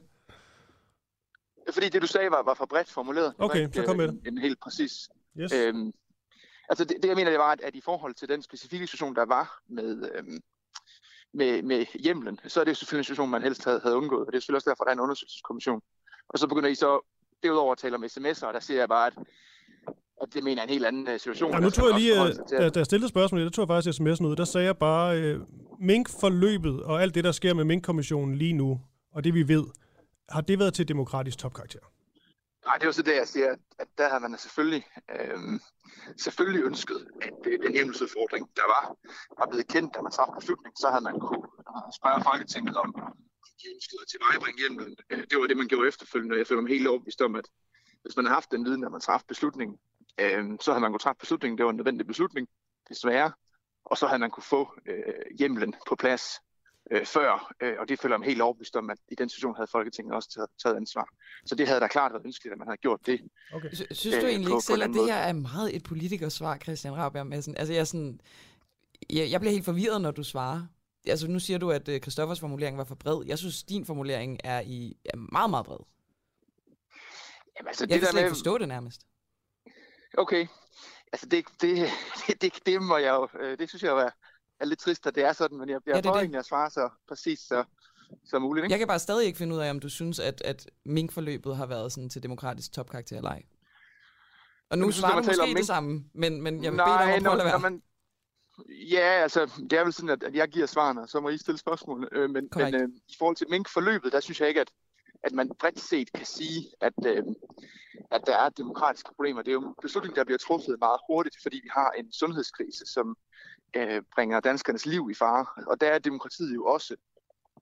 Fordi det, du sagde, var, var for bredt formuleret. Det Okay, ikke, så kom med øh, En, en helt præcis. Yes. Øhm, altså det, det, jeg mener, det var, at, at i forhold til den specifikke situation, der var med, øhm, med, med hjemlen, så er det jo selvfølgelig en situation, man helst havde, havde undgået. Og det er selvfølgelig også derfor, der er en undersøgelseskommission. Og så begynder I så derudover at tale om sms'er, og der siger jeg bare, at, at det mener jeg er en helt anden øh, situation. Ja, nu tror jeg lige, øh, da, da jeg stillede spørgsmålet, der tog jeg faktisk sms'en ud. Der sagde jeg bare, øh, Mink-forløbet og alt det, der sker med Mink-kommissionen lige nu, og det vi ved, har det været til demokratisk topkarakter? Nej, det er jo så det, jeg siger, at, der har man selvfølgelig, øhm, selvfølgelig ønsket, at øh, den hjemmelsudfordring, der var, var blevet kendt, da man træffede beslutning, så havde man kunne øh, spørge Folketinget om, de ønskede at tilvejebringe hjemmelen. Øh, Det var det, man gjorde efterfølgende, og jeg føler mig helt overbevist om, at hvis man havde haft den viden, da man træffede beslutningen, øhm, så havde man kunne træffe beslutningen. Det var en nødvendig beslutning, desværre. Og så havde man kunne få øh, hjemmelen på plads øh, før, øh, og det føler jeg mig helt overbevist om, at i den situation havde Folketinget også taget, taget ansvar. Så det havde da klart været ønskeligt, at man havde gjort det. Okay. Sy- Synes du øh, egentlig på- ikke på en selv, at det her er meget et politikersvar, Christian Rabjerg Madsen? Altså, jeg, sådan, jeg, jeg bliver helt forvirret, når du svarer. Altså, nu siger du, at øh, Christoffers formulering var for bred. Jeg synes, din formulering er, i, er meget, meget bred. Jamen, altså, jeg det kan der slet ikke med- forstå det nærmest. Okay. Altså, det, det, det, det, det må jeg jo, øh, det synes jeg jo er, er lidt trist, at det er sådan, men jeg, jeg Ja, er prøver egentlig at svare så præcis så, som muligt. Ikke? Jeg kan bare stadig ikke finde ud af, om du synes, at, at Mink-forløbet har været sådan til demokratisk topkarakter eller ej. Og nu Jamen, så svarer du tale om måske det Mink- samme, men, men jeg vil bede dig om at prøve at lade være. man, Ja, altså, det er vel sådan, at, at jeg giver svarene, og så må I stille spørgsmål. Øh, men men øh, i forhold til mink-forløbet, der synes jeg ikke, at, at man bredt set kan sige, at, øh, at der er demokratiske problemer. Det er jo en beslutning, der bliver truffet meget hurtigt, fordi vi har en sundhedskrise, som øh, bringer danskernes liv i fare. Og der er demokratiet jo også,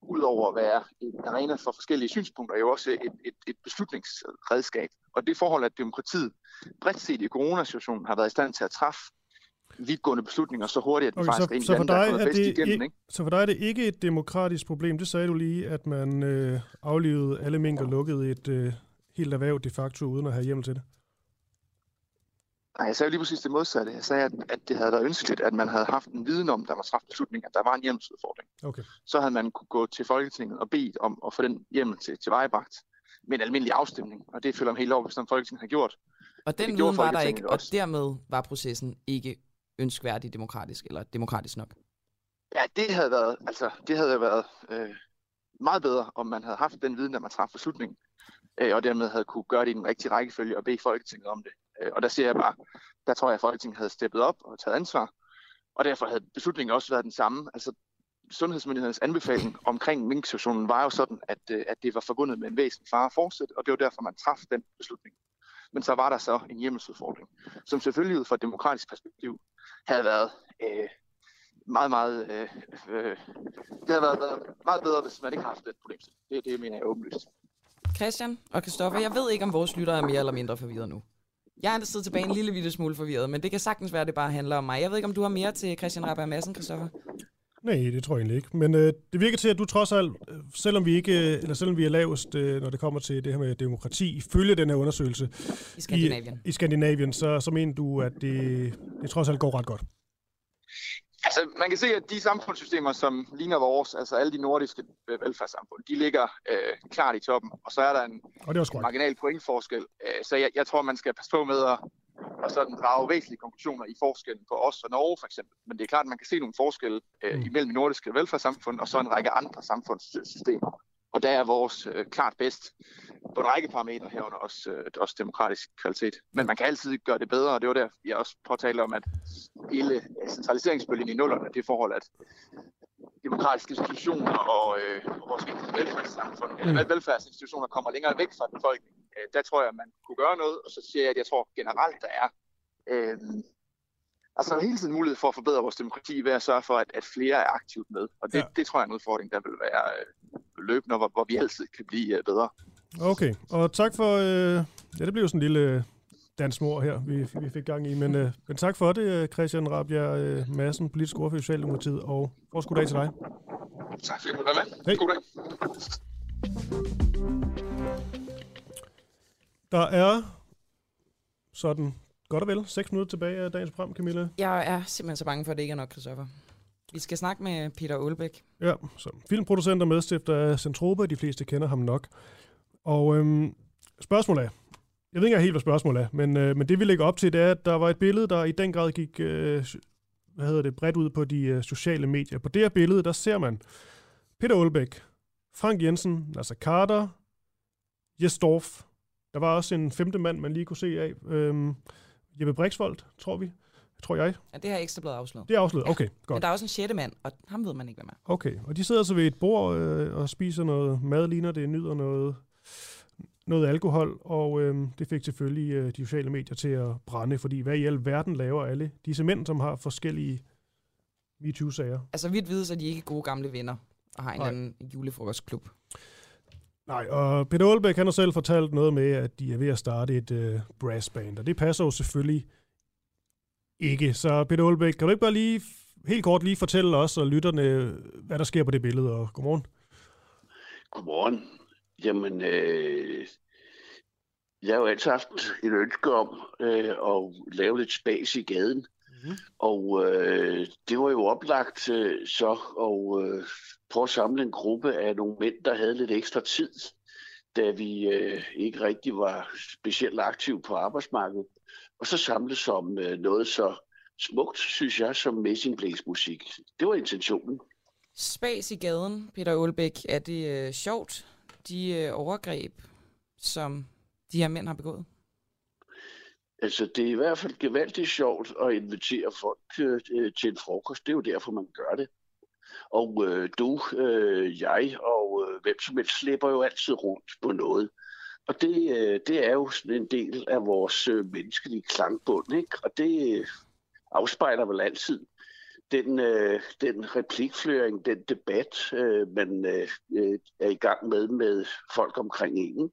udover at være en arena for forskellige synspunkter, jo også et, et, et beslutningsredskab. Og det forhold, at demokratiet bredt set i coronasituationen har været i stand til at træffe vidtgående beslutninger så hurtigt, at vi Okay, faktisk er en så, så, for dem, der er dig er det igennem. ikke, Ikke? så for dig er det ikke et demokratisk problem. Det sagde du lige, at man øh, aflevede alle mink og lukkede et øh, helt erhverv de facto, uden at have hjemmel til det. Nej, jeg sagde jo lige præcis det modsatte. Jeg sagde, at, at det havde været ønskeligt, at man havde haft en viden om, da man træffede beslutningen, at der var en hjemmelsudfordring. Okay. Så havde man kunne gå til Folketinget og bedt om at få den hjemmel til, til vejbragt med en almindelig afstemning. Og det føler jeg mig helt overbevist om, Folketinget har gjort. Og den viden var der ikke, og dermed var processen ikke ønskværdig demokratisk, eller demokratisk nok. Ja, det havde været, altså, det havde været øh, meget bedre, om man havde haft den viden, da man træffede beslutningen, øh, og dermed havde kunne gøre det i den rigtige rækkefølge og bede Folketinget om det. Øh, og der siger jeg bare, der tror jeg, at Folketinget havde steppet op og taget ansvar, og derfor havde beslutningen også været den samme. Altså, sundhedsmyndighedernes anbefaling omkring minksituationen var jo sådan, at, øh, at det var forbundet med en væsentlig fare at fortsætte, og det var derfor, man traf den beslutning. Men så var der så en hjemmelsudfordring, som selvfølgelig ud fra et demokratisk perspektiv havde været øh, meget, meget, øh, øh, det havde været, været meget bedre, hvis man ikke har haft den problem. Det, det mener jeg åbenlyst. Christian og Kristoffer, jeg ved ikke, om vores lyttere er mere eller mindre forvirret nu. Jeg er siddet tilbage en lille bitte smule forvirret, men det kan sagtens være, at det bare handler om mig. Jeg ved ikke, om du har mere til Christian Rabberg Madsen, Christoffer? Nej, det tror jeg egentlig ikke. Men øh, det virker til, at du trods alt, øh, selvom vi ikke, øh, eller selvom vi er lavest, øh, når det kommer til det her med demokrati, ifølge den her undersøgelse I Skandinavien. i, i Skandinavien så, så mener du, at det, det trods alt går ret godt. Altså, man kan se, at de samfundssystemer, som ligner vores, altså alle de nordiske øh, velfærdssamfund, de ligger øh, klart i toppen, og så er der en, Og det er en marginal pointforskel. Øh, så jeg, jeg tror, man skal passe på med at, at sådan drage væsentlige konklusioner i forskellen på os og Norge for eksempel. Men det er klart, at man kan se nogle forskelle øh, Mm. imellem nordiske velfærdssamfund og så en række andre samfundssystemer. Og der er vores øh, klart bedst på en række parametre herunder også, øh, også demokratisk kvalitet. Men man kan altid gøre det bedre, og det var der, jeg også påtalte om, at hele øh, centraliseringsbølgen i nullerne, det forhold, at demokratiske institutioner og, øh, og vores velfærdssamfund, Mm. eller velfærdsinstitutioner kommer længere væk fra befolkningen. Øh, der tror jeg, at man kunne gøre noget, og så siger jeg, at jeg tror generelt, der er øh, altså hele tiden mulighed for at forbedre vores demokrati ved at sørge for, at, at flere er aktivt med. Og det, Ja. det tror jeg er en udfordring, der vil være øh, løbende, hvor, hvor vi altid kan blive øh, bedre. Okay, og tak for... Øh, ja, det blev sådan en lille, dansmor her, vi, vi fik gang i. Men, øh, men tak for det, øh, Christian Rabjerg øh, Madsen, politisk ordfører i Socialdemokratiet, og vores goddag til dig. Tak fordi du var med. Hej. God dag. Der er sådan godt og vel 6 minutter tilbage af dagens program, Camilla. Jeg er simpelthen så bange for, at det ikke er nok, Christoffer. Vi skal snakke med Peter Aalbæk. Ja, som filmproducent og medstifter af Centropa, de fleste kender ham nok. Og øhm, spørgsmålet er, jeg ved ikke helt, hvad spørgsmålet er, men, øh, men det vi lægger op til, det er, at der var et billede, der i den grad gik øh, hvad hedder det, bredt ud på de øh, sociale medier. På det her billede, der ser man Peter Aalbæk, Frank Jensen, Nasser Carter, Jes Dorf. Der var også en femte mand, man lige kunne se af. Øhm, Jeppe Brixvold, tror vi. Tror jeg. Ja, det har ekstra blevet afsløret. Det er afsløret, okay, godt. Men der er også en sjette mand, og ham ved man ikke, hvem er. Okay, og de sidder så ved et bord øh, og spiser noget mad, ligner det, nyder noget, noget alkohol, og øh, det fik selvfølgelig øh, de sociale medier til at brænde, fordi hvad i alverden laver alle disse mænd, som har forskellige MeToo-sager? Altså vidt vides, at de ikke er gode gamle venner, og har en Nej. anden julefrokostklub. Nej, og Peter Aalbæk, han har selv fortalt noget med, at de er ved at starte et øh, brassband, og det passer jo selvfølgelig ikke. Så Peter Aalbæk, kan du ikke bare lige helt kort lige fortælle os og lytterne, hvad der sker på det billede, og godmorgen. Godmorgen. Jamen, øh, jeg har jo altid haft et ønske om øh, at lave lidt spas i gaden. Mm-hmm. Og øh, det var jo oplagt øh, så at øh, prøve at samle en gruppe af nogle mænd, der havde lidt ekstra tid, da vi øh, ikke rigtig var specielt aktive på arbejdsmarkedet. Og så samles om øh, noget så smukt, synes jeg, som messingblæsmusik. Det var intentionen. Spas i gaden, Peter Aalbæk, er det øh, sjovt, de øh, overgreb, som de her mænd har begået? Altså, det er i hvert fald gevaldigt sjovt at invitere folk øh, øh, til en frokost. Det er jo derfor, man gør det. Og øh, du, øh, jeg og øh, hvem som helst slipper jo altid rundt på noget. Og det, øh, det er jo sådan en del af vores øh, menneskelige klangbund, ikke? Og det øh, afspejler vel altid den, øh, den replikføring, den debat, øh, man øh, øh, er i gang med med folk omkring en.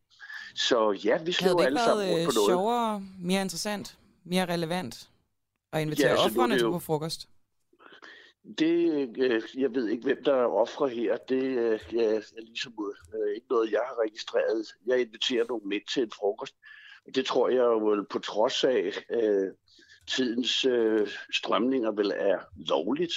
Så ja, vi slår det alle sammen rundt på øh, noget. sjovere, mere interessant, mere relevant at invitere Ja, altså, offrene jo- på frokost? Det, øh, jeg ved ikke, hvem der er ofre her. Det øh, er ligesom øh, ikke noget, jeg har registreret. Jeg inviterer nogle mænd til en frokost. Det tror jeg jo vel på trods af øh, tidens øh, strømninger vel er lovligt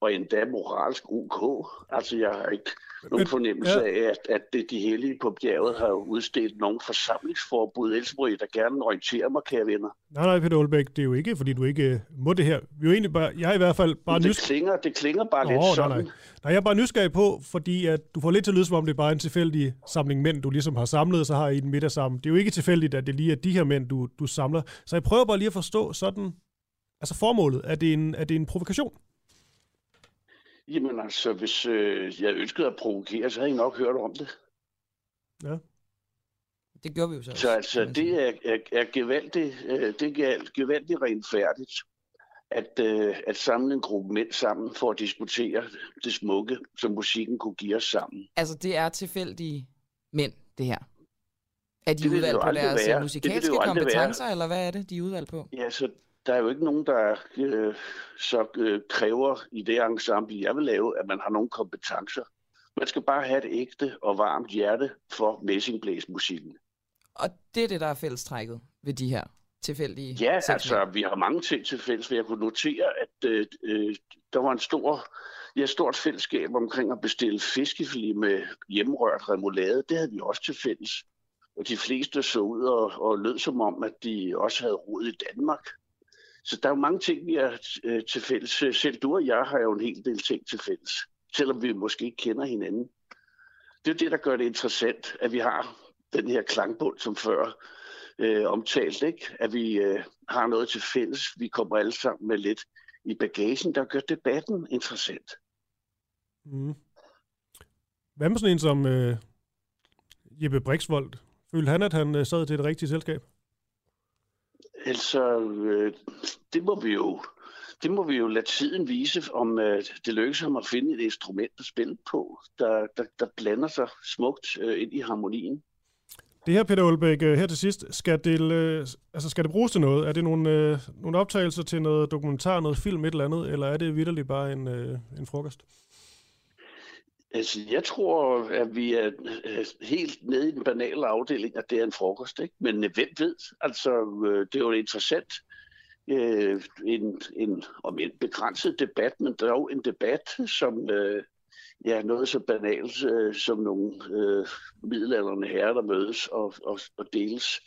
og endda moralsk ok. Altså, jeg har ikke nogen fornemmelse ja. af, at, at det, de hellige på bjerget har udstedt nogen forsamlingsforbud. Ellers må I da gerne orientere mig, kære venner. Nej, nej, Peter Aalbæk, det er jo ikke, fordi du ikke øh, må det her. Vi er jo egentlig bare, jeg er i hvert fald bare det, nysgerrig. klinger, det klinger bare Nå, lidt nej, sådan. nej. nej, jeg er bare nysgerrig på, fordi at du får lidt til at lyde, som om det er bare en tilfældig samling mænd, du ligesom har samlet, og så har I en middag sammen. Det er jo ikke tilfældigt, at det lige er de her mænd, du, du samler. Så jeg prøver bare lige at forstå sådan, altså formålet. Er det en, er det en provokation? Jamen altså, hvis øh, jeg ønskede at provokere, så havde I nok hørt om det. Ja. Det gjorde vi jo så. Så altså, det er, er, er gevaldigt, øh, det er gevaldigt rent færdigt, at, øh, at samle en gruppe mænd sammen for at diskutere det smukke, som musikken kunne give os sammen. Altså, det er tilfældige mænd, det her. Er de Det det udvalgt jo på aldrig deres være. øh, Det det musikalske aldrig være. kompetencer, eller hvad er det, de er udvalgt på? Ja, så der er jo ikke nogen, der øh, så øh, kræver i det ensemble, jeg vil lave, at man har nogle kompetencer. Man skal bare have et ægte og varmt hjerte for messingblæsmusikken. Og det er det, der er fællestrækket ved de her tilfældige Ja, seks altså, vi har mange ting til fælles, men jeg kunne notere, at øh, øh, der var en stor, ja, stort fællesskab omkring at bestille fiskefilet med hjemmerørt remoulade. Det havde vi også til fælles. Og de fleste så ud og, og lød som om, at de også havde rod i Danmark. Så der er jo mange ting, vi er øh, til fælles. Øh, selv du og jeg har jo en hel del ting til fælles, selvom vi måske ikke kender hinanden. Det er det, der gør det interessant, at vi har den her klangbund, som før øh, omtalt, ikke? at vi øh, har noget til fælles. Vi kommer alle sammen med lidt i bagagen, der gør debatten interessant. Mm. Hvad med sådan en som øh, Jeppe Brixvold? Følte han, at han øh, sad til det rigtige selskab? Altså, øh, det må vi jo det må vi jo lade tiden vise, om øh, det lykkes ham at finde et instrument at spille på, der, der, der blander sig smukt øh, ind i harmonien. Det her, Peter Olbæk, øh, her til sidst, skal det, øh, altså skal det bruges til noget? Er det nogle, øh, nogle optagelser til noget dokumentar, noget film, et eller andet, eller er det vidderligt bare en, øh, en frokost? Altså, jeg tror, at vi er øh, helt nede i den banale afdeling, at det er en frokost. Ikke? Men øh, hvem ved? Altså, øh, det er jo interessant. Øh, en, en, om en begrænset debat, men dog en debat, som øh, ja, noget så banalt øh, som nogle øh, middelalderne herrer, der mødes og, og, og deles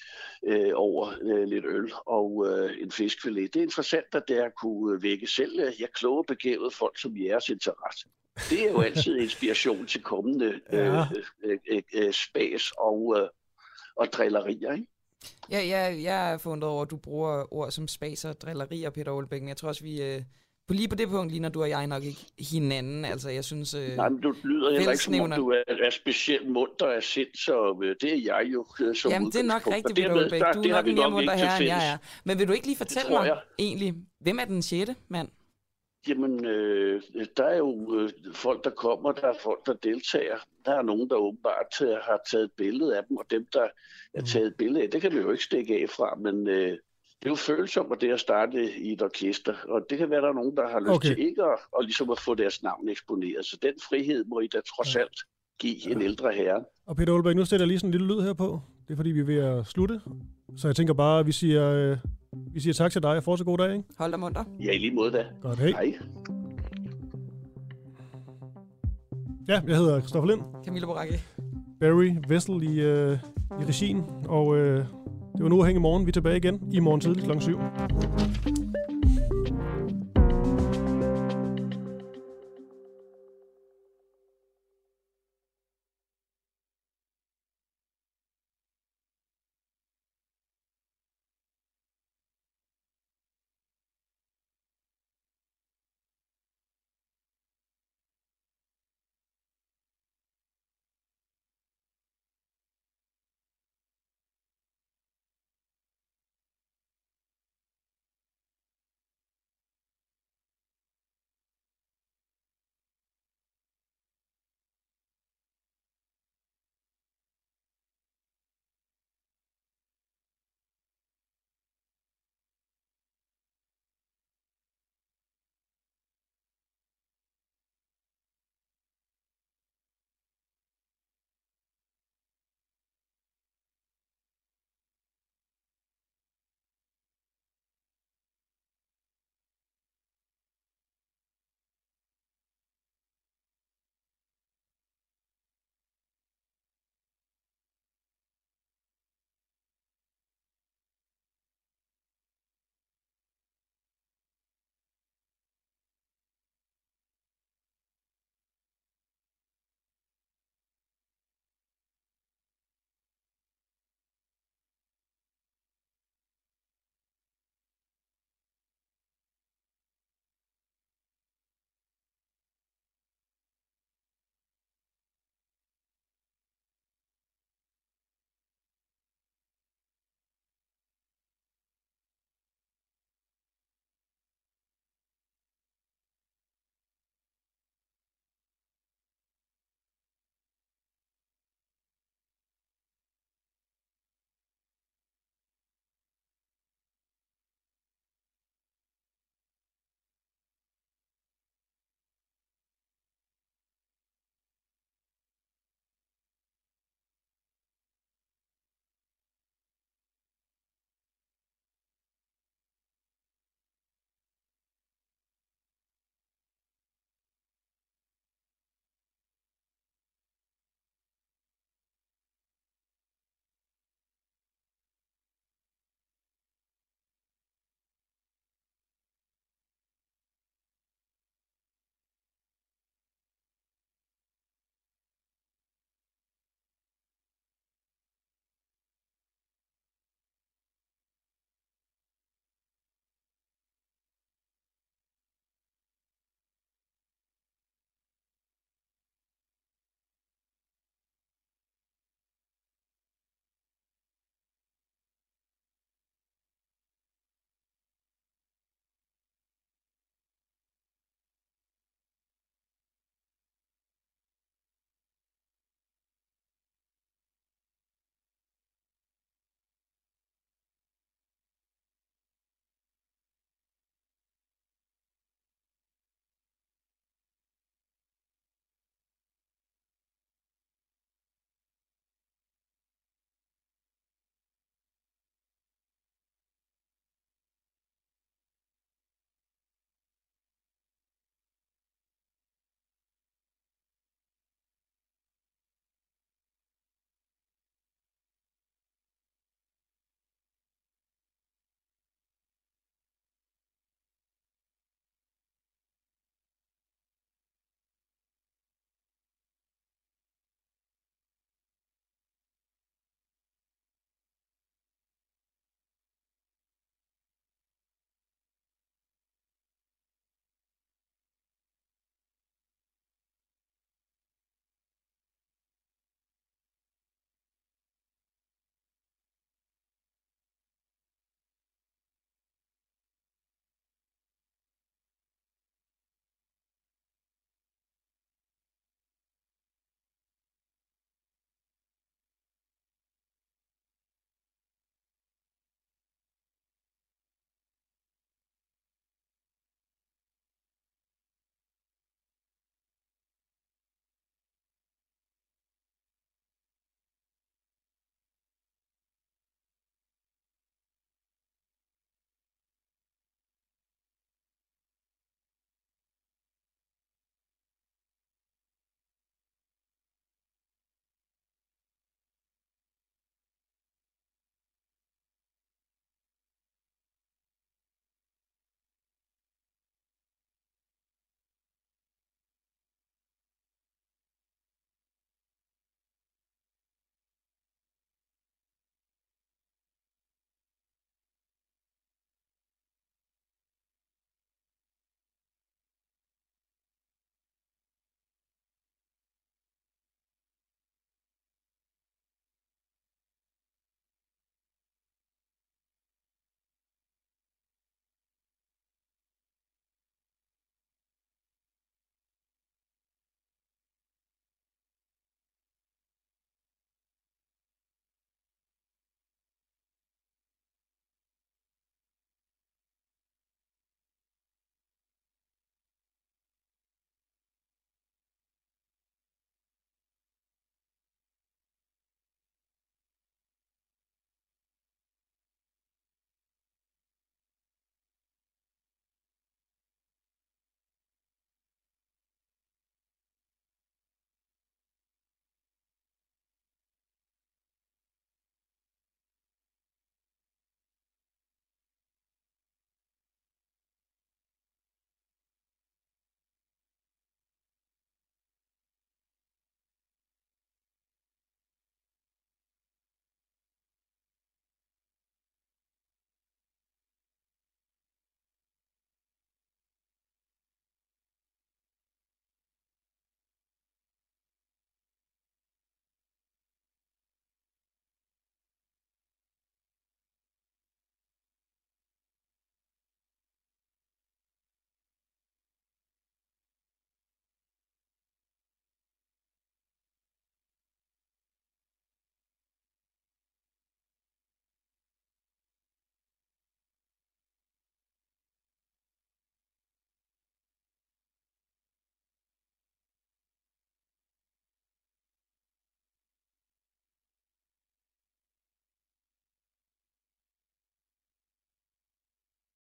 øh, over øh, lidt øl og øh, en fiskfilet. Det er interessant, at det har kunne vække selv jeg kloge begævet folk som jeres interesse. Det er jo altid inspiration til kommende øh, øh, øh, øh, spas og, øh, og drillerier, ikke? Ja, ja, jeg er fundet over, at du bruger ord som spas og drillerier, Peter Olbækken. Jeg tror også, vi... Øh på lige på det punkt ligner du og jeg nok ikke hinanden. Altså, jeg synes... Øh, Nej, men du lyder heller ikke, som om du er, er specielt munter af sind, så øh, det er jeg jo øh, som Jamen, det er nok rigtigt, Peter Olbæk. Du er nok mere munter her, end jeg er. Men vil du ikke lige fortælle mig jeg. egentlig, hvem er den sjette mand? Jamen, øh, der er jo øh, folk, der kommer, der er folk, der deltager. Der er nogen, der åbenbart har taget et billede af dem, og dem, der er mm. taget et billede af, det kan vi jo ikke stikke af fra, men... Øh, det er jo følsomt, det at starte i et orkester, og det kan være, der er nogen, der har lyst okay. til ikke at, og ligesom at få deres navn eksponeret. Så den frihed må I da trods alt give ja. en ældre herre. Og Peter Olberg, nu sætter jeg lige sådan en lille lyd her på. Det er fordi, vi er ved at slutte. Så jeg tænker bare, at vi siger, øh, vi siger tak til dig, og så god dag. Ikke? Hold dig munter. Ja, i lige måde da. Godt, hej. hej. Ja, jeg hedder Christoffer Lind. Camilla Boracchi. Barry Vessel i, øh, i regien, og øh, det var nu at hænge i morgen. Vi er tilbage igen i morgen tidlig kl. 7.